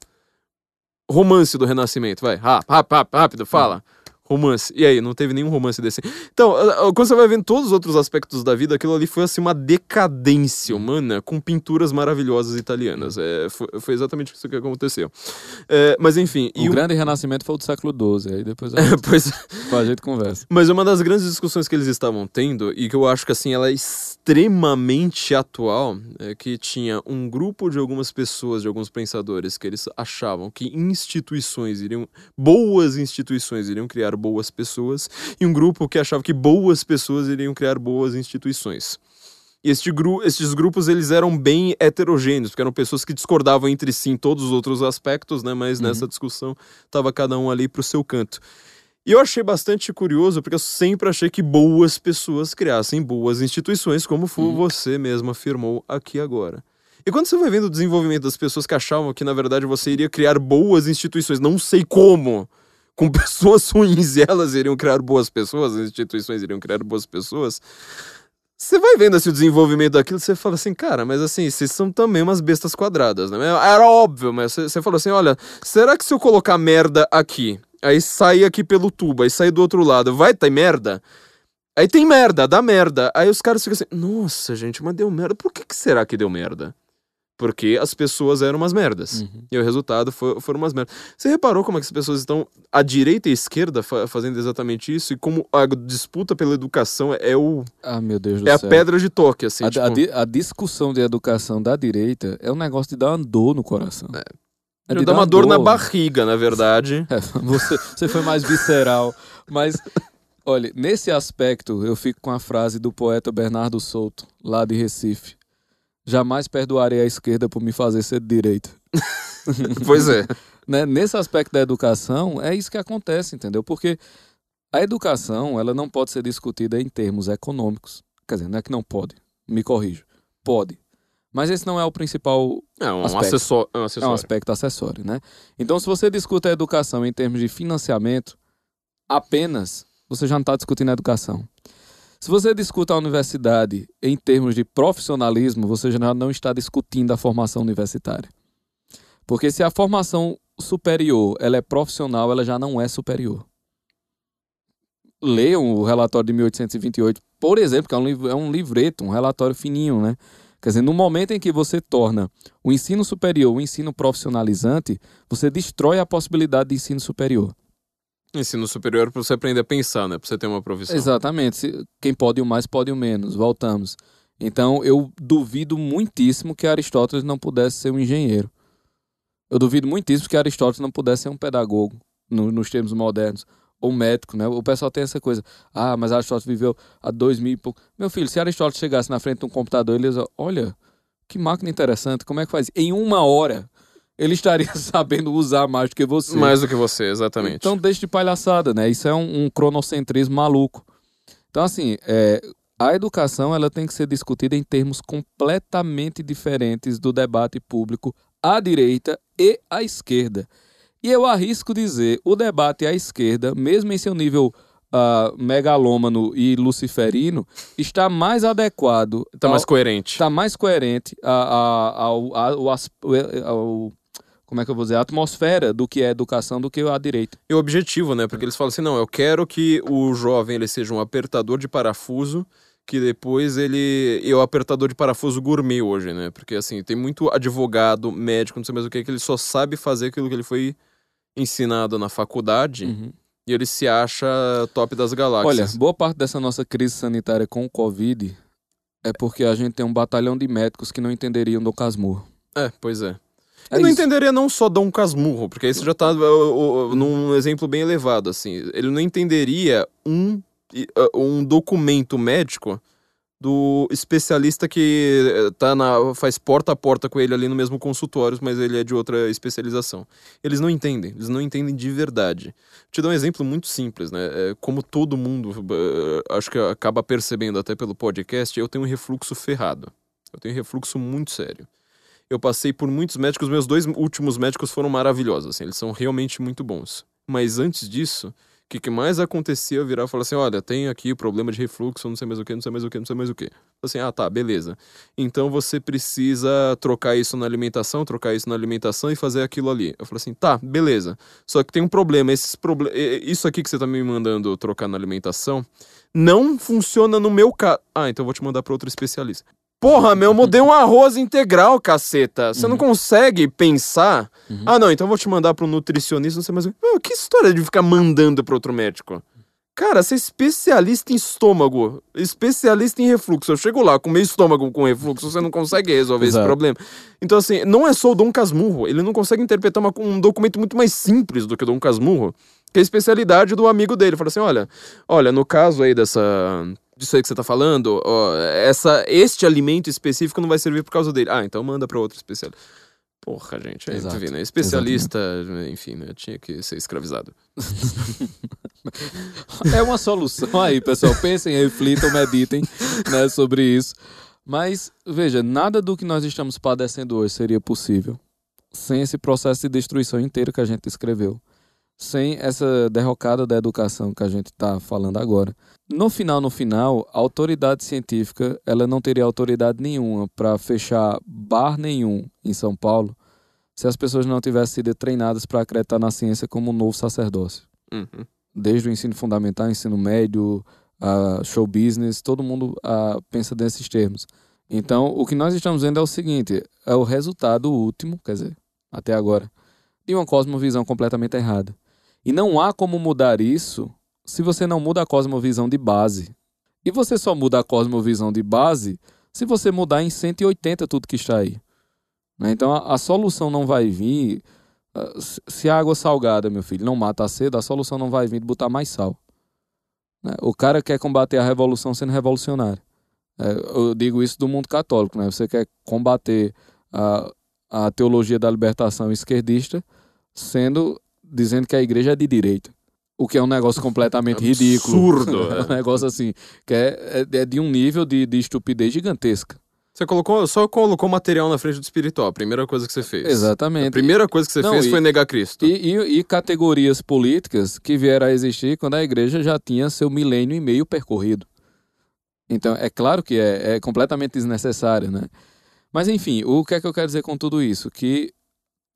Romance do Renascimento, vai. Rápido, rápido, rápido, fala. Romance. E aí, não teve nenhum romance desse. Então, quando você vai vendo todos os outros aspectos da vida, aquilo ali foi assim uma decadência humana com pinturas maravilhosas italianas. É, foi, foi exatamente isso que aconteceu. É, mas enfim. O e o- grande renascimento foi o do século XII, aí depois a gente, pois a gente conversa. mas uma das grandes discussões que eles estavam tendo, e que eu acho que assim, ela é extremamente atual, é que tinha um grupo de algumas pessoas, de alguns pensadores, que eles achavam que instituições iriam. boas instituições iriam criar boas pessoas, e um grupo que achava que boas pessoas iriam criar boas instituições. E este gru estes grupos eles eram bem heterogêneos, porque eram pessoas que discordavam entre si em todos os outros aspectos, né? Mas Uhum. nessa discussão tava cada um ali pro seu canto. E eu achei bastante curioso, porque eu sempre achei que boas pessoas criassem boas instituições, como Uhum. você mesmo afirmou aqui agora. E quando você vai vendo o desenvolvimento das pessoas que achavam que, na verdade, você iria criar boas instituições, não sei como, com pessoas ruins e elas iriam criar boas pessoas, as instituições iriam criar boas pessoas, você vai vendo assim, o desenvolvimento daquilo, você fala assim, cara, mas assim, vocês são também umas bestas quadradas, né? Era óbvio, mas você, falou assim, olha, será que se eu colocar merda aqui, aí sair aqui pelo tubo, aí sair do outro lado, vai ter merda? Aí tem merda, dá merda. Aí os caras ficam assim, nossa, gente, mas deu merda. Por que, que será que deu merda? Porque as pessoas eram umas merdas. Uhum. E o resultado foi, foram umas merdas. Você reparou como é que as pessoas estão, à direita e à esquerda, fa- fazendo exatamente isso? E como a disputa pela educação é, o, Ah, meu Deus do é a céu. pedra de toque, assim. a, tipo, a di- a discussão de educação da direita é um negócio de dar uma dor no coração. É, já de dá dar uma dor na barriga, na verdade. É, você, você foi mais visceral. Mas, olha, nesse aspecto, eu fico com a frase do poeta Bernardo Souto, lá de Recife. Jamais perdoarei a esquerda por me fazer ser de direita. pois é. Né? Nesse aspecto da educação, é isso que acontece, entendeu? Porque a educação, ela não pode ser discutida em termos econômicos. Quer dizer, não é que não pode, me corrijo. Pode. Mas esse não é o principal É um Aspecto. acessório. É um é um acessório. aspecto acessório, né? Então, se você discute a educação em termos de financiamento, apenas você já não está discutindo a educação. Se você discute a universidade em termos de profissionalismo, você já não está discutindo a formação universitária. Porque se a formação superior ela é profissional, ela já não é superior. Leiam o relatório de 1828, por exemplo, que é um, é um livreto, um relatório fininho, né? Quer dizer, no momento em que você torna o ensino superior o ensino profissionalizante, você destrói a possibilidade de ensino superior. Ensino superior pra você aprender a pensar, né? Pra você ter uma profissão. Exatamente. Quem pode o mais, pode o menos. Voltamos. Então, eu duvido muitíssimo que Aristóteles não pudesse ser um engenheiro. Eu duvido muitíssimo que Aristóteles não pudesse ser um pedagogo, no- nos termos modernos. Ou médico, né? O pessoal tem essa coisa. Ah, mas Aristóteles viveu há dois mil e pouco. Meu filho, se Aristóteles chegasse na frente de um computador, ele ia dizer, olha, que máquina interessante, como é que faz? Em uma hora, ele estaria sabendo usar mais do que você. Mais do que você, exatamente. Então deixa de palhaçada, né? Isso é um, um cronocentrismo maluco. Então, assim, é, a educação ela tem que ser discutida em termos completamente diferentes do debate público à direita e à esquerda. E eu arrisco dizer, o debate à esquerda, mesmo em seu nível ah, megalômano e luciferino, está mais adequado, tá mais ao- coerente. está mais coerente ao, ao, as- ao- como é que eu vou dizer, a atmosfera do que é educação do que a direita. E o objetivo, né? Porque eles falam assim, não, eu quero que o jovem ele seja um apertador de parafuso, que depois ele é o apertador de parafuso gourmet hoje, né? Porque assim, tem muito advogado, médico, não sei mais o que, que ele só sabe fazer aquilo que ele foi ensinado na faculdade Uhum. e ele se acha top das Olha, galáxias. boa parte dessa nossa crise sanitária com o Covid é porque a gente tem um batalhão de médicos que não entenderiam do Casmurro. É, pois é. É não isso. entenderia não só Dom Casmurro, porque aí você já tá ó, ó, num exemplo bem elevado, assim. Ele não entenderia um um documento médico do especialista que eh, tá na, faz porta a porta com ele ali no mesmo consultório, mas ele é de outra especialização. Eles não entendem, eles não entendem de verdade. Vou te dar um exemplo muito simples, né? É, como todo mundo uh, acho que acaba percebendo até pelo podcast, eu tenho um refluxo ferrado. Eu tenho um refluxo muito sério. Eu passei por muitos médicos, meus dois últimos médicos foram maravilhosos, assim, eles são realmente muito bons. Mas antes disso, o que, que, mais acontecia, eu virava e falava assim, olha, tem aqui problema de refluxo, não sei mais o que, não sei mais o que, não sei mais o que. Assim, ah, tá, beleza. Então você precisa trocar isso na alimentação, trocar isso na alimentação e fazer aquilo ali. Eu falei assim, tá, beleza. Só que tem um problema, esses problem... isso aqui que você tá me mandando trocar na alimentação não funciona no meu caso. Ah, então eu vou te mandar para outro especialista. Porra, meu, eu mudei um arroz integral, caceta. Você uhum. não consegue pensar. Uhum. Ah, não, então eu vou te mandar para um nutricionista, não sei mais. Meu, que história de ficar mandando para outro médico? Cara, você é especialista em estômago, especialista em refluxo. Eu chego lá com meu estômago com refluxo, você não consegue resolver Exato. esse problema. Então, assim, não é só o Dom Casmurro. Ele não consegue interpretar uma, um documento muito mais simples do que o Dom Casmurro, que é a especialidade do amigo dele. Fala assim: olha, olha, no caso aí dessa disso aí que você tá falando, ó, essa, este alimento específico não vai servir por causa dele. Ah, então manda para outro especialista. Porra, gente, aí, né? Especialista, enfim, né? Tinha que ser escravizado. é uma solução aí, pessoal. Pensem, reflitam, meditem né, sobre isso. Mas, veja, nada do que nós estamos padecendo hoje seria possível sem esse processo de destruição inteiro que a gente escreveu sem essa derrocada da educação que a gente está falando agora. No final, no final, a autoridade científica ela não teria autoridade nenhuma para fechar bar nenhum em São Paulo se as pessoas não tivessem sido treinadas para acreditar na ciência como um novo sacerdócio. Uhum. Desde o ensino fundamental, ensino médio, show business, todo mundo a, pensa desses termos. Então, o que nós estamos vendo é o seguinte: é o resultado último, quer dizer, até agora, de uma cosmovisão completamente errada. E não há como mudar isso se você não muda a cosmovisão de base. E você só muda a cosmovisão de base se você mudar em 180 tudo que está aí. Né? Então a, solução não vai vir. Ah, se a água salgada, meu filho, não mata a sede, a solução não vai vir de botar mais sal. Né? O cara quer combater a revolução sendo revolucionário. É, eu digo isso do mundo católico. Né? Você quer combater a, a teologia da libertação esquerdista sendo dizendo que a igreja é de direita. O que é um negócio completamente ridículo. Absurdo. é um negócio assim, que é, é, é de um nível de, de estupidez gigantesca. Você colocou, só colocou material na frente do espiritual, a primeira coisa que você fez. Exatamente. A primeira coisa que você Não, fez e, foi negar Cristo. E, e, e, categorias políticas que vieram a existir quando a igreja já tinha seu milênio e meio percorrido. Então, é claro que é, é completamente desnecessário, né? Mas, enfim, o que é que eu quero dizer com tudo isso? Que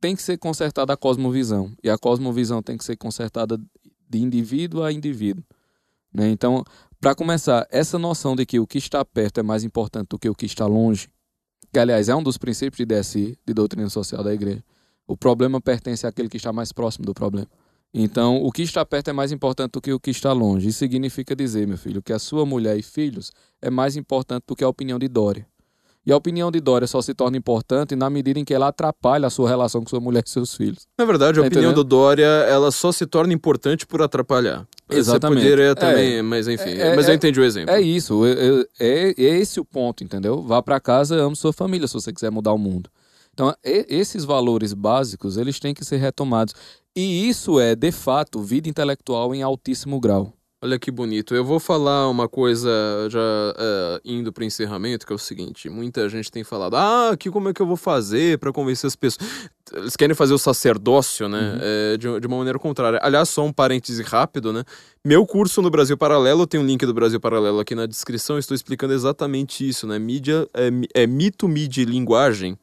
tem que ser consertada a cosmovisão. E a cosmovisão tem que ser consertada de indivíduo a indivíduo. Né? Então, para começar, essa noção de que o que está perto é mais importante do que o que está longe, que aliás é um dos princípios de DSI, de doutrina social da igreja. O problema pertence àquele que está mais próximo do problema. Então, o que está perto é mais importante do que o que está longe. Isso significa dizer, meu filho, que a sua mulher e filhos é mais importante do que a opinião de Dória. E a opinião de Dória só se torna importante na medida em que ela atrapalha a sua relação com sua mulher e seus filhos. Na verdade, a tá opinião entendendo? do Dória, ela só se torna importante por atrapalhar. Exatamente. Você poderia também, é, mas enfim. É, mas eu entendi o exemplo. É isso. É, é, é esse o ponto, entendeu? Vá para casa, ame sua família se você quiser mudar o mundo. Então, esses valores básicos, eles têm que ser retomados. E isso é, de fato, vida intelectual em altíssimo grau. Olha que bonito. Eu vou falar uma coisa já uh, indo para encerramento, que é o seguinte: muita gente tem falado, ah, que como é que eu vou fazer para convencer as pessoas? Eles querem fazer o sacerdócio, né? Uhum. É, de, de, uma maneira contrária. Aliás, só um parêntese rápido, né? Meu curso no Brasil Paralelo, tem um link do Brasil Paralelo aqui na descrição, estou explicando exatamente isso, né? Mídia é, é mito, mídia e linguagem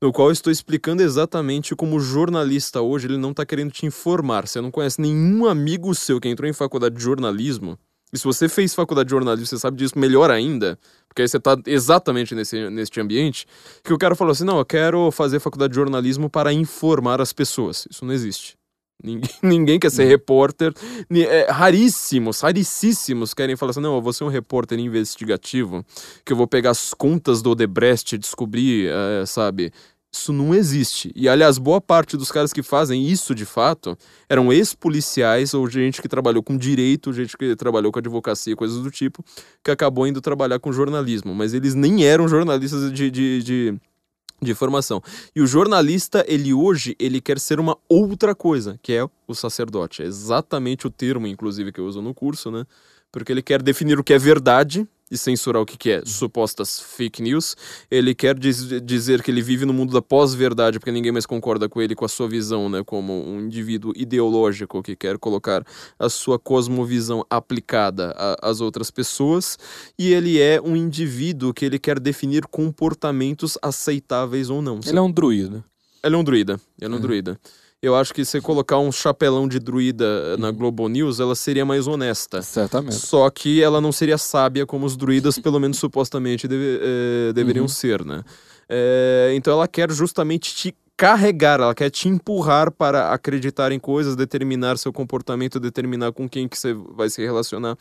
no qual estou explicando exatamente como jornalista hoje ele não está querendo te informar. Você não conhece nenhum amigo seu que entrou em faculdade de jornalismo. E se você fez faculdade de jornalismo, você sabe disso melhor ainda, porque aí você está exatamente nesse, nesse ambiente, que o cara falou assim: não, eu quero fazer faculdade de jornalismo para informar as pessoas. Isso não existe. Ninguém, ninguém quer ser uhum. repórter. É, raríssimos, raríssimos querem falar assim: não, eu vou ser um repórter investigativo, que eu vou pegar as contas do Odebrecht e descobrir, é, sabe, Isso não existe. E, aliás, boa parte dos caras que fazem isso de fato eram ex-policiais ou gente que trabalhou com direito, gente que trabalhou com advocacia, coisas do tipo, que acabou indo trabalhar com jornalismo. Mas eles nem eram jornalistas de, de, de de formação. E o jornalista, ele hoje, ele quer ser uma outra coisa, que é o sacerdote. É exatamente o termo, inclusive, que eu uso no curso, né? Porque ele quer definir o que é verdade e censurar o que, que é supostas fake news. Ele quer diz, dizer que ele vive no mundo da pós-verdade, porque ninguém mais concorda com ele, com a sua visão, né, como um indivíduo ideológico que quer colocar a sua cosmovisão aplicada às outras pessoas. E ele é um indivíduo que ele quer definir comportamentos aceitáveis ou não. Ele é um druida. Ele é um druida. Ele é um uhum. druida eu acho que se colocar um chapelão de druida na uhum. Globo News, ela seria mais honesta. Certamente. Só que ela não seria sábia como os druidas, pelo menos supostamente, deve, é, deveriam uhum. ser, né? É, então ela quer justamente te carregar, ela quer te empurrar para acreditar em coisas, determinar seu comportamento, determinar com quem que você vai se relacionar,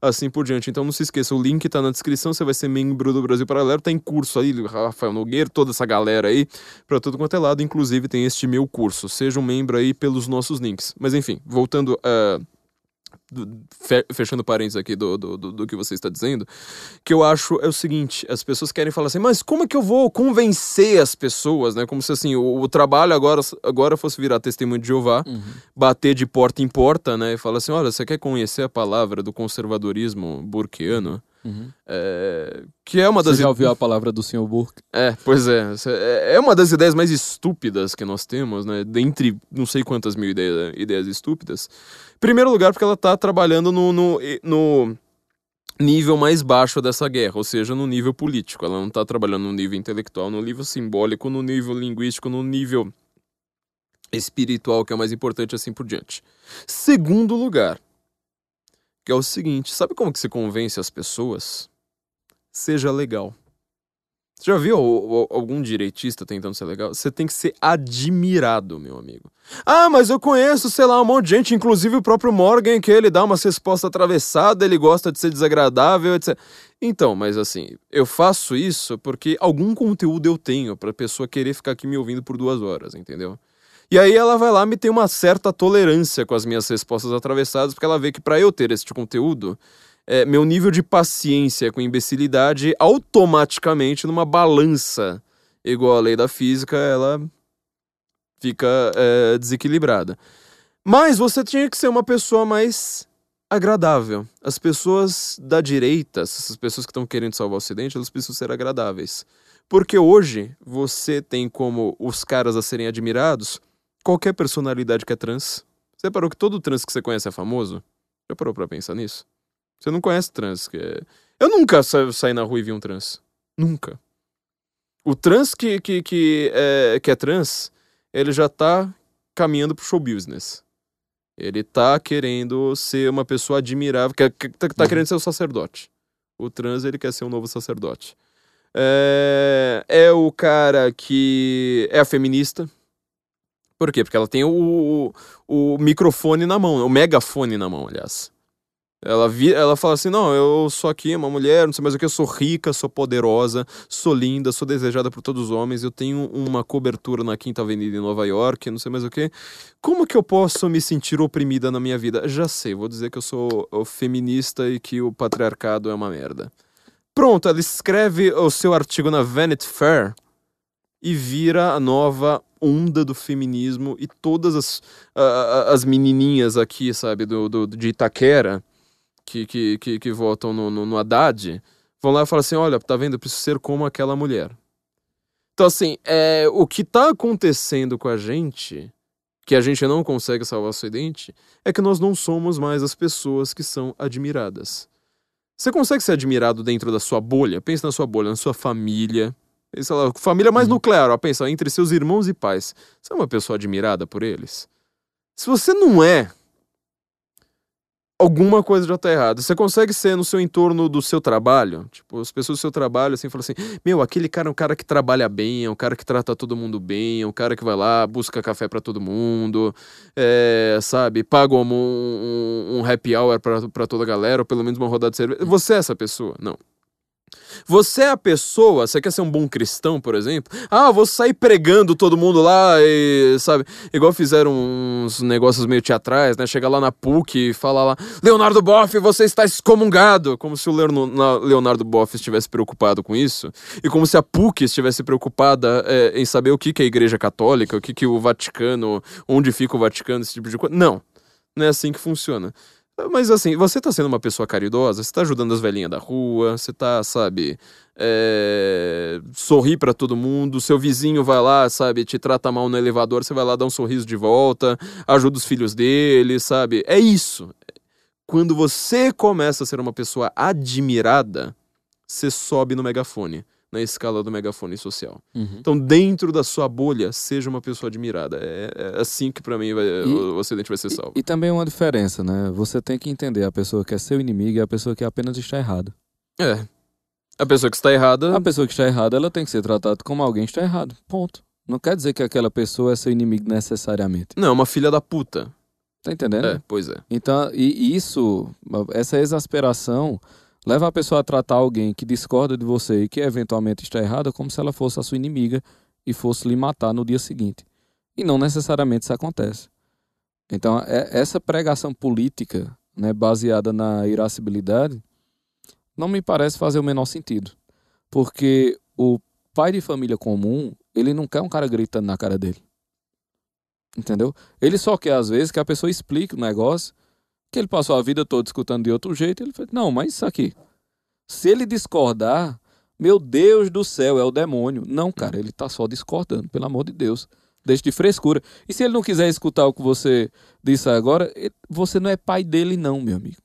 assim por diante. Então não se esqueça, o link tá na descrição, você vai ser membro do Brasil Paralelo, tem curso aí, Rafael Nogueira, toda essa galera aí, para todo quanto é lado, inclusive tem este meu curso. Seja um membro aí pelos nossos links. Mas enfim, voltando a... Uh fechando parênteses aqui do, do, do, do, que você está dizendo, que eu acho é o seguinte: as pessoas querem falar assim, mas como é que eu vou convencer as pessoas, né? Como se assim, o, o trabalho agora, agora fosse virar testemunho de Jeová, uhum. bater de porta em porta, né? E falar assim: olha, você quer conhecer a palavra do conservadorismo burkeano? Uhum. É, que é uma das. Você já ouviu a palavra do Sr. Burke? É, pois é. É uma das ideias mais estúpidas que nós temos, né? Dentre não sei quantas mil ideias, ideias estúpidas. Primeiro lugar, porque ela está trabalhando no, no, no nível mais baixo dessa guerra, ou seja, no nível político. Ela não está trabalhando no nível intelectual, no nível simbólico, no nível linguístico, no nível espiritual, que é o mais importante, assim por diante. Segundo lugar, que é o seguinte: sabe como que se convence as pessoas? Seja legal. Você já viu algum direitista tentando ser legal? Você tem que ser admirado, meu amigo. Ah, mas eu conheço, sei lá, um monte de gente, inclusive o próprio Morgan, que ele dá uma resposta atravessada, ele gosta de ser desagradável, etc. Então, mas assim, eu faço isso porque algum conteúdo eu tenho pra pessoa querer ficar aqui me ouvindo por duas horas, entendeu? E aí ela vai lá me tem uma certa tolerância com as minhas respostas atravessadas, porque ela vê que para eu ter esse conteúdo, é, meu nível de paciência com imbecilidade automaticamente numa balança igual à lei da física, ela fica é, desequilibrada. Mas você tinha que ser uma pessoa mais agradável. As pessoas da direita, essas pessoas que estão querendo salvar o Ocidente, elas precisam ser agradáveis. Porque hoje você tem como os caras a serem admirados qualquer personalidade que é trans. Você parou que todo trans que você conhece é famoso? Já parou pra pensar nisso? Você não conhece trans. Que é... Eu nunca sa saí na rua e vi um trans. Nunca. O trans que, que, que, é, que é trans, ele já tá caminhando pro show business. Ele tá querendo ser uma pessoa admirável, que, que tá, tá querendo ser um sacerdote. O trans, ele quer ser um novo sacerdote. É, é o cara que é a feminista. Por quê? Porque ela tem o, o, o microfone na mão, o megafone na mão, aliás. Ela, vi, ela fala assim: não, eu sou aqui uma mulher, não sei mais o que, eu sou rica, sou poderosa, sou linda, sou desejada por todos os homens, eu tenho uma cobertura na Quinta Avenida em Nova York, não sei mais o que. Como que eu posso me sentir oprimida na minha vida? Já sei, vou dizer que eu sou feminista e que o patriarcado é uma merda. Pronto, ela escreve o seu artigo na Vanity Fair e vira a nova onda do feminismo e todas as, as menininhas aqui, sabe, do, do, de Itaquera que, que, que, que votam no, no, no Haddad vão lá e falam assim: olha, tá vendo? Eu preciso ser como aquela mulher. Então, assim, é, o que tá acontecendo com a gente, que a gente não consegue salvar o acidente, é que nós não somos mais as pessoas que são admiradas. Você consegue ser admirado dentro da sua bolha? Pensa na sua bolha, na sua família. Pensa lá, família mais uhum. nuclear, ó, pensa entre seus irmãos e pais. Você é uma pessoa admirada por eles? Se você não é, alguma coisa já tá errada. Você consegue ser no seu entorno do seu trabalho, tipo, as pessoas do seu trabalho, assim, falam assim, meu, aquele cara é um cara que trabalha bem, é um cara que trata todo mundo bem, é um cara que vai lá, busca café para todo mundo, é, sabe, paga um, um, um happy hour pra, pra toda a galera, ou pelo menos uma rodada de cerveja. Você é essa pessoa? Não. Você é a pessoa, você quer ser um bom cristão, por exemplo? Ah, vou sair pregando todo mundo lá e, sabe, igual fizeram uns negócios meio teatrais, né? Chega lá na PUC e fala lá, Leonardo Boff, você está excomungado! Como se o Leonardo Boff estivesse preocupado com isso. E como se a PUC estivesse preocupada é, em saber o que, que é a Igreja Católica, o que, que o Vaticano, onde fica o Vaticano, esse tipo de coisa. Não, não é assim que funciona. Mas assim, você tá sendo uma pessoa caridosa, você tá ajudando as velhinhas da rua, você tá, sabe, é... sorrir para todo mundo, seu vizinho vai lá, sabe, te trata mal no elevador, você vai lá dar um sorriso de volta, ajuda os filhos dele, sabe? É isso. Quando você começa a ser uma pessoa admirada, você sobe no megafone na escala do megafone social. Uhum. Então, dentro da sua bolha, seja uma pessoa admirada. É, é assim que, para mim, vai, e, o Ocidente vai ser salvo. E, e, também uma diferença, né? Você tem que entender a pessoa que é seu inimigo e a pessoa que apenas está errada. É. A pessoa que está errada. A pessoa que está errada, ela tem que ser tratada como alguém que está errado. Ponto. Não quer dizer que aquela pessoa é seu inimigo necessariamente. Não, é uma filha da puta. Tá entendendo? É, pois é. Então, e isso, essa exasperação leva a pessoa a tratar alguém que discorda de você e que eventualmente está errada como se ela fosse a sua inimiga e fosse lhe matar no dia seguinte. E não necessariamente isso acontece. Então, é, essa pregação política, né, baseada na irascibilidade, não me parece fazer o menor sentido. Porque o pai de família comum, ele não quer um cara gritando na cara dele. Entendeu? Ele só quer, às vezes, que a pessoa explique o negócio que ele passou a vida toda escutando de outro jeito, ele falou, não, mas isso aqui, se ele discordar, meu Deus do céu, é o demônio. Não, cara, ele tá só discordando, pelo amor de Deus. Deixe de frescura. E se ele não quiser escutar o que você disse agora, você não é pai dele, não, meu amigo.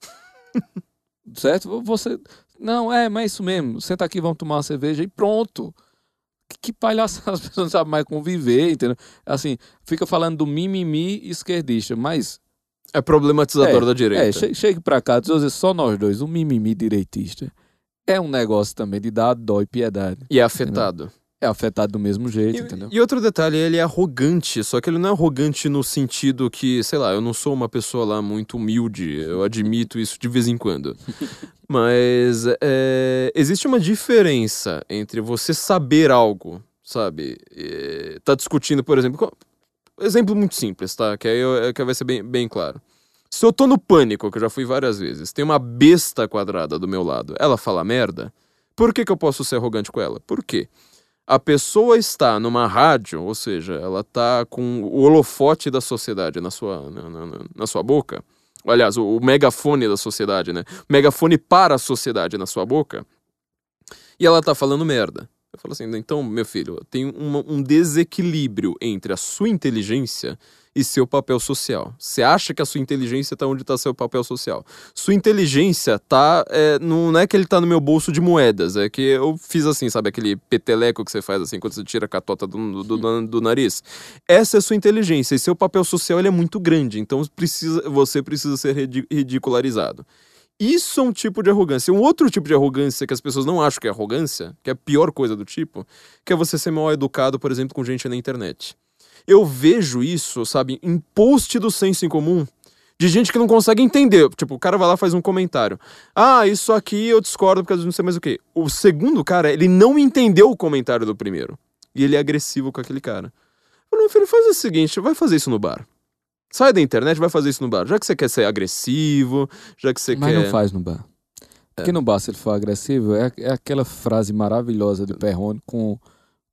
certo? Você. Não, é, mas é isso mesmo. Senta aqui, vamos tomar uma cerveja e pronto. Que, que palhaçada, as pessoas não sabem mais conviver, entendeu? Assim, fica falando do mimimi esquerdista, mas é problematizador é, da direita. É, chegue pra cá, dizer só nós dois, um mimimi direitista. É um negócio também de dar dó e piedade. E é afetado. Entendeu? É afetado do mesmo jeito, e, entendeu? E outro detalhe, ele é arrogante, só que ele não é arrogante no sentido que, sei lá, eu não sou uma pessoa lá muito humilde, eu admito isso de vez em quando. Mas é, existe uma diferença entre você saber algo, sabe? E, tá discutindo, por exemplo, Exemplo muito simples, tá? Que aí eu, que vai ser bem, bem claro. Se eu tô no pânico, que eu já fui várias vezes, tem uma besta quadrada do meu lado, ela fala merda, por que, que eu posso ser arrogante com ela? Por quê? A pessoa está numa rádio, ou seja, ela tá com o holofote da sociedade na sua, na, na, na sua boca. Aliás, o, o megafone da sociedade, né? Megafone para a sociedade na sua boca. E ela tá falando merda. Eu falo assim, então, meu filho, tem uma, um desequilíbrio entre a sua inteligência e seu papel social. Você acha que a sua inteligência está onde está seu papel social. Sua inteligência tá. É, não é que ele está no meu bolso de moedas, é que eu fiz assim, sabe, aquele peteleco que você faz assim quando você tira a catota do, do, do, do nariz. Essa é sua inteligência e seu papel social ele é muito grande, então precisa, você precisa ser ridicularizado. Isso é um tipo de arrogância. Um outro tipo de arrogância que as pessoas não acham que é arrogância, que é a pior coisa do tipo, que é você ser mal educado, por exemplo, com gente na internet. Eu vejo isso, sabe, em post do senso em comum de gente que não consegue entender. Tipo, o cara vai lá faz um comentário. Ah, isso aqui eu discordo porque não sei mais o que. O segundo cara, ele não entendeu o comentário do primeiro. E ele é agressivo com aquele cara. Eu não, filho, faz o seguinte, vai fazer isso no bar. Sai da internet, vai fazer isso no bar. Já que você quer ser agressivo, já que você Mas quer. Mas não faz no bar. Porque é. no bar, se ele for agressivo, é, é aquela frase maravilhosa de Perrone com,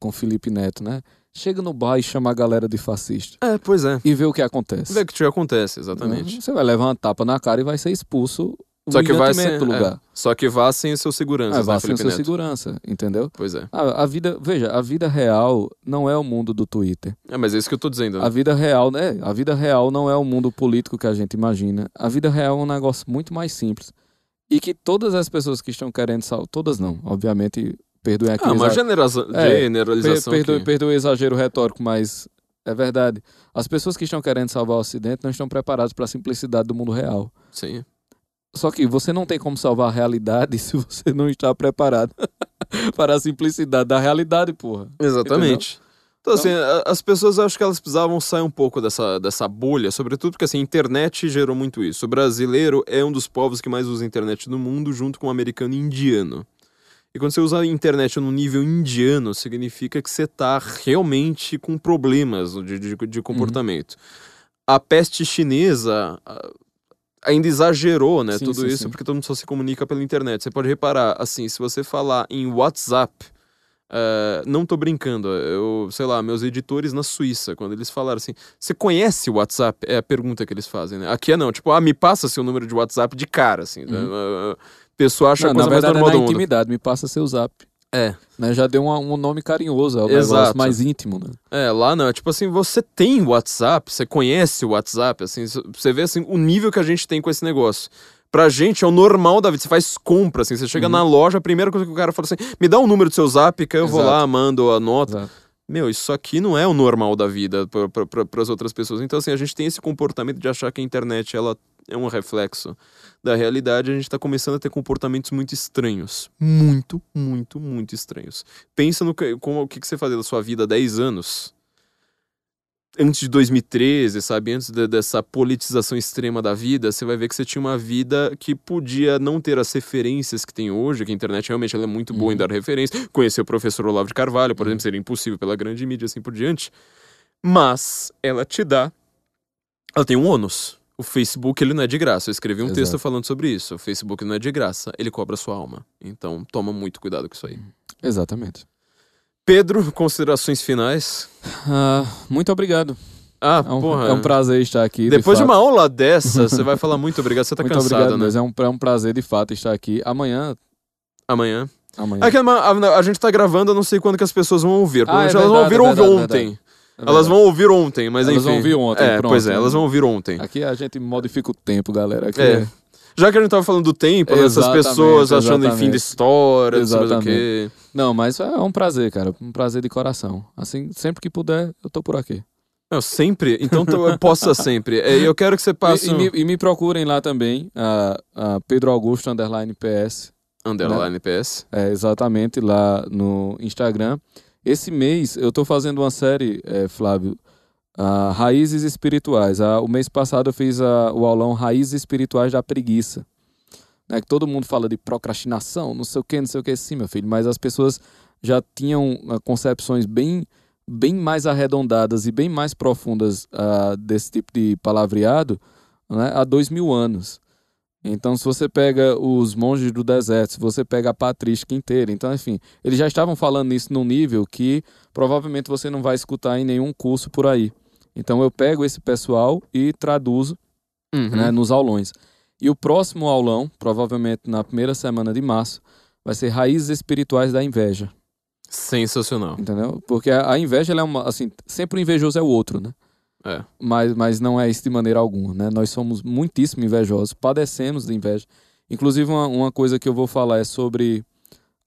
com Felipe Neto, né? Chega no bar e chama a galera de fascista. É, pois é. E vê o que acontece. Vê o que acontece, exatamente. Você vai levar uma tapa na cara e vai ser expulso só que vai sem, do lugar. Só que vá sem o seu segurança. É, vá né, sem o seu Neto. segurança, entendeu? Pois é. A, a, vida, veja, a vida real não é o mundo do Twitter. É, mas é isso que eu tô dizendo. Né? A vida real, né? A vida real não é o mundo político que a gente imagina. A vida real é um negócio muito mais simples. E que todas as pessoas que estão querendo salvar, todas não, obviamente, perdoem aqui. Ah, uma generaliza... é, generalização. Per, perdoe, perdoe o exagero retórico, mas é verdade. As pessoas que estão querendo salvar o Ocidente não estão preparadas para a simplicidade do mundo real. Sim. Só que você não tem como salvar a realidade se você não está preparado para a simplicidade da realidade, porra. Exatamente. Entendeu? Então, assim, então, as pessoas acho que elas precisavam sair um pouco dessa, dessa bolha, sobretudo porque assim, a internet gerou muito isso. O brasileiro é um dos povos que mais usa internet no mundo, junto com o americano e indiano. E quando você usa a internet no nível indiano, significa que você tá realmente com problemas de, de, de comportamento. Uhum. A peste chinesa ainda exagerou, né, sim, tudo sim, isso, sim. porque todo mundo só se comunica pela internet. Você pode reparar, assim, se você falar em WhatsApp, Uh, não tô brincando, eu, sei lá, meus editores na Suíça, quando eles falaram assim, você conhece o WhatsApp? É a pergunta que eles fazem, né? Aqui é não, tipo, ah, me passa seu número de WhatsApp de cara, assim. Né? Uhum. Uh, pessoa acha não, a coisa na verdade, mais normal é na intimidade, me passa seu zap. É. Né, já deu um, um nome carinhoso, é um Exato. negócio mais íntimo, né? É, lá não, é tipo assim, você tem WhatsApp, você conhece o WhatsApp, assim, você vê assim, o nível que a gente tem com esse negócio pra gente é o normal da vida. Você faz compra, assim, você chega uhum. na loja, a primeira coisa que o cara fala assim, me dá o um número do seu zap que eu Exato. vou lá, mando a nota. Exato. Meu, isso aqui não é o normal da vida para as outras pessoas. Então, assim, a gente tem esse comportamento de achar que a internet ela é um reflexo da realidade. A gente está começando a ter comportamentos muito estranhos. Muito, muito, muito estranhos. Pensa no que, como, o que, que você fazia da sua vida há 10 anos antes de 2013, sabe? Antes de, dessa politização extrema da vida, você vai ver que você tinha uma vida que podia não ter as referências que tem hoje, que a internet realmente ela é muito boa uhum. em dar referência. Conhecer o professor Olavo de Carvalho, por uhum. exemplo, seria impossível pela grande mídia assim por diante. Mas ela te dá. Ela tem um ônus. O Facebook ele não é de graça. Eu escrevi um Exato. texto falando sobre isso. O Facebook não é de graça, ele cobra sua alma. Então toma muito cuidado com isso aí. Exatamente. Pedro, considerações finais? Uh, muito obrigado. Ah, é um, porra. É um prazer estar aqui. Depois de, de uma aula dessa, você vai falar muito obrigado. Você tá muito cansado, obrigado, né? Mas é um, é um prazer, de fato, estar aqui. Amanhã. Amanhã? Amanhã. É que a, a, a, gente tá gravando, eu não sei quando que as pessoas vão ouvir. Ah, é verdade, elas vão ouvir, é verdade, ontem. É elas vão ouvir ontem, mas elas enfim. Elas vão ouvir ontem, é, pronto, Pois é, elas vão ouvir ontem. Aqui a gente modifica o tempo, galera. Aqui é. é já que a gente tava falando do tempo, né, essas pessoas achando em fim de história, exatamente. não sei o quê. Não, mas é um prazer, cara. Um prazer de coração. Assim, sempre que puder, eu tô por aqui. Eu sempre? Então tô, possa sempre. É, eu quero que você passe. E, e, me, e me, procurem lá também, a, a Pedro Augusto Underline PS. Underline né? PS. É, exatamente, lá no Instagram. Esse mês eu tô fazendo uma série, é, Flávio, Uh, raízes espirituais. Uh, o mês passado eu fiz uh, o aulão Raízes Espirituais da Preguiça. Né, que todo mundo fala de procrastinação, não sei o que, não sei o que, sim, meu filho, mas as pessoas já tinham ah, concepções bem, bem mais arredondadas e bem mais profundas desse tipo de palavreado né, há dois mil anos. Então, se você pega os monges do deserto, se você pega a patrística inteira, então, enfim, eles já estavam falando isso num nível que provavelmente você não vai escutar em nenhum curso por aí. Então eu pego esse pessoal e traduzo uhum. né, nos aulões. E o próximo aulão, provavelmente na primeira semana de março, vai ser Raízes Espirituais da Inveja. Sensacional. Entendeu? Porque a, inveja, é uma, assim, sempre o invejoso é o outro, né? É. Mas, mas não é isso de maneira alguma, né? Nós somos muitíssimo invejosos, padecemos de inveja. Inclusive, uma, uma coisa que eu vou falar é sobre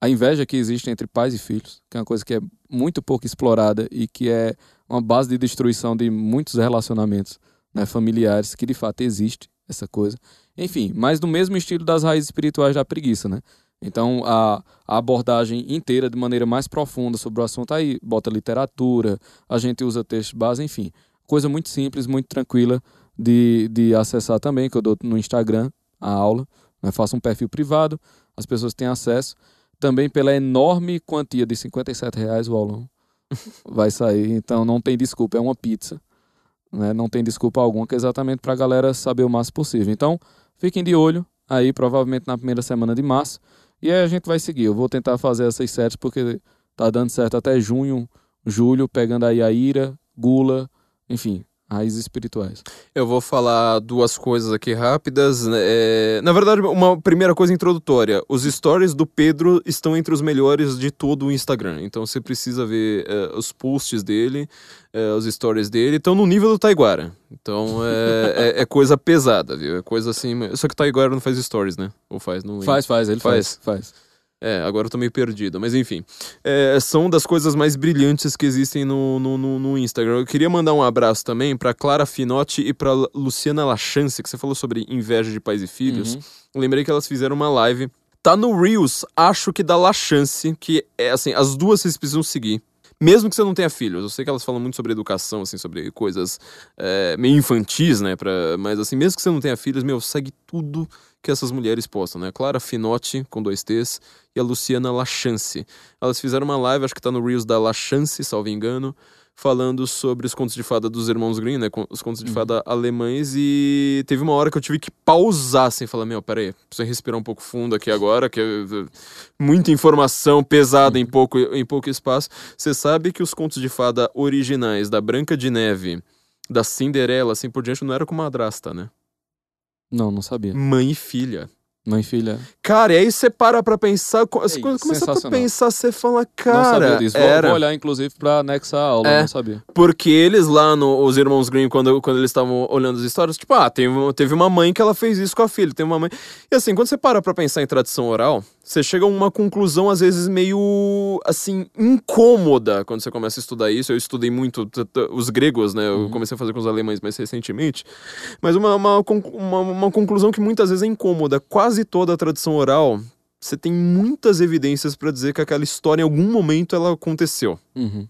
a inveja que existe entre pais e filhos, que é uma coisa que é muito pouco explorada e que é uma base de destruição de muitos relacionamentos né, familiares, que de fato existe essa coisa. Enfim, mas no mesmo estilo das raízes espirituais da preguiça, né? Então, a, a, abordagem inteira, de maneira mais profunda sobre o assunto, aí bota literatura, a gente usa texto base, enfim. Coisa muito simples, muito tranquila de, de acessar também, que eu dou no Instagram a aula. Né? Faço um perfil privado, as pessoas têm acesso. Também pela enorme quantia de 57 reais o aulão vai sair. Então não tem desculpa, é uma pizza. Né? Não tem desculpa alguma, que é exatamente para a galera saber o máximo possível. Então, fiquem de olho aí, provavelmente na primeira semana de março. E aí a gente vai seguir. Eu vou tentar fazer essas séries porque tá dando certo até junho, julho, pegando aí a ira, gula, enfim, raízes espirituais. Eu vou falar duas coisas aqui rápidas. Né? É... Na verdade, uma primeira coisa introdutória. Os stories do Pedro estão entre os melhores de todo o Instagram. Então você precisa ver é, os posts dele, é, os stories dele. Estão no nível do Taiguara. Então é, é, é, coisa pesada, viu? É coisa assim. Só que o Taiguara não faz stories, né? Ou faz? Não faz, faz, ele faz. faz. faz. É, agora eu tô meio perdido, mas enfim. É, são das coisas mais brilhantes que existem no, no, no, no Instagram. Eu queria mandar um abraço também pra Clara Finotti e pra Luciana Lachance, que você falou sobre inveja de pais e filhos. Uhum. Lembrei que elas fizeram uma live. Tá no Reels, acho que da Lachance, que é assim, as duas vocês precisam seguir. Mesmo que você não tenha filhos. Eu sei que elas falam muito sobre educação, assim, sobre coisas é, meio infantis, né? Pra, mas assim, mesmo que você não tenha filhos, meu, segue tudo que essas mulheres postam, né? Clara Finotti, com dois T's, e a Luciana Lachance. Elas fizeram uma live, acho que tá no Reels da Lachance, salvo engano, falando sobre os contos de fada dos irmãos Grimm, né? Os contos de uhum. fada alemães. E teve uma hora que eu tive que pausar, assim, falar: Meu, peraí, preciso respirar um pouco fundo aqui agora, que é muita informação pesada uhum. em, pouco, em pouco espaço. Você sabe que os contos de fada originais da Branca de Neve, da Cinderela, assim por diante, não era com madrasta, né? Não, não sabia. Mãe e filha. Mãe e filha. Cara, e aí você para pra pensar, você começa a pensar, você fala, cara. Não sabia disso. Era... Vou, olhar, inclusive, pra anexar a aula, é, não sabia. Porque eles lá, no, os irmãos Green, quando, quando eles estavam olhando as histórias, tipo, ah, teve, teve uma mãe que ela fez isso com a filha, teve uma mãe. E assim, quando você para pra pensar em tradição oral, você chega a uma conclusão, às vezes, meio, assim, incômoda quando você começa a estudar isso. Eu estudei muito os gregos, né? Eu uhum. comecei a fazer com os alemães mais recentemente. Mas uma, uma, uma, uma conclusão que muitas vezes é incômoda. Quase toda a tradição oral, você tem muitas evidências para dizer que aquela história, em algum momento, ela aconteceu. Uhum.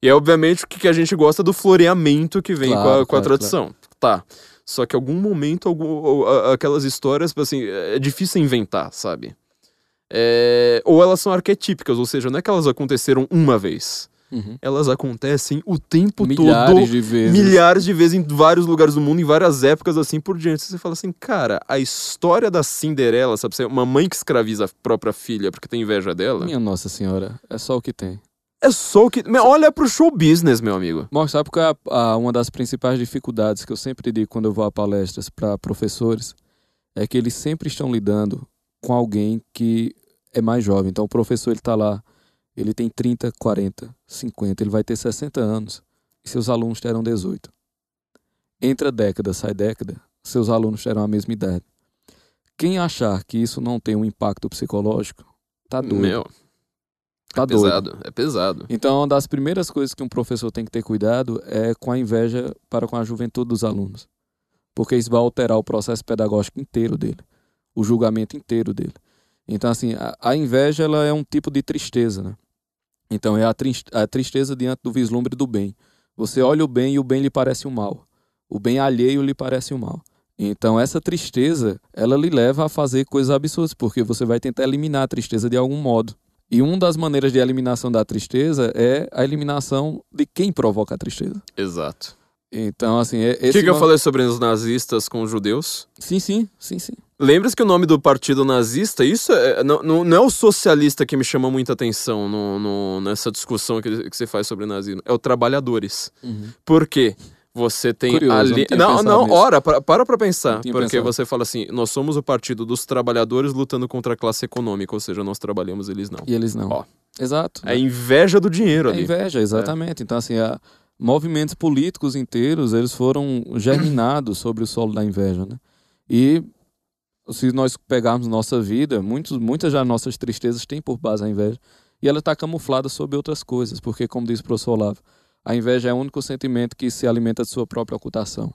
E é, obviamente, o que a gente gosta do floreamento que vem claro, com, a, com claro, a tradição. Claro. Tá. Só que em algum momento, algum, aquelas histórias, assim, é difícil inventar, sabe? É, ou elas são arquetípicas, ou seja, não é que elas aconteceram uma vez. Uhum. Elas acontecem o tempo milhares todo. De vezes. Milhares de vezes em vários lugares do mundo, em várias épocas, assim por diante. Você fala assim, cara, a história da Cinderela, sabe? Uma mãe que escraviza a própria filha porque tem inveja dela. Minha Nossa Senhora, é só o que tem. É só o que. Olha pro show business, meu amigo. Mostra, sabe qual é a, a, uma das principais dificuldades que eu sempre digo quando eu vou a palestras para professores? É que eles sempre estão lidando com alguém que é mais jovem. Então o professor ele está lá, ele tem 30, 40, 50, ele vai ter 60 anos e seus alunos terão 18. Entra década, sai década, seus alunos terão a mesma idade. Quem achar que isso não tem um impacto psicológico, tá doido. Meu. Tá é doido. pesado, é pesado. Então, uma das primeiras coisas que um professor tem que ter cuidado é com a inveja para com a juventude dos alunos. Porque isso vai alterar o processo pedagógico inteiro dele, o julgamento inteiro dele. Então, assim, a, a, inveja ela é um tipo de tristeza, né? Então, é a, a tristeza diante do vislumbre do bem. Você olha o bem e o bem lhe parece o mal. O bem alheio lhe parece o mal. Então, essa tristeza, ela lhe leva a fazer coisas absurdas, porque você vai tentar eliminar a tristeza de algum modo. E uma das maneiras de eliminação da tristeza é a eliminação de quem provoca a tristeza. Exato. Então, assim. É, o que, que eu falei sobre os nazistas com os judeus? Sim, sim, sim, sim. Lembra-se que o nome do partido nazista, isso é, não, não, não, é o socialista que me chama muita atenção no, no nessa discussão que, que você faz sobre nazismo, é o trabalhadores. Uhum. Por quê? Você tem Curioso, ali. Não, não, nisso. ora, para, para pra pensar. Porque pensado. você fala assim: nós somos o partido dos trabalhadores lutando contra a classe econômica, ou seja, nós trabalhamos, eles não. E eles não. Ó, Exato. É inveja do dinheiro é ali. inveja, exatamente. É. Então, assim, a, movimentos políticos inteiros, eles foram germinados sobre o solo da inveja, né? E se nós pegarmos nossa vida, muitos, muitas das nossas tristezas têm por base a inveja. E ela está camuflada sob outras coisas, porque, como diz o professor Olavo, a inveja é o único sentimento que se alimenta de sua própria ocultação.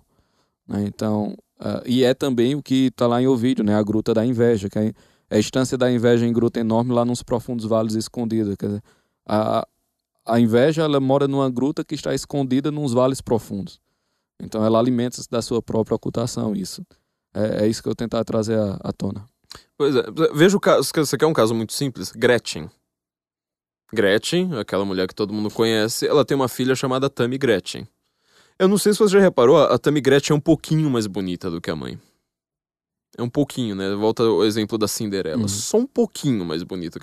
Né? Então, uh, e é também o que está lá em Ovídio, né? a gruta da inveja, que é a instância da inveja em gruta enorme lá nos profundos vales escondidos. Quer dizer, a, a inveja ela mora numa gruta que está escondida nos vales profundos. Então ela alimenta-se da sua própria ocultação. Isso é, é isso que eu tentar trazer à, à tona. Pois é, veja o caso, você quer um caso muito simples? Gretchen. Gretchen, aquela mulher que todo mundo conhece, ela tem uma filha chamada Tammy Gretchen. Eu não sei se você já reparou, a Tammy Gretchen é um pouquinho mais bonita do que a mãe. É um pouquinho, né? Volta o exemplo da Cinderela. Uhum. Só um pouquinho mais bonita.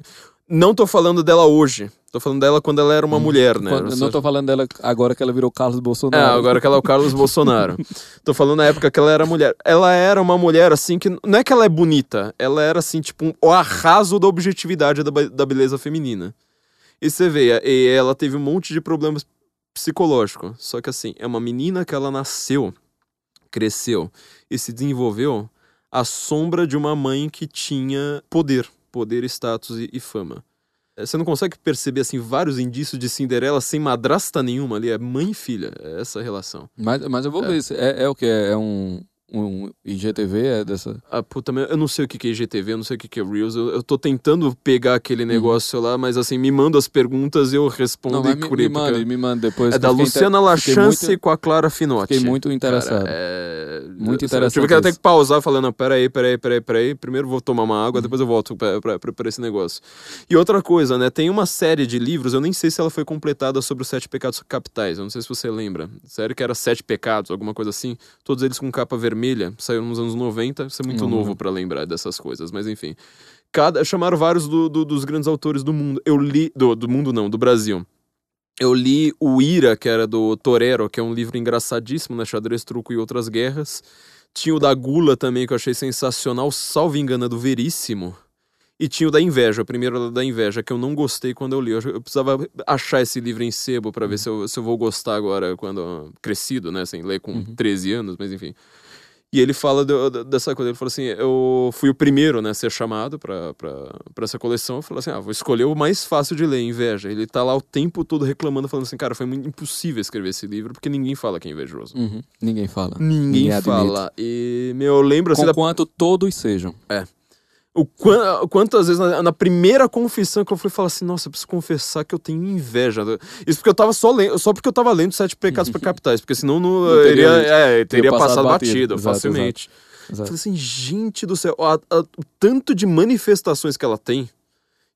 Não tô falando dela hoje. Tô falando dela quando ela era uma hum, mulher, né? Eu não tô falando dela agora que ela virou Carlos Bolsonaro. É, agora que ela é o Carlos Bolsonaro. Tô falando na época que ela era mulher. Ela era uma mulher, assim, que não é que ela é bonita, ela era, assim, tipo, um, o arraso da objetividade da, da beleza feminina. E você vê, e ela teve um monte de problemas psicológicos. Só que, assim, é uma menina que ela nasceu, cresceu e se desenvolveu à sombra de uma mãe que tinha poder poder, status e, e fama. Você não consegue perceber assim vários indícios de Cinderela sem madrasta nenhuma ali, é mãe e filha, é essa relação. Mas, mas eu vou é. ver, é, é o que? É um, um IGTV é dessa. Ah, puta, eu não sei o que é IGTV, eu não sei o que é Reels. Eu, eu tô tentando pegar aquele uhum. negócio uhum. lá, mas assim, me manda as perguntas e eu respondo não, e me, me manda, me manda depois. É da Luciana Lachance muito... com a Clara Finotti. Fiquei muito interessado. Cara, é... Muito interessante. Eu tive que até que pausar falando, peraí, peraí, peraí, peraí. Primeiro vou tomar uma água, uhum. depois eu volto pra, pra, pra, pra, esse negócio. E outra coisa, né? Tem uma série de livros, eu nem sei se ela foi completada sobre os sete pecados capitais. Eu não sei se você lembra. Sério que era sete pecados, alguma coisa assim. Todos eles com capa vermelha. Saiu nos anos 90. Você é muito novo para lembrar dessas coisas, mas enfim. Cada, chamaram vários do, do, dos grandes autores do mundo. Eu li. Do, do mundo não, do Brasil. Eu li o Ira, que era do Torero, que é um livro engraçadíssimo, né? Xadrez, Truco e Outras Guerras. Tinha o da Gula também, que eu achei sensacional, salvo engano, é do Veríssimo. E tinha o da Inveja, o primeiro da Inveja, que eu não gostei quando eu li. Eu, eu precisava achar esse livro em sebo para ver uhum. se eu, se eu vou gostar agora, quando crescido, né? Sem ler com uhum. 13 anos, mas enfim. E ele fala do, dessa coisa, ele falou assim, eu fui o primeiro, né, a ser chamado para essa coleção, eu falei assim, ah, vou escolher o mais fácil de ler, Inveja. Ele tá lá o tempo todo reclamando, falando assim, cara, foi muito impossível escrever esse livro, porque ninguém fala que é invejoso. Uhum. Ninguém fala. Ninguém, ninguém fala. E, meu, eu lembro assim... Com quanto da... todos sejam. É o quanto, quantas vezes na, na, primeira confissão que eu fui falar assim, nossa, eu preciso confessar que eu tenho inveja. Isso porque eu tava só lendo, só porque eu tava lendo Sete Pecados para Capitais, porque senão não, não teria, iria, é, teria passado, passado batido, batido exato, facilmente. Exato, exato. Falei assim, gente do céu, a, a, o tanto de manifestações que ela tem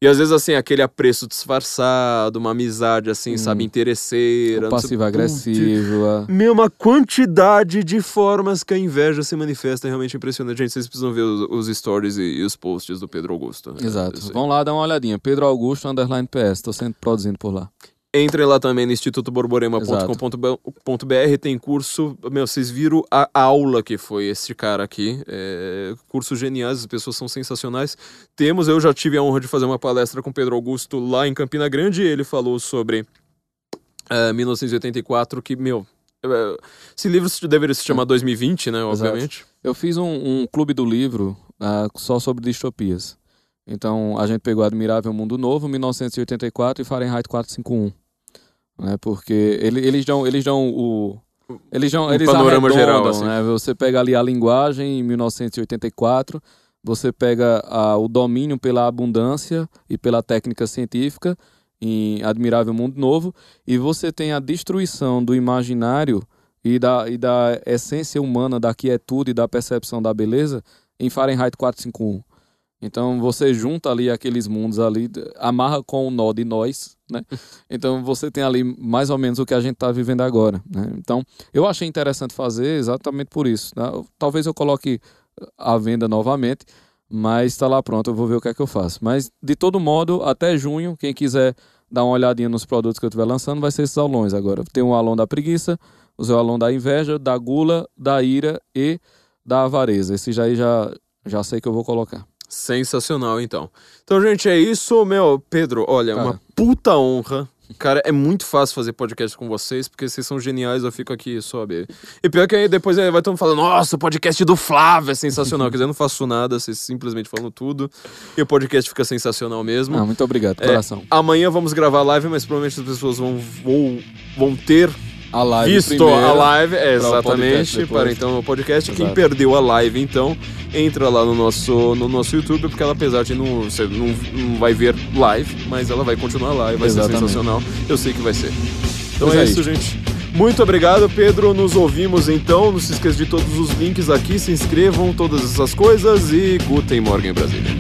e às vezes, assim, aquele apreço disfarçado, uma amizade, assim, hum. sabe, interesseira. Passivo-agressivo. É. Meu, uma quantidade de formas que a inveja se manifesta é realmente impressionante. Gente, vocês precisam ver os, os stories e, e, os posts do Pedro Augusto. Né? Exato. Vão lá dar uma olhadinha. Pedro Augusto, underline PS. Tô sempre produzindo por lá. Entrem lá também no institutoborborema.com.br, tem curso. Meu, vocês viram a aula que foi esse cara aqui. É, cursos geniais, as pessoas são sensacionais. Temos, eu já tive a honra de fazer uma palestra com Pedro Augusto lá em Campina Grande. ele falou sobre é, 1984, que, meu, é, esse livro deveria se chamar 2020, né? Obviamente. Exato. Eu fiz um, um, clube do livro uh, só sobre distopias. Então a gente pegou Admirável Mundo Novo, 1984 e Fahrenheit 451 né? Porque ele, eles dão, eles dão o eles dão, eles panorama geral, assim. né? Você pega ali a linguagem em 1984, você pega a, o domínio pela abundância e pela técnica científica em Admirável Mundo Novo, e você tem a destruição do imaginário e da, e da essência humana, da quietude e da percepção da beleza em Fahrenheit 451. Então você junta ali aqueles mundos ali, amarra com o nó de nós, né? Então você tem ali mais ou menos o que a gente está vivendo agora, né? Então eu achei interessante fazer exatamente por isso. Né? Talvez eu coloque a venda novamente, mas está lá pronto, eu vou ver o que é que eu faço. Mas de todo modo, até junho, quem quiser dar uma olhadinha nos produtos que eu estiver lançando, vai ser esses aulões agora. Tem o aulão da preguiça, o aulão da inveja, da gula, da ira e da avareza. Esse já já já sei que eu vou colocar. Sensacional, então. Então, gente, é isso, meu. Pedro, olha, Cara. uma puta honra. Cara, é muito fácil fazer podcast com vocês, porque vocês são geniais, eu fico aqui, sabe? E pior que aí depois vai todo mundo falando, nossa, o podcast do Flávio é sensacional. Quer dizer, eu não faço nada, vocês simplesmente falam tudo. E o podcast fica sensacional mesmo. Ah, muito obrigado, coração. É, amanhã vamos gravar live, mas provavelmente as pessoas vão, vão, vão ter a live visto primeiro, a live, é, exatamente, para então o podcast. Exato. Quem perdeu a live, então, entra lá no nosso, no nosso YouTube, porque ela, apesar de não, você não, não vai ver live, mas ela vai continuar lá e vai exatamente. ser sensacional. Eu sei que vai ser. Então pois é, é isso, gente. Muito obrigado, Pedro. Nos ouvimos então. Não se esqueça de todos os links aqui. Se inscrevam, todas essas coisas. E Guten Morgen, Brasília.